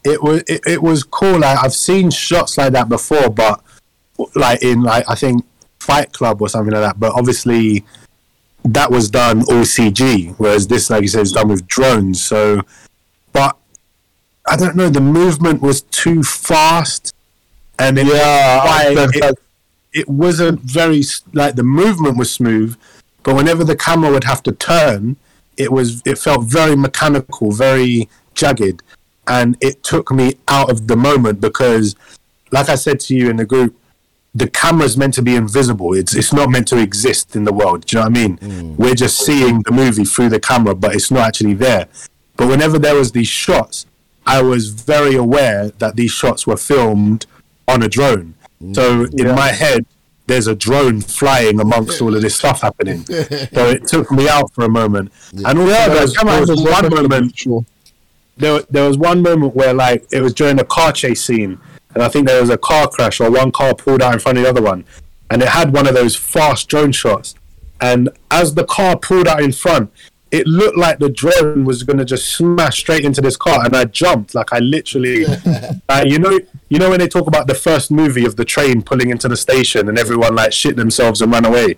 It was it, it was cool. Like, I've seen shots like that before, but like in like I think Fight Club or something like that. But obviously, that was done all CG, whereas this, like you said, is done with drones. So, but I don't know. The movement was too fast, and it, Yeah, that- it, it wasn't very like the movement was smooth, but whenever the camera would have to turn, it was it felt very mechanical, very jagged, and it took me out of the moment because, like I said to you in the group, the camera's meant to be invisible. It's it's not meant to exist in the world. Do you know what I mean? Mm. We're just seeing the movie through the camera, but it's not actually there. But whenever there was these shots, I was very aware that these shots were filmed on a drone. So mm. in my head, there's a drone flying amongst all of this stuff happening. so it took me out for a moment. And also, there was, there was one moment Sure. there, there was one moment where like it was during a car chase scene and i think there was a car crash or one car pulled out in front of the other one and it had one of those fast drone shots and as the car pulled out in front it looked like the drone was going to just smash straight into this car and i jumped like i literally uh, you know you know when they talk about the first movie of the train pulling into the station and everyone like shit themselves and ran away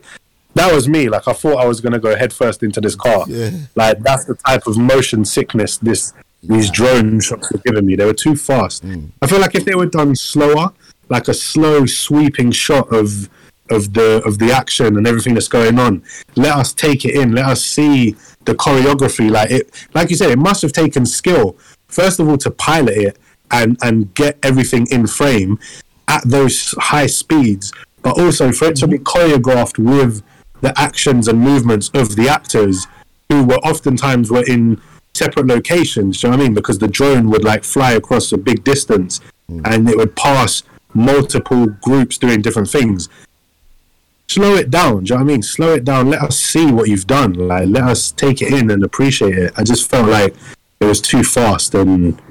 that was me like i thought i was going to go headfirst into this car Yeah. like that's the type of motion sickness this these drone shots were giving me. They were too fast. I feel like if they were done slower, like a slow sweeping shot of of the of the action and everything that's going on, let us take it in. Let us see the choreography. Like it, like you said, it must have taken skill. First of all, to pilot it and and get everything in frame at those high speeds, but also for it to be mm-hmm. choreographed with the actions and movements of the actors who were oftentimes were in separate locations. Do you know what I mean? Because the drone would like fly across a big distance mm. and it would pass multiple groups doing different things. Slow it down. Do you know what I mean? Slow it down. Let us see what you've done. Like let us take it in and appreciate it. I just felt like it was too fast and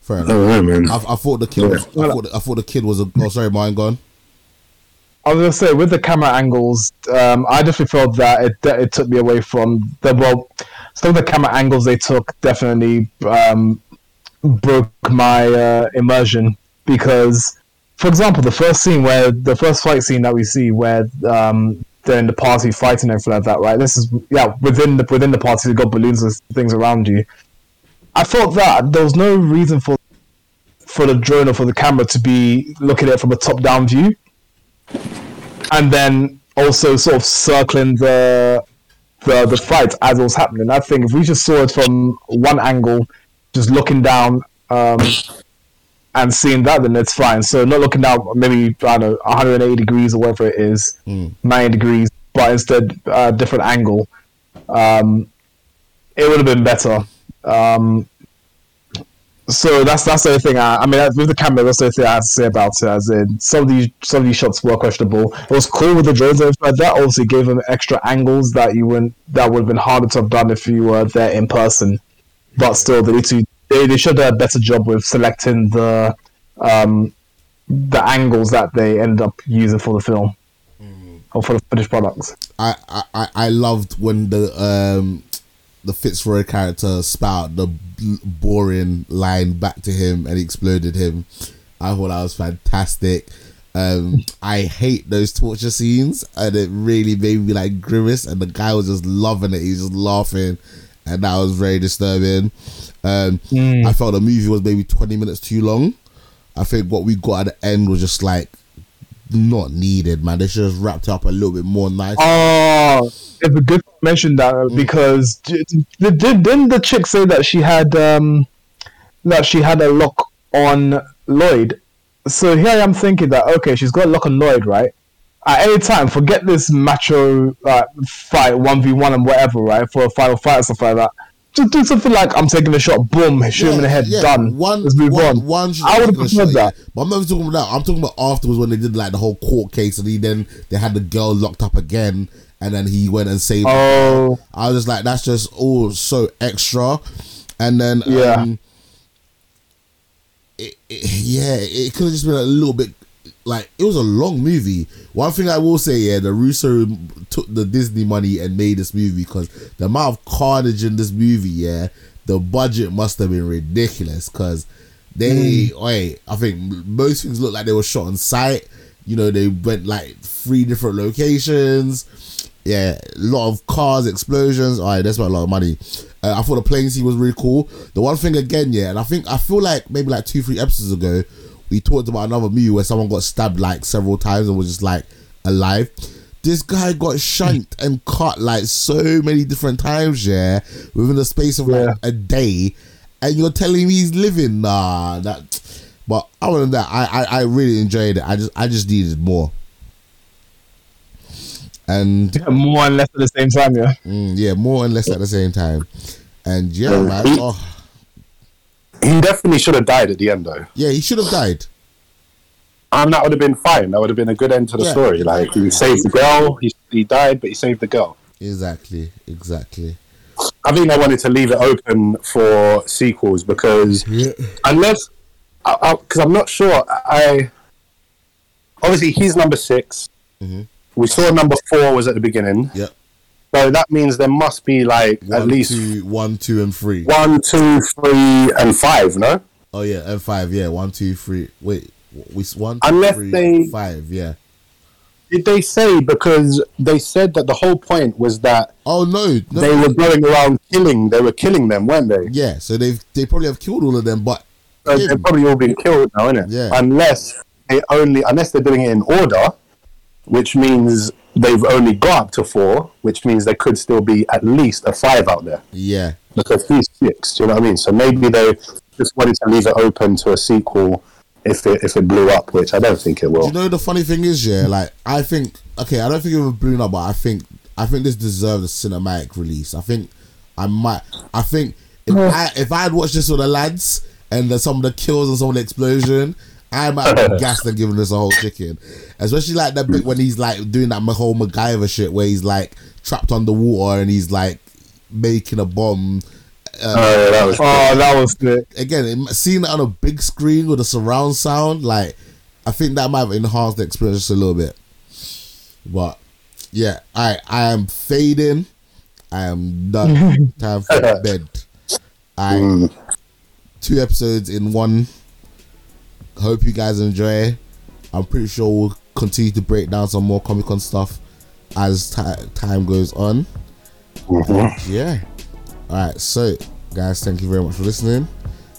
fair I enough. don't know, man. I, I thought the kid. Was, I thought. I thought the kid was a. Oh, sorry, mine gone. I was gonna say with the camera angles, um, I definitely felt that it that it took me away from the well. Some of the camera angles they took definitely um, broke my uh, immersion because, for example, the first scene where the first fight scene that we see where um, they're in the party fighting and everything like that, right? This is yeah within the within the party you've got balloons and things around you. I thought that there was no reason for for the drone or for the camera to be looking at it from a top down view and then also sort of circling the the the fight as it was happening. I think if we just saw it from one angle, just looking down um, and seeing that, then it's fine. So not looking down maybe I don't know 180 degrees or whatever it is, 90 degrees, but instead a different angle. Um, it would have been better. Um, so that's that's the only thing. I, I mean, with the camera, that's the only thing I have to say about it. As in, some of these some of these shots were questionable. It was cool with the drones and like that. Obviously, gave them extra angles that you wouldn't that would have been harder to have done if you were there in person. But still, they need to they, they should have a better job with selecting the um the angles that they end up using for the film or for the finished products. I, I, I- I loved when the um the Fitzroy character spout the boring line back to him and exploded him. I thought that was fantastic. Um, I hate those torture scenes, and it really made me like grimace. And the guy was just loving it; he was just laughing, and that was very disturbing. Um, I felt the movie was maybe twenty minutes too long. I think what we got at the end was just like not needed, man. They should have wrapped up a little bit more nice. Oh, it's a good mention that because d- d- did, didn't the chick say that she had um that she had a lock on Lloyd? So here I am thinking that okay, she's got a lock on Lloyd, right? At any time, forget this macho uh, fight one v one and whatever, right? For a final fight or stuff like that. Just do something like I'm taking a shot, boom, shoot him in the head, done. One, Let's move one, on. one I would have preferred that. Yeah. But I'm not even talking about that. I'm talking about afterwards when they did like the whole court case and he then they had the girl locked up again and then he went and saved her. Oh, I was just like, that's just all so extra. And then, Yeah. um, it, it, yeah, it could have just been a little bit like it was a long movie. One thing I will say, yeah, the Russo took the Disney money and made this movie because the amount of carnage in this movie, yeah, the budget must have been ridiculous because they, wait, I think most things look like they were shot on site. You know, they went like three different locations. Yeah, a lot of cars, explosions. All right, that's about a lot of money. Uh, I thought the plane scene was really cool. The one thing again, yeah, and I think I feel like maybe like two, three episodes ago, we talked about another movie where someone got stabbed like several times and was just like alive. This guy got shanked and cut like so many different times, yeah, within the space of like a day, and you're telling me he's living? Nah, that. But other than that, I, I I really enjoyed it. I just I just needed more. And more and less at the same time, yeah. Mm, yeah, more and less at the same time. And yeah, man. Oh, He definitely should have died at the end, though. yeah, he should have died. And that would have been fine. That would have been a good end to the Yeah. story. Like, he saved the girl, he, he died, but he saved the girl. Exactly, exactly. I think they wanted to leave it open for sequels because Yeah. unless, because I'm not sure. I obviously he's number 6 Mhm. We saw number four was at the beginning, Yep. So that means there must be like One, at least two, one, two, and three. one, two, three, and five. No, Oh yeah, and five. Yeah, one, two, three. Wait, we one, two, Unless three, they- five. Yeah. did they say because they said that the whole point was that Oh no, no. they were going around killing. They were killing them, weren't they? yeah, so they they probably have killed all of them, but So they've probably all been killed now, innit? Yeah. Unless they only, unless they're doing it in order, which means they've only got up to four, which means there could still be at least a five out there yeah, because he's six. Do you know what I mean? So maybe they just wanted to leave it open to a sequel if it if it blew up, which I don't think it will. you know the funny thing is, yeah, like I think okay, I don't think it would blown up, but I think I think this deserves a cinematic release. I think I might. I think if oh. I if I had watched this with the lads and the, some of the kills and some of the explosion. I might have been gassed and giving this a whole chicken, especially like that bit when he's like doing that whole MacGyver shit where he's like trapped underwater and he's like making a bomb. Oh, yeah, that was Oh, that was sick. Again, it- seeing it on a big screen with a surround sound, like I think that might have enhanced the experience just a little bit. But yeah, I I am fading. I am done. Time for bed. I Mm. two episodes in one. Hope you guys enjoy. I'm pretty sure we'll continue to break down some more Comic Con stuff as ti- time goes on. Mm-hmm. Yeah. All right. So, guys, thank you very much for listening.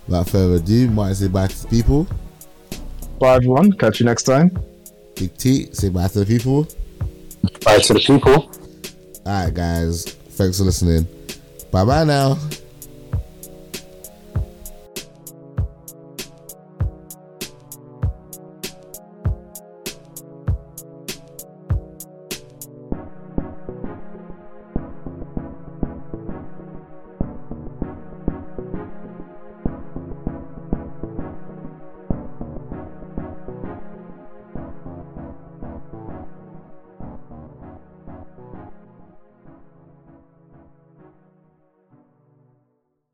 Without further ado, might say bye to the people. Bye, everyone. Catch you next time. Big T, say bye to the people. Bye to the people. All right, guys. Thanks for listening. Bye bye now.